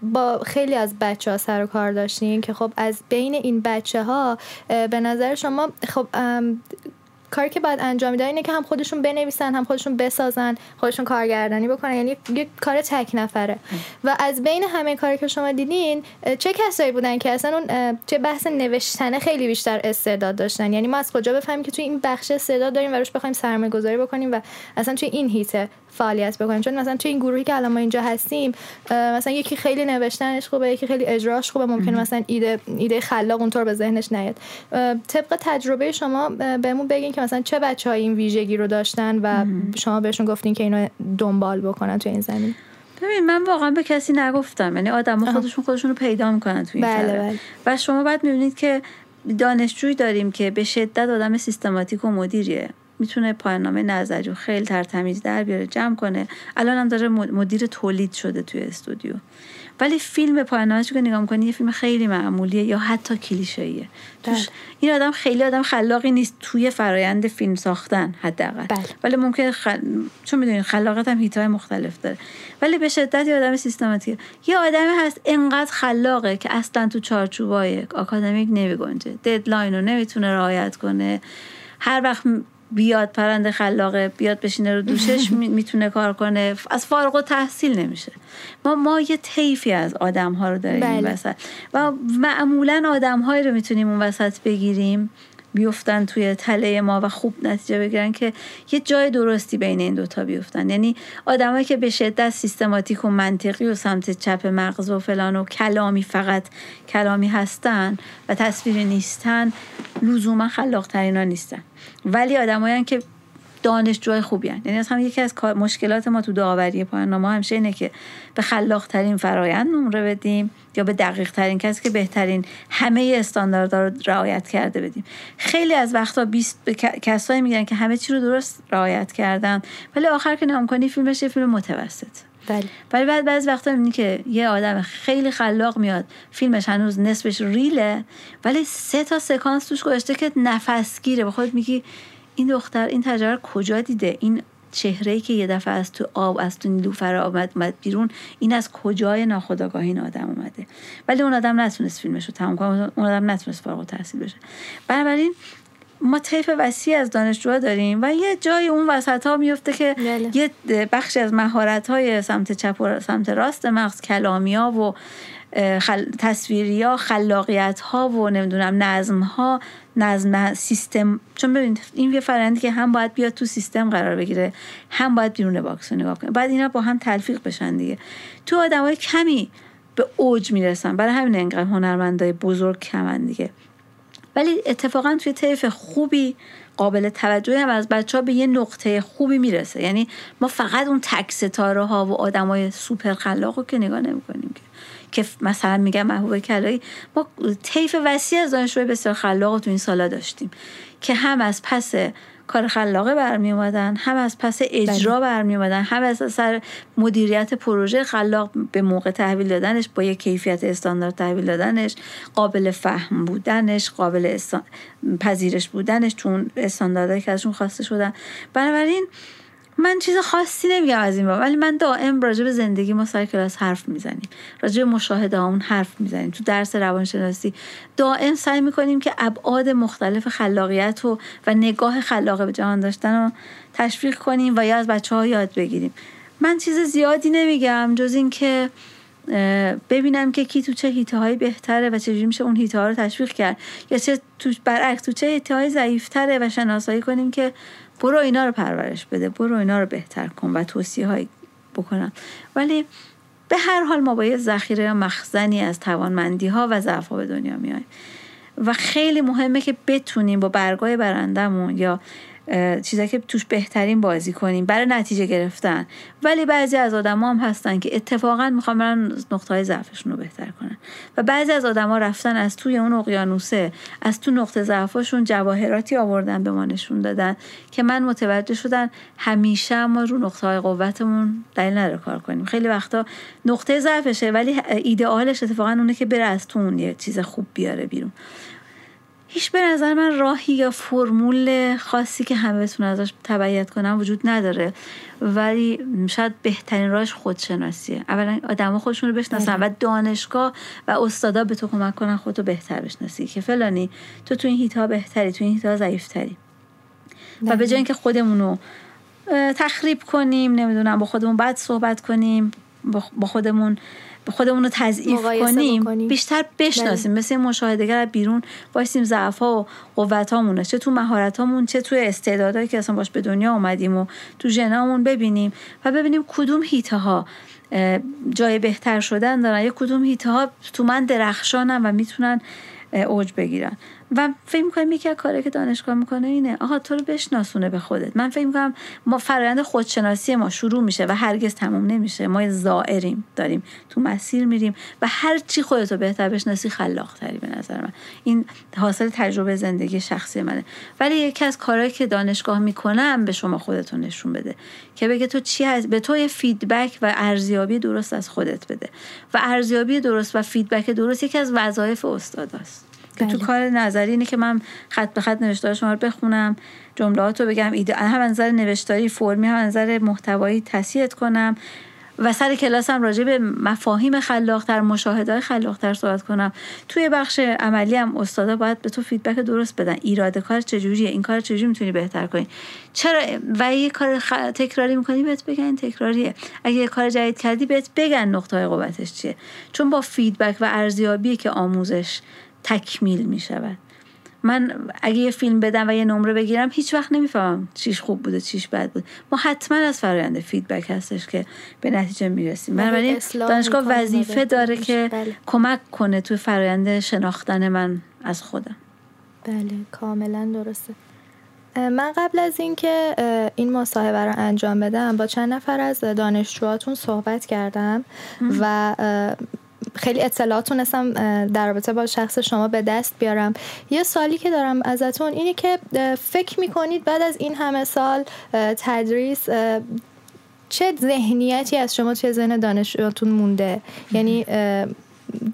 با خیلی از بچه ها سر و کار داشتین که خب از بین این بچه ها به نظر شما خب کاری که باید انجام میدن اینه که هم خودشون بنویسن هم خودشون بسازن خودشون کارگردانی بکنن. یعنی یک کار تک نفره. و از بین همه کاری که شما دیدین چه کسایی بودن که اصلا اون چه بحث نوشتنه خیلی بیشتر استعداد داشتن؟ یعنی ما از کجا بفهمیم که توی این بخش استعداد داریم و روش بخوایم سرمایه گذاری بکنیم و اصلا توی این هیته فعالیت بکنیم. چون مثلا توی این گروهی که الان ما اینجا هستیم مثلا یکی خیلی نوشتنش خوبه یکی خیلی اجراش خوبه ممکنه مثلا ایده ایده خلاق اونطور به ذهنش نیاد. طبق تجربه شما بهمون بگین که مثلا چه بچه های این ویژگی رو داشتن و شما بهشون گفتین که اینو دنبال بکنن توی این زمین؟ ببین من واقعا به کسی نگفتم. یعنی آدم خودشون خودشون رو پیدا می‌کنن توی این بله بله. و شما بعد می‌بینید که دانشجوی داریم که به شدت آدم سیستماتیک و مدیریه. می‌تونه پایان نامه نظری رو خیلی ترتمیز در بیاره جمع کنه. الان هم داره مدیر تولید شده توی استودیو. ولی فیلم پایان نامه که نگاه می‌کنی یه فیلم خیلی معمولیه یا حتی کلیشه‌ایه. توش بله. این آدم خیلی آدم خلاقی نیست توی فرایند فیلم ساختن حداقل. بله. ولی ممکن خل... چون می‌دونین خلاقت هم هیتای مختلف داره. ولی به شدت یه آدم سیستماتیکه یه آدمی هست انقدر خلاقه که اصلا تو چارچوبای آکادمیک نمیگنجه. ددلاین رو نمی‌تونه رعایت کنه. هر وقت بیاد پرنده خلاقه بیاد بشینه رو دوشش [laughs] می‌تونه کار کنه. از فارغ و تحصیل نمیشه. ما ما یه طیفی از آدم ها رو داریم این بله. وسط. و معمولا آدم هایی رو می‌تونیم اون وسط بگیریم. بیفتن توی تله ما و خوب نتیجه بگیرن که یه جای درستی بین این دوتا بیفتن. یعنی آدمایی که به شدت سیستماتیک و منطقی و سمت چپ مغز و فلان و کلامی فقط کلامی هستن و تصویری نیستن لزوما خلاق ترین ها نیستن. ولی آدمایی که دانشجوهای خوبی هن. یعنی از هم یکی از مشکلات ما تو داوری پایان نامه همیشه اینه که به خلاق ترین فرایند نمره بدیم یا به دقیق ترین کسی که بهترین همه استانداردها رو رعایت کرده بدیم. خیلی از وقتا 20 کسایی میگن که همه چی رو درست رعایت کردن ولی آخر که نام کنی فیلمش یه فیلم متوسط. بله. ولی بعد بعضی وقتا می‌بینی که یه آدم خیلی خلاق میاد فیلمش هنوز نصفش ریله ولی سه تا سکانس توش گذاشته که نفسگیره. به خودت میگی این دختر این تجربه کجا دیده؟ این چهره ای که یه دفعه از تو آب از تو نیلوفر آمد اومد بیرون این از کجای ناخداگاه این آدم اومده؟ ولی اون آدم نتونست فیلمش رو تمام کنه اون آدم نتونست فارغ التحصیل بشه. بنابراین ما طیف وسیع از دانشجوها داریم و یه جای اون وسط ها میفته که بله. یه بخشی از مهارت های سمت چپ و سمت راست مغز کلامی ها و خل... تصویری ها خلاقیت ها و نمی‌دونم نظم ها نظم سیستم. چون ببینید این یه فرآیندی که هم باید بیاد تو سیستم قرار بگیره هم باید بیرون box رو نگاه کنه. بعد اینا با هم تلفیق بشن دیگه. تو آدمای کمی به اوج می‌رسن. برای همین انقدر هنرمندای بزرگ کمن دیگه. ولی اتفاقا توی طیف خوبی قابل توجهی هم از بچه ها به یه نقطه خوبی می‌رسه. یعنی ما فقط اون تک ستاره ها و آدمای سوپر خلاق رو که نگاه نمی کنیم که. که مثلا میگم محبوب کلایی ما طیف وسیع از دانشجوی بسیار خلاق تو این سالا داشتیم که هم از پس کار خلاقه برمی اومدن هم از پس اجرا بله. برمی اومدن هم از سر مدیریت پروژه خلاق به موقع تحویل دادنش با یک کیفیت استاندارد تحویل دادنش قابل فهم بودنش قابل استان... پذیرش بودنش چون استانداردهایی که ازشون خواسته شدن بنابراین من چیز خاصی نمیگم از این بابا ولی من دائم راجع به زندگی ما سر کلاس حرف می‌زنیم. راجع به مشاهده همون حرف می‌زنیم. تو درس روانشناسی دائم سعی می‌کنیم که ابعاد مختلف خلاقیت و و نگاه خلاقه به جهان داشتن رو تشویق کنیم و یا از بچه ها یاد بگیریم. من چیز زیادی نمیگم جز اینکه ببینم که کی تو چه هیته های بهتره و چجوری میشه اون هیته ها رو تشویق کرد. یا چه تو برعکس تو چه هیته های ضعیفتره و شناسایی کنیم که برو اینا رو پرورش بده برو اینا رو بهتر کن و توصیه های بکنن. ولی به هر حال ما با یه ذخیره مخزنی از توانمندی ها و ضعف ها به دنیا میایم. و خیلی مهمه که بتونیم با برگای برندمون یا چیزایی که توش بهترین بازی کنیم برای نتیجه گرفتن. ولی بعضی از آدما هم هستن که اتفاقا می‌خوان برن نقطه های ضعفشون رو بهتر کنن. و بعضی از آدما رفتن از توی اون اقیانوسه از تو نقطه ضعفشون جواهراتی آوردن به ما نشون دادن که من متوجه شدن همیشه ما رو نقطه های قوتمون دلیل نداره کار کنیم. خیلی وقتا نقطه ضعفشه ولی ایدئالش اتفاقا اونه که بره از تو اون یه چیز خوب بیاره بیرون. هیچ به نظر من راهی یا فرمول خاصی که همه بتونن ازش تبعیت کنن وجود نداره. ولی شاید بهترین راهش خودشناسیه. اولا آدما خودشون رو بشناسن و دانشگاه و استادا به تو کمک کنن خودتو بهتر بشناسی. که فلانی تو تو این هیتا بهتری تو این هیتا ضعیفتری. و به جای اینکه خودمون رو تخریب کنیم نمی‌دونم با خودمون بد صحبت کنیم با خودمون خودمون رو تضعیف کنیم, بیشتر بشناسیم. بله. مثل مشاهدهگر از بیرون بایستیم ضعف ها و قوت هامونه چه تو مهارت هامون چه تو استعدادهایی که اصلا باش به دنیا اومدیم و تو ژنامون ببینیم و ببینیم کدوم هیته ها جای بهتر شدن دارن یا کدوم هیته ها تو من درخشانن و می‌تونن اوج بگیرن. و فکر می‌کنم یکی از کاری که دانشگاه می‌کنه اینه آها تو رو بشناسونه به خودت. من فکر می‌کنم ما فرآیند خودشناسی ما شروع میشه و هرگز تموم نمیشه. ما زائریم داریم تو مسیر میریم و هر چی خودتو بهتر بشناسی خلاقتری به نظر من. این حاصل تجربه زندگی شخصی منه. ولی یکی از کارهایی که دانشگاه می‌کنم به شما خودتون نشون بده که بگه تو چی هست؟ به تو feedback و ارزیابی درست از خودت بده. و ارزیابی درست و feedback درست یکی از وظایف استاداست که تو بله. کار نظری اینه که من خط به خط نوشتار شما رو بخونم جملات رو بگم ایده هم نظر نوشتاری فرمی هم نظر محتوایی تصحیح کنم و سر کلاسم راجع به مفاهیم خلاقتر مشاهده خلاقتر صحبت کنم. توی بخش عملی هم استادا باید به تو feedback درست بدن. ایراد کار چجوریه؟ این کار چجوری می‌تونی بهتر کنی؟ چرا؟ و یه کار تکراری می‌کنی بهت بگن تکراریه. اگه یه کار جدید کردی بهت بگن نقطه قوتش چیه. چون با feedback و ارزیابی که آموزش تکمیل می شود. من اگه یه فیلم بدم و یه نمره بگیرم هیچ وقت نمی‌فهمم چیش خوب بوده چیش بد بود ما حتما از فرآیند feedback هستش که به نتیجه می‌رسیم. بنابراین دانشگاه وظیفه داره که بله. کمک کنه توی فرآیند شناختن من از خودم. بله کاملا درسته. من قبل از اینکه این مصاحبه رو انجام بدم با چند نفر از دانشجوهاتون صحبت کردم و خیلی اطلاعات تونستم در رابطه با شخص شما به دست بیارم. یه سالی که دارم ازتون اینه که فکر می‌کنید بعد از این همه سال تدریس چه ذهنیتی از شما چه ذهن دانشجوتون مونده؟ یعنی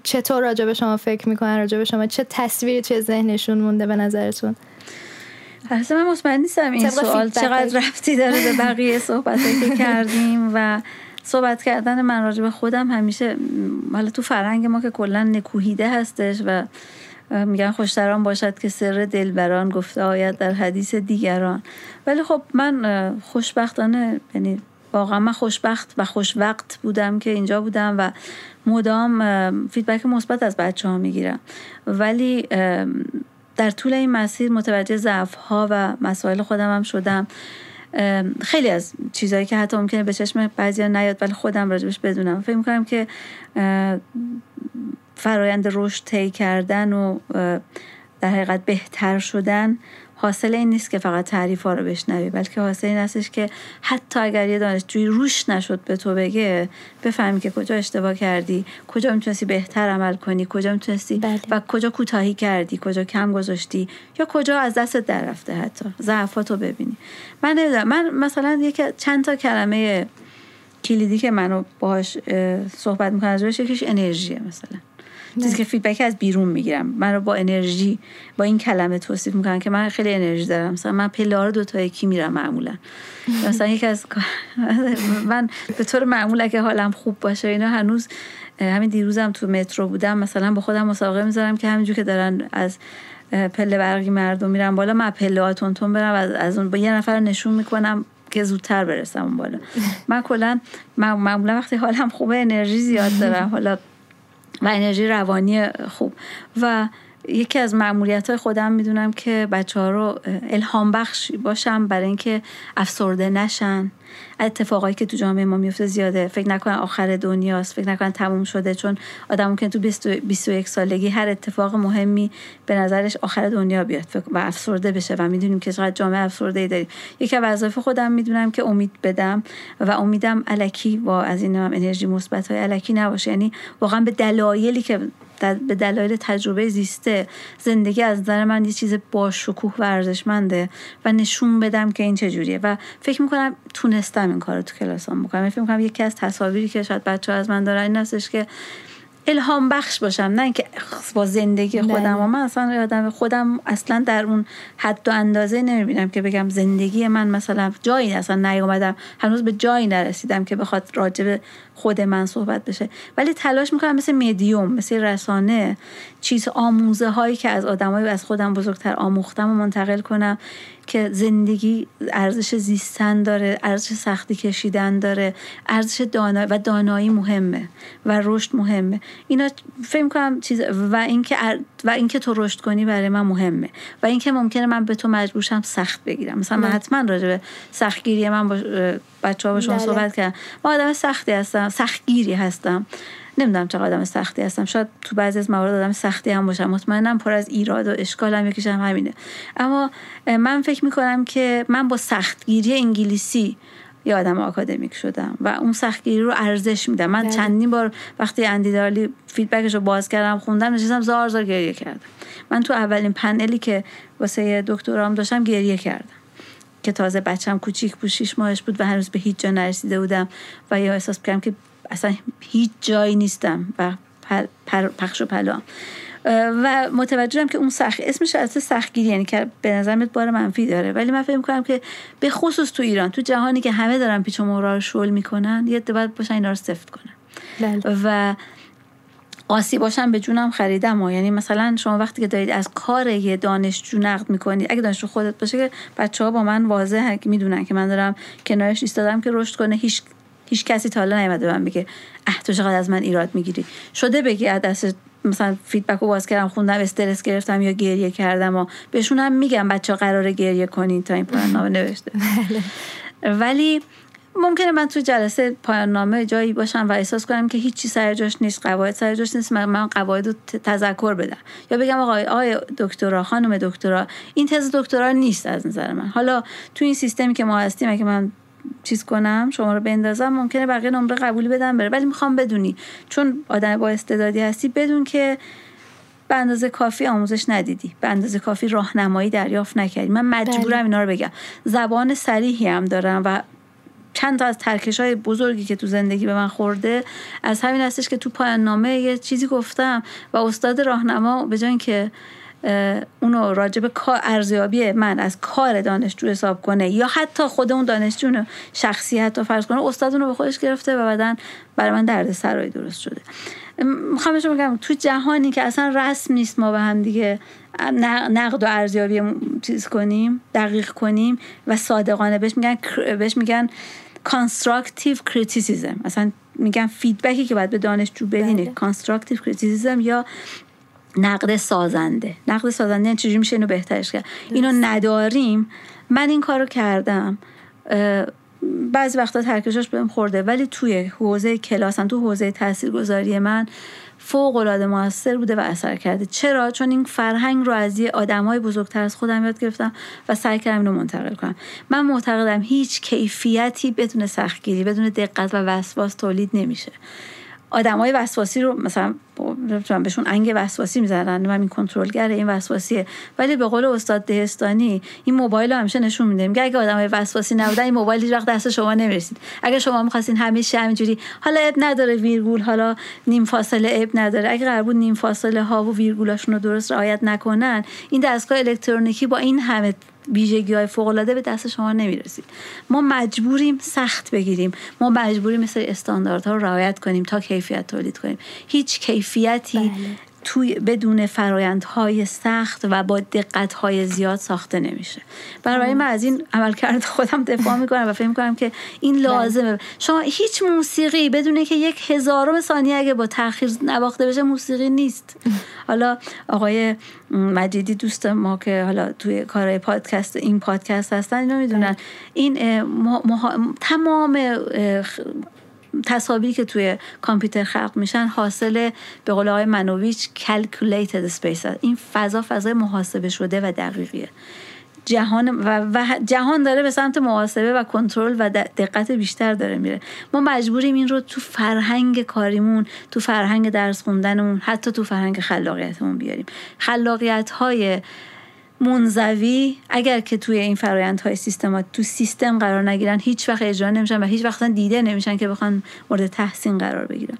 چطور راجع به شما فکر می‌کنن راجع به شما چه تصویری چه ذهنشون مونده به نظرتون؟ اصلا من مطمئن نیستم این سوال چقدر رفتی داره به بقیه [laughs] صحبت که کردیم و صحبت کردن من راجع به خودم همیشه حالا تو فرهنگ ما که کلا نکوهیده هستش و میگن خوشتران باشد که سر دلبران گفته آید در حدیث دیگران. ولی خب من خوشبختانه یعنی واقعا من خوشبخت و خوشوقت بودم که اینجا بودم و مدام فیدبک مثبت از بچه ها می‌گیرم. ولی در طول این مسیر متوجه ضعف ها و مسائل خودم هم شدم. خیلی از چیزهایی که حتی ممکنه به چشم بعضی نیاد ولی خودم راجبش بدونم. فکر می‌کنم که فرایند رشد طی کردن و در حقیقت بهتر شدن حاصل این نیست که فقط تعریف ها رو بشنوی بلکه حاصل این هستش که حتی اگر یه دانشجوی روش نشد به تو بگه بفهمی که کجا اشتباه کردی کجا می‌تونستی بهتر عمل کنی کجا می‌تونستی بله. و کجا کوتاهی کردی کجا کم گذاشتی یا کجا از دستت در رفته حتی. ضعفات رو ببینی. من نمی‌دونم. من مثلا یک چند تا کلمه کلیدی که منو باهاش صحبت می‌کنم از یکیش انرژیه مثلا. چیزی که فیدبک از بیرون می‌گیرم. من رو با انرژی با این کلمه توصیف می‌کنم که من خیلی انرژی دارم. مثلا من پله رو دو تا یکی میرم معمولا. مثلا یکی از [laughs] من به طور معمول اگه حالم خوب باشه اینا هنوز همین دیروزم تو مترو بودم مثلا با خودم مسابقه می‌ذارم که همینجور که دارن از پله برقی مردم میرن بالا من پله ها تون برم از, از اون با یه نفر نشون می‌کنم که زودتر برسم اون بالا. [laughs] من کلا معمولا وقتی حالم خوبه انرژی زیاد دارم. حالا و انرژی روانی خوب. و یکی از معمولیت های خودم می‌دونم که بچه ها رو الهام بخش باشم برای اینکه افسرده نشن. اتفاقایی که تو جامعه ما میفته زیاده. فکر نکنن آخر دنیاست فکر نکنن تموم شده چون آدم ممکن تو 21 سالگی هر اتفاق مهمی به نظرش آخر دنیا بیاد و افسرده بشه و می‌دونیم که چقدر جامعه افسرده ای داریم. یکی از وظایف خودم می‌دونم که امید بدم و امیدم الکی و از این هم انرژی مثبت های الکی نباشه. یعنی واقعا به دلایلی که به دلایل تجربه زیسته زندگی از نظر من یه چیز با شکوه و ارزشمنده و نشون بدم که این چجوریه. و فکر می‌کنم تونستم این کار رو تو کلاسام بکنم. فکر می‌کنم یکی از تصاویری که شاید بچه از من دارن این هستش که الهام بخش باشم. نه اینکه با زندگی خودم بله. و من اصلا یادم خودم اصلا در اون حد و اندازه نمی‌بینم که بگم زندگی من مثلا جایی اصلا نیومدم. هنوز به جایی نرسیدم که بخواد راجب خود من صحبت بشه. ولی تلاش می‌کنم مثل مدیوم مثل رسانه چیز آموزه هایی که از آدمایی از خودم بزرگتر آموختم و منتقل کنم که زندگی ارزش زیستن داره ارزش سختی کشیدن داره ارزش دانایی و دانایی مهمه و رشد مهمه. اینا فکر کنم چیز و اینکه و اینکه تو رشد کنی برای من مهمه. و اینکه ممکنه من به تو مجبورشم سخت بگیرم. مثلا من حتما راجع به سختگیری من با بچه ها با شما بله. صحبت کردم من آدم سختی هستم سختگیری هستم. نمی‌دونم چقدر آدم سختی هستم. شاید تو بعضی از موارد آدم سختی هم باشم. مطمئنم پر از ایراد و اشکال هم یکیش هم همینه. اما من فکر می‌کنم که من با سختگیری انگلیسی یه آدم آکادمیک شدم و اون سختگیری رو ارزش میدم. من بله. چندین بار وقتی اندیدارلی فیدبکش رو باز کردم خوندم نشستم زار زار گریه کردم. من تو اولین پنلی که واسه دکترام داشتم گریه کردم. که تازه بچم کوچیک بود شیش ماهش بود و هنوز به هیچ جا نرسیده بودم و یا احساس کردم که اصلا هیچ جایی نیستم و پر پخش و پلام و متوجهم که اون سخت اسمش از سختگیری یعنی که به نظر بار منفی داره. ولی من فکر می‌کنم که به خصوص تو ایران تو جهانی که همه دارن پیچ و مورا رو شل می‌کنن یه باید باشن اینا رو سفت کنن. بله. و باشم به جونم خریدم و یعنی مثلا شما وقتی که دارید از کار یه دانشجو نقد می‌کنید اگه دانشجو خودت باشه که بچه ها با من واضح می‌دونن که من دارم کنارش ایستادم که رشد کنه هیچ هیچ کسی تا حالا نیومده به من بگه اه تو چقدر از من ایراد می‌گیری شده بگی از دست مثلا فیدبک رو باز کردم خوندم استرس گرفتم یا گریه کردم و بهشون هم میگم بچه ها قراره گریه کنین تا این پایان نامه نوشته بله. ولی ممکنه من تو جلسه پایان نامه جایی باشم و احساس کنم که هیچی سر جاش نیست قواعد سر جاش نیست من قواعد رو تذکر بدم. یا بگم آقای آقای دکترا خانم دکترا این تز دکترا نیست از نظر من. حالا تو این سیستمی که ما هستیم اگه من چیز کنم شما رو بندازم ممکنه بقیه نمره قبولی بدم بره. ولی می‌خوام بدونی چون آدم با استعدادی هستی بدون که به اندازه کافی آموزش ندیدی به اندازه کافی راهنمایی دریافت نکردی. من مجبورم بله. اینا رو بگم. زبان سریحی هم دارم و چند تا از ترکش های بزرگی که تو زندگی به من خورده از همین هستش که تو پایان نامه یه چیزی گفتم و استاد راهنما به جای که اونو راجب کار ارزیابی من از کار دانشجو حساب کنه یا حتی خود اون دانشجو شخصیت رو فرض کنه استاد اونو به خودش گرفته و بعدا برای من درد سرایی درست شده. می‌خوام بهشون بگم تو جهانی که اصلا رسم نیست ما به هم دیگه نقد و ارزیابی چیز کنیم دقیق کنیم و صادقانه بهش میگن بهش میگن constructive criticism مثلا میگن feedback ی که باید به دانشجو بدینه. constructive بله. criticism یا نقد سازنده. نقد سازنده یعنی چجوری میشه اینو بهترش کرد؟ اینو نداریم. من این کارو کردم. بعضی وقتا ترکشاش بهم خورده ولی توی حوزه کلاسم تو حوزه تاثیرگذاری من فوق العاده موثر بوده و اثر کرده. چرا؟ چون این فرهنگ رو از یه آدمای بزرگتر از خودم یاد گرفتم و سعی کردم اینو منتقل کنم. من معتقدم هیچ کیفیتی بدون سختگیری بدون دقت و وسواس تولید نمیشه. آدمای وسواسی رو مثلا بهشون انگ وسواسی می‌زنن من این کنترلگر این وسواسیه ولی به قول استاد دهستانی این موبایل رو همیشه نشون میده. میگه اگه آدمای وسواسی نبودن این موبایل هیچ وقت دست شما نمی‌رسید. اگه شما می‌خواستین همیشه همینجوری حالا اب نداره ویرگول حالا نیم فاصله اب نداره. اگه قرار بود نیم فاصله ها و ویرگولاشون درست رعایت نکنن این دستگاه الکترونیکی با این همه ویژگی های فوق العاده به دست شما نمی‌رسید. ما مجبوریم سخت بگیریم. ما مجبوریم مثل استانداردها رو رعایت کنیم تا کیفیت تولید کنیم. هیچ کیفیتی بله. توی بدون فرایندهای سخت و با دقتهای زیاد ساخته نمیشه برای من از این عملکرد خودم دفاع می‌کنم و فکر می‌کنم که این بله. لازمه شما هیچ موسیقی بدون که یک هزارم ثانیه اگه با تاخیر نواخته بشه موسیقی نیست [laughs] حالا آقای مجیدی دوست ما که حالا توی کار پادکست این پادکست هستن اینو می‌دونن بله. این تمام تصاویری که توی کامپیوتر خلق میشن حاصل به قول آقای منویچ calculated space هست. این فضا فضای محاسبه شده و دقیقیه. جهان و, و جهان داره به سمت محاسبه و کنترل و دقت بیشتر داره میره. ما مجبوریم این رو تو فرهنگ کاریمون تو فرهنگ درس خوندنمون حتی تو فرهنگ خلاقیتمون بیاریم. خلاقیت های منزوی اگر که توی این فرایندهای سیستمات تو سیستم قرار نگیرن هیچ وقت اجرا نمیشن و هیچ وقت دیده نمیشن که بخوان مورد تحسین قرار بگیرن.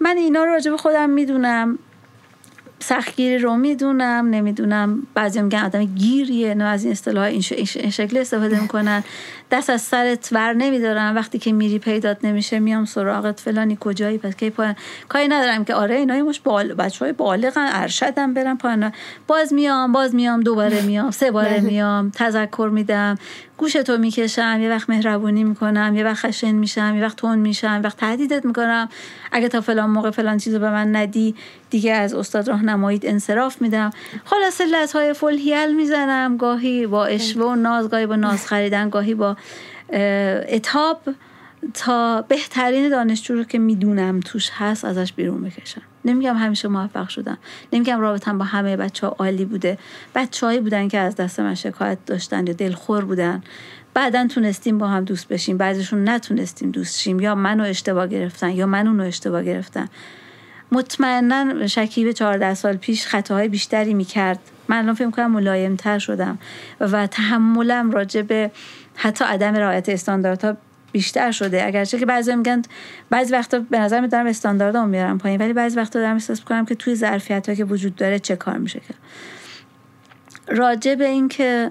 من اینا رو راجع خودم می‌دونم. سختگیری رو می‌دونم. نمی‌دونم. بعضی میگن آدم گیریه. نه از این اصطلاح این, شکل استفاده می‌کنن. دست از سرت ور نمیدارم وقتی که میری پیدات نمیشه میام سراغت. فلانی کجایی؟ پس کی پایان؟ کاری ندارم که آره اینا مش بال بچه های بالغن ارشدم برم پایان. باز میام باز میام دوباره میام سه باره بله. میام تذکر میدم. گوشتو می‌کشم یه وقت مهربونی می‌کنم یه وقت خشن میشم یه وقت تون میشم یه وقت تهدیدت می‌کنم. اگه تا فلان موقع فلان چیزو به من ندی دیگه از استاد راهنماییت انصراف میدم. خلاصه لطهای فل می‌زنم. گاهی با اشوه و ناز گاهی با ناز خریدن گاهی با اتاب تا بهترین دانشجو رو که می‌دونم توش هست ازش بیرون بکشم. نمیگم همیشه موفق شدم. نمیگم رابطم با همه بچه ها عالی بوده. بچه هایی بودن که از دست من شکایت داشتن یا دلخور بودن. بعدا تونستیم با هم دوست بشیم. بعضیشون نتونستیم دوست شیم. یا منو اشتباه گرفتن یا من اونو اشتباه گرفتن مطمئنا شکیب 14 سال پیش خطاهای بیشتری می‌کرد. من الان فکر کنم ملایمتر شدم. و تحملم راجع به حتی عدم رعایت استانداردها بیشتر شده. اگرچه که بعضی میگن بعضی وقتا به نظر می دارم استانداردامو میارم پایین ولی بعضی وقتا دارم احساس می‌کنم که توی ظرفیت که وجود داره چه کار میشه که. راجع به این که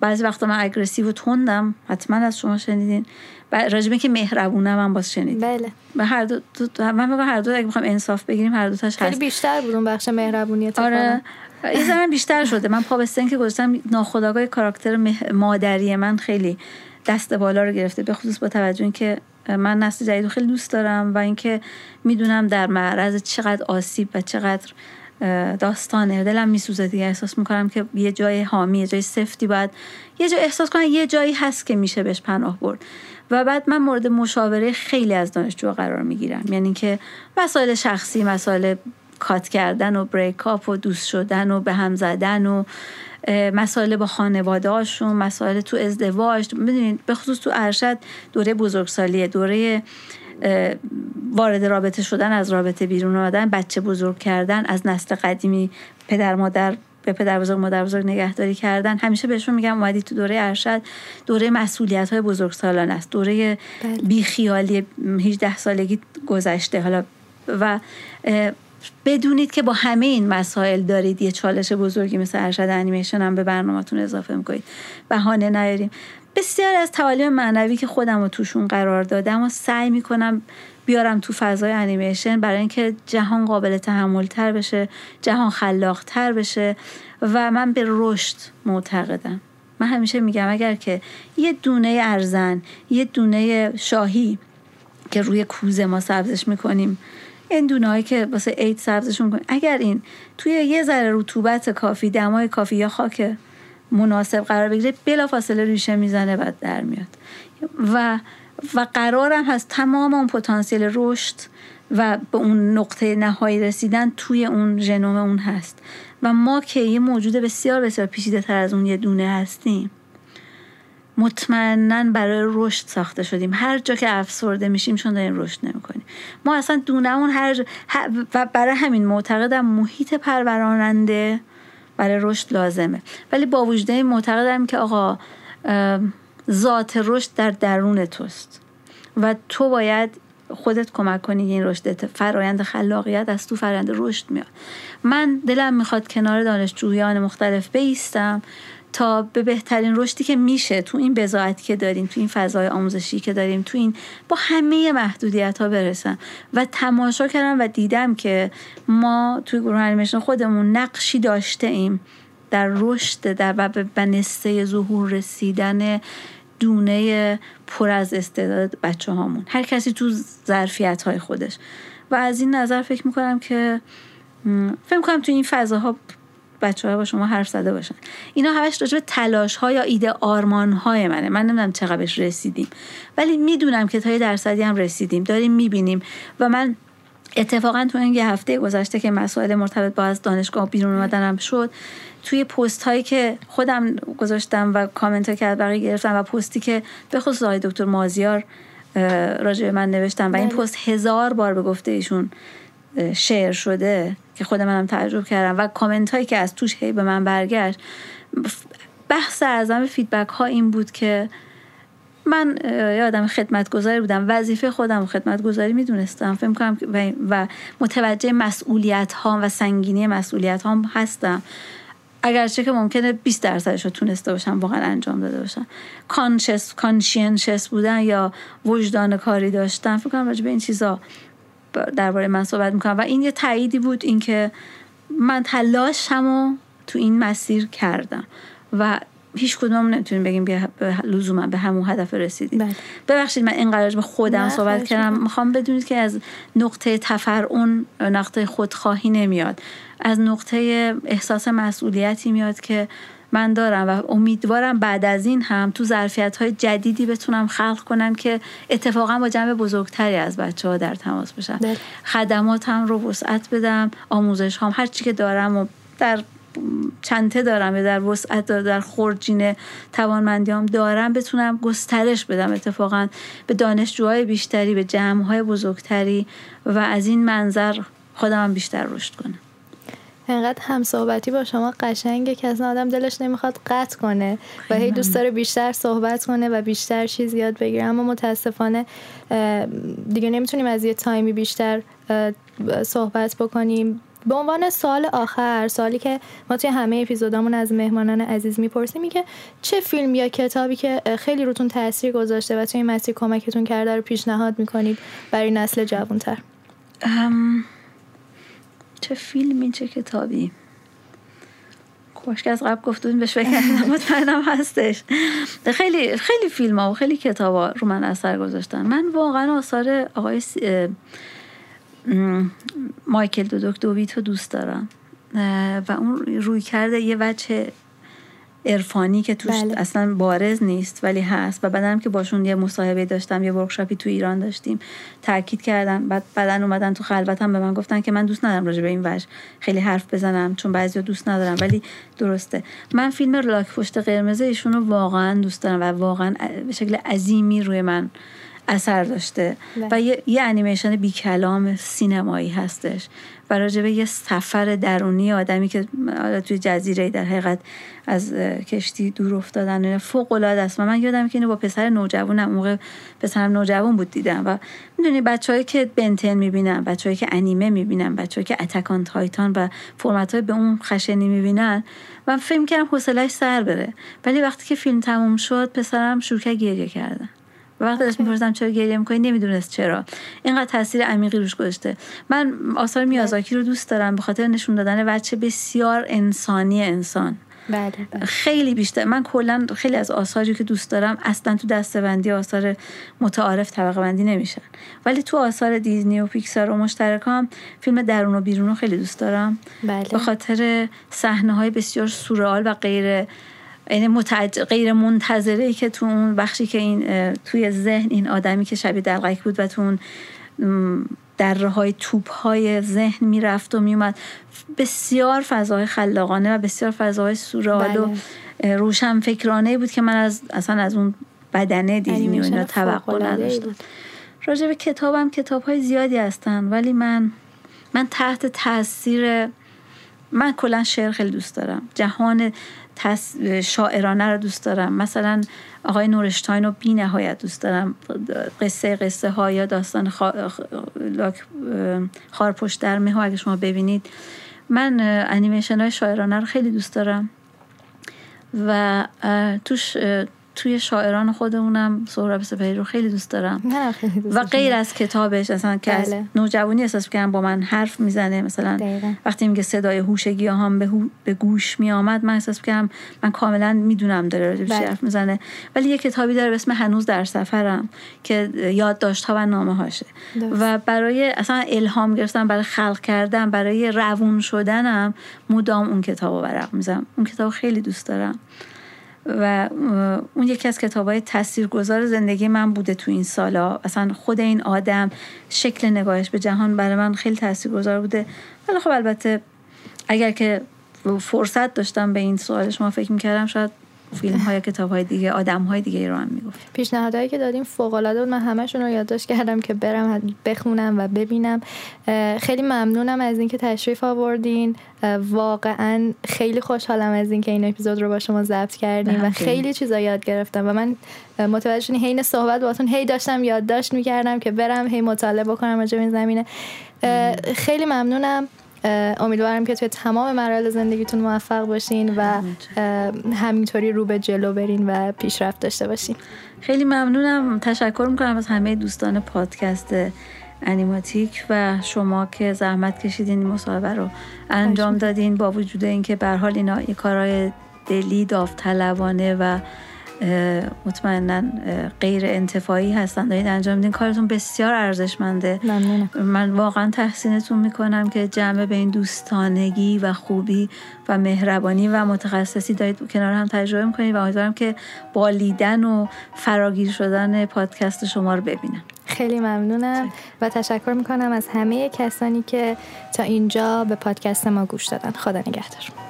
بعضی وقتا من اگریسیو و تندم حتما از شما شنیدین. راجبه که مهربونم هم باز شنید. بله. به هر دو, دو, من میگم هر دو اگه بخوام انصاف بگیریم هر دو تاش هست. خیلی بیشتر بود اون بخش مهربونیت آره. یه ذره بیشتر شده. من پا به که گذاشتم. ناخودآگاه کاراکتر مادری من خیلی دست بالا رو گرفته به خصوص با توجه اینکه من نسل جدید رو خیلی دوست دارم و اینکه می‌دونم در معرض چقدر آسیب و چقدر داستانه. دلم میسوزه دیگه. احساس می‌کنم که یه جای حامی یه جای سفتی باید یه جای احساس کنم یه جایی هست که میشه بهش پناه برد. و بعد من مورد مشاوره خیلی از دانشجو قرار می‌گیرم. یعنی که مسائل شخصی مسائل کات کردن و بریک اپ و دوست شدن و به هم زدن و مسائل با خانواده هاشون مسائل تو ازدواج می‌دونید به خصوص تو ارشد دوره بزرگسالیه دوره وارد رابطه شدن از رابطه بیرون آمدن بچه بزرگ کردن از نسل قدیمی پدر مادر به پدر بزرگ مادر بزرگ نگهداری کردن. همیشه بهشون میگم اومدی تو دوره ارشد دوره مسئولیت های بزرگ سالان است. دوره بله. بیخیالی 18 سالگی گذشته. حالا و بدونید که با همه این مسائل دارید یه چالش بزرگی مثل ارشد انیمیشن هم به برنامهتون اضافه می‌کنید. بهانه نیاریم. بسیار از تعالیم معنوی که خودم رو توشون قرار دادم و سعی می‌کنم بیارم تو فضای انیمیشن برای اینکه جهان قابل تحمل تر بشه جهان خلاق تر بشه و من به رشد معتقدم. من همیشه میگم اگر که یه دونه ارزن یه دونه شاهی که روی کوزه ما سبزش می‌کنیم این دونه که واسه عید سبزشون می‌کنیم اگر این توی یه ذره رطوبت کافی دمای کافی یا خاک مناسب قرار بگیره بلا فاصله ریشه می‌زنه و در میاد. و و قرارم هست تمام اون پتانسیل رشد و به اون نقطه نهایی رسیدن توی اون ژنوم اون هست. و ما که یه موجود بسیار بسیار پیچیده تر از اون یه دونه هستیم مطمئنا برای رشد ساخته شدیم. هر جا که افسرده میشیم چون داریم رشد نمی‌کنیم. ما اصلا دونمون هر جا و برای همین معتقدم محیط پروراننده برای رشد لازمه. ولی با وجود این معتقدم که آقا ذات رشد در درون توست و تو باید خودت کمک کنی این رشد فرایند خلاقیت از تو فرایند رشد میاد. من دلم می‌خواد کنار دانشجویان مختلف بیستم. تا به بهترین رشدی که میشه تو این بزاعتی که داریم تو این فضای آموزشی که داریم تو این با همه محدودیت ها برسم و تماشا کردم و دیدم که ما توی گروه انیمیشن خودمون نقشی داشته ایم در رشد در و به نسته ظهور رسیدن دونه پر از استعداد بچه هامون هر کسی تو ظرفیت های خودش. و از این نظر فکر می‌کنم که فکر می‌کنم تو این فضاها بچه ها با شما حرف زده باشن. اینا همش راجع به تلاش ها یا ایده آرمان های منه. من نمی‌دونم چقدر بهش رسیدیم. ولی می‌دونم که تا یه درصدی هم رسیدیم. داریم می‌بینیم. و من اتفاقا تو این یه هفته گذشته که مسائل مرتبط با از دانشگاه بیرون اومدنم شد توی پست هایی که خودم گذاشتم و کامنت ها که بقیه گرفتم و پستی که به خصوص آقای دکتر مازیار راجع به من نوشتم و این بله. پست هزار بار به گفته ایشون شعر شده که خود منم تجربه کردم و کامنت هایی که از توش هی به من برگشت بحث اعظم feedback ها این بود که من یه آدم خدمتگذاری بودم وظیفه خودم خدمتگذاری می‌دونستم. فکر کنم و متوجه مسئولیت ها و سنگینی مسئولیت ها هستم اگرچه که ممکنه 20 درصدش رو تونسته باشم واقعا انجام داده باشم. conscious conscientious بودن یا وجدان کاری داشتن. فکر کنم راجع به این چیزا درباره من صحبت می‌کنم. و این یه تاییدی بود اینکه من تلاشمو تو این مسیر کردم. و هیچ کدوم نمی‌تونیم بگیم به لزوما به همون هدف رسیدیم. بله. ببخشید من اینقدر به خودم صحبت کردم. می‌خوام بدونید که از نقطه تفرعون نقطه خودخواهی نمیاد. از نقطه احساس مسئولیتی میاد که من دارم و امیدوارم بعد از این هم تو ظرفیت های جدیدی بتونم خلق کنم که اتفاقا با جمع بزرگتری از بچه ها در تماس بشم بله. خدماتم رو وسعت بدم آموزش هم هر چی که دارم و در چنته دارم یا در وسعت در خورجین توانمندیام دارم بتونم گسترش بدم اتفاقا به دانشجوهای بیشتری به جمعهای بزرگتری و از این منظر خودم بیشتر رشد کنم انقدر همصحبتی با شما قشنگه که اصلا آدم دلش نمی‌خواد قطع کنه و هی دوست داره بیشتر صحبت کنه و بیشتر چیز یاد بگیره. اما متاسفانه دیگه نمی‌تونیم از یه تایمی بیشتر صحبت بکنیم. به عنوان سال آخر سالی که ما توی همه اپیزودامون از مهمانان عزیز می‌پرسیم که چه فیلم یا کتابی که خیلی روتون تاثیر گذاشته و توی مسیر کمکتون کرده رو پیشنهاد می‌کنید برای نسل جوانتر؟ چه فیلمی چه کتابی. که از قبل گفتون بهش فکر [laughs] مطمئنم هستش. خیلی خیلی فیلم ها و خیلی کتاب ها رو من اثر گذاشتن. من واقعا آثار آقای مایکل دودوک رو دوست دارم. و اون روی کرده یه وجه عرفانی که توش بله. اصلا بارز نیست ولی هست. و بعدم که باشون یه مصاحبه داشتم یه ورکشاپی تو ایران داشتیم تاکید کردن بعد بعدن اومدن تو خلوتم به من گفتن که من دوست ندارم راجع به این وجه خیلی حرف بزنم چون بعضیا دوست ندارم ولی درسته. من فیلم لاک پشت قرمز ایشون رو واقعا دوست دارم و واقعا به شکل عظیمی روی من اثر داشته. بله. و یه, یه انیمیشن بی کلام سینمایی هستش. و راجبه یه سفر درونی آدمی که توی جزیره در حقیقت از کشتی دور افتادن فوق العاده است. من یادم که اینو با پسر نوجوانم موقع پسرم نوجوان بود دیدم. و می‌دونی بچههایی که بنتن می‌بینن بچههایی که انیمه می‌بینن بچههایی که اتکان تایتان و فرمت های به اون خشنی می‌بینن من فکر کردم حوصله‌اش سر بره. ولی وقتی که فیلم تموم شد پسرم شروع گریه کردن. و وقتی ازش می‌پرسم چرا گریه می‌کنی نمی‌دونست چرا. اینقدر تاثیر عمیقی روش گذاشته. من آثار میازاکی رو دوست دارم به خاطر نشون دادن بچه بسیار انسانی انسان. بله, بله. خیلی بیشتر. من کلا خیلی از آثاری که دوست دارم اصلا تو دستبندی آثار متعارف طبقه بندی نمیشن. ولی تو آثار دیزنی و پیکسار و مشترکام فیلم درون و بیرون رو خیلی دوست دارم. بله. به خاطر صحنه های بسیار سورئال و غیر یعنی متعج... غیر منتظره ای که تو اون بخشی که این توی ذهن این آدمی که شبیه دلقک بود و تو اون دره های توپ های ذهن می‌رفت و میومد بسیار فضای خلاقانه و بسیار فضای سورال و بله. روشن فکرانه بود که من از اصلا از اون بدنه دیزنی و اینا توقع نداشتم. راجع به کتابم کتاب های زیادی هستن ولی من من تحت تاثیر من کلا شعر خیلی دوست دارم. جهان شاعرانه رو دوست دارم. مثلا آقای نورشتاین رو بی نهایت دوست دارم. قصه قصه ها یا داستان خارپشت در مه اگه شما ببینید. من انیمیشن های شاعرانه رو خیلی دوست دارم. و توش توی شاعران خودمونم سهراب سپهری رو خیلی دوست دارم. و غیر از کتابش اصلا که از بله. نوجوانی احساس کردم با من حرف می‌زنه. مثلا وقتی میگه صدای هوش گیاهان به, به گوش میآمد من احساس کردم من کاملا می‌دونم داره راجبش بله. حرف می‌زنه. ولی یه کتابی داره به اسم هنوز در سفرم که یادداشت ها و نامه هاشه. و برای اصلا الهام گرفتن برای خلق کردن برای روون شدنم مدام اون کتاب رو ورق می‌زنم. اون کتاب خیلی دوست دارم. و اون یکی از کتاب های تاثیرگذار زندگی من بوده تو این سالا. اصلا خود این آدم شکل نگاهش به جهان برای من خیلی تاثیرگذار بوده. ولی خب البته اگر که فرصت داشتم به این سوال شما فکر می‌کردم شاید فیلم های کتاب های دیگه آدم های دیگه رو هم می‌گفت. پیشنهادهایی که دادیم فوق العاده بود. من همشون رو یادداشت کردم که برم بخونم و ببینم. خیلی ممنونم از اینکه تشریف آوردین. واقعا خیلی خوشحالم از اینکه این اپیزود رو با شما ضبط کردیم و خیلی چیزا یاد گرفتم و من متوجه شدین حین صحبت باهاتون هی داشتم یادداشت می‌کردم که برم هی مطالعه بکنم راجع این زمینه. خیلی ممنونم. امیدوارم که توی تمام مراحل زندگیتون موفق باشین و همینطوری رو به جلو برین و پیشرفت داشته باشین. خیلی ممنونم. تشکر می‌کنم از همه دوستان پادکست انیماتیک و شما که زحمت کشیدین این مصاحبه رو انجام دادین با وجود اینکه به حال اینا یه کارهای دلی داوطلبانه و مطمئنا غیر انتفاعی هستن. دارید انجام میدین. کارتون بسیار ارزشمنده. من واقعا تحسینتون می‌کنم که جمع به این دوستانگی و خوبی و مهربانی و متخصصی دارید کنار هم تجربه می‌کنید و امیدوارم که بالیدن و فراگیر شدن پادکست شما رو ببینم. خیلی ممنونم و تشکر می‌کنم از همه کسانی که تا اینجا به پادکست ما گوش دادن. خدا نگهدار.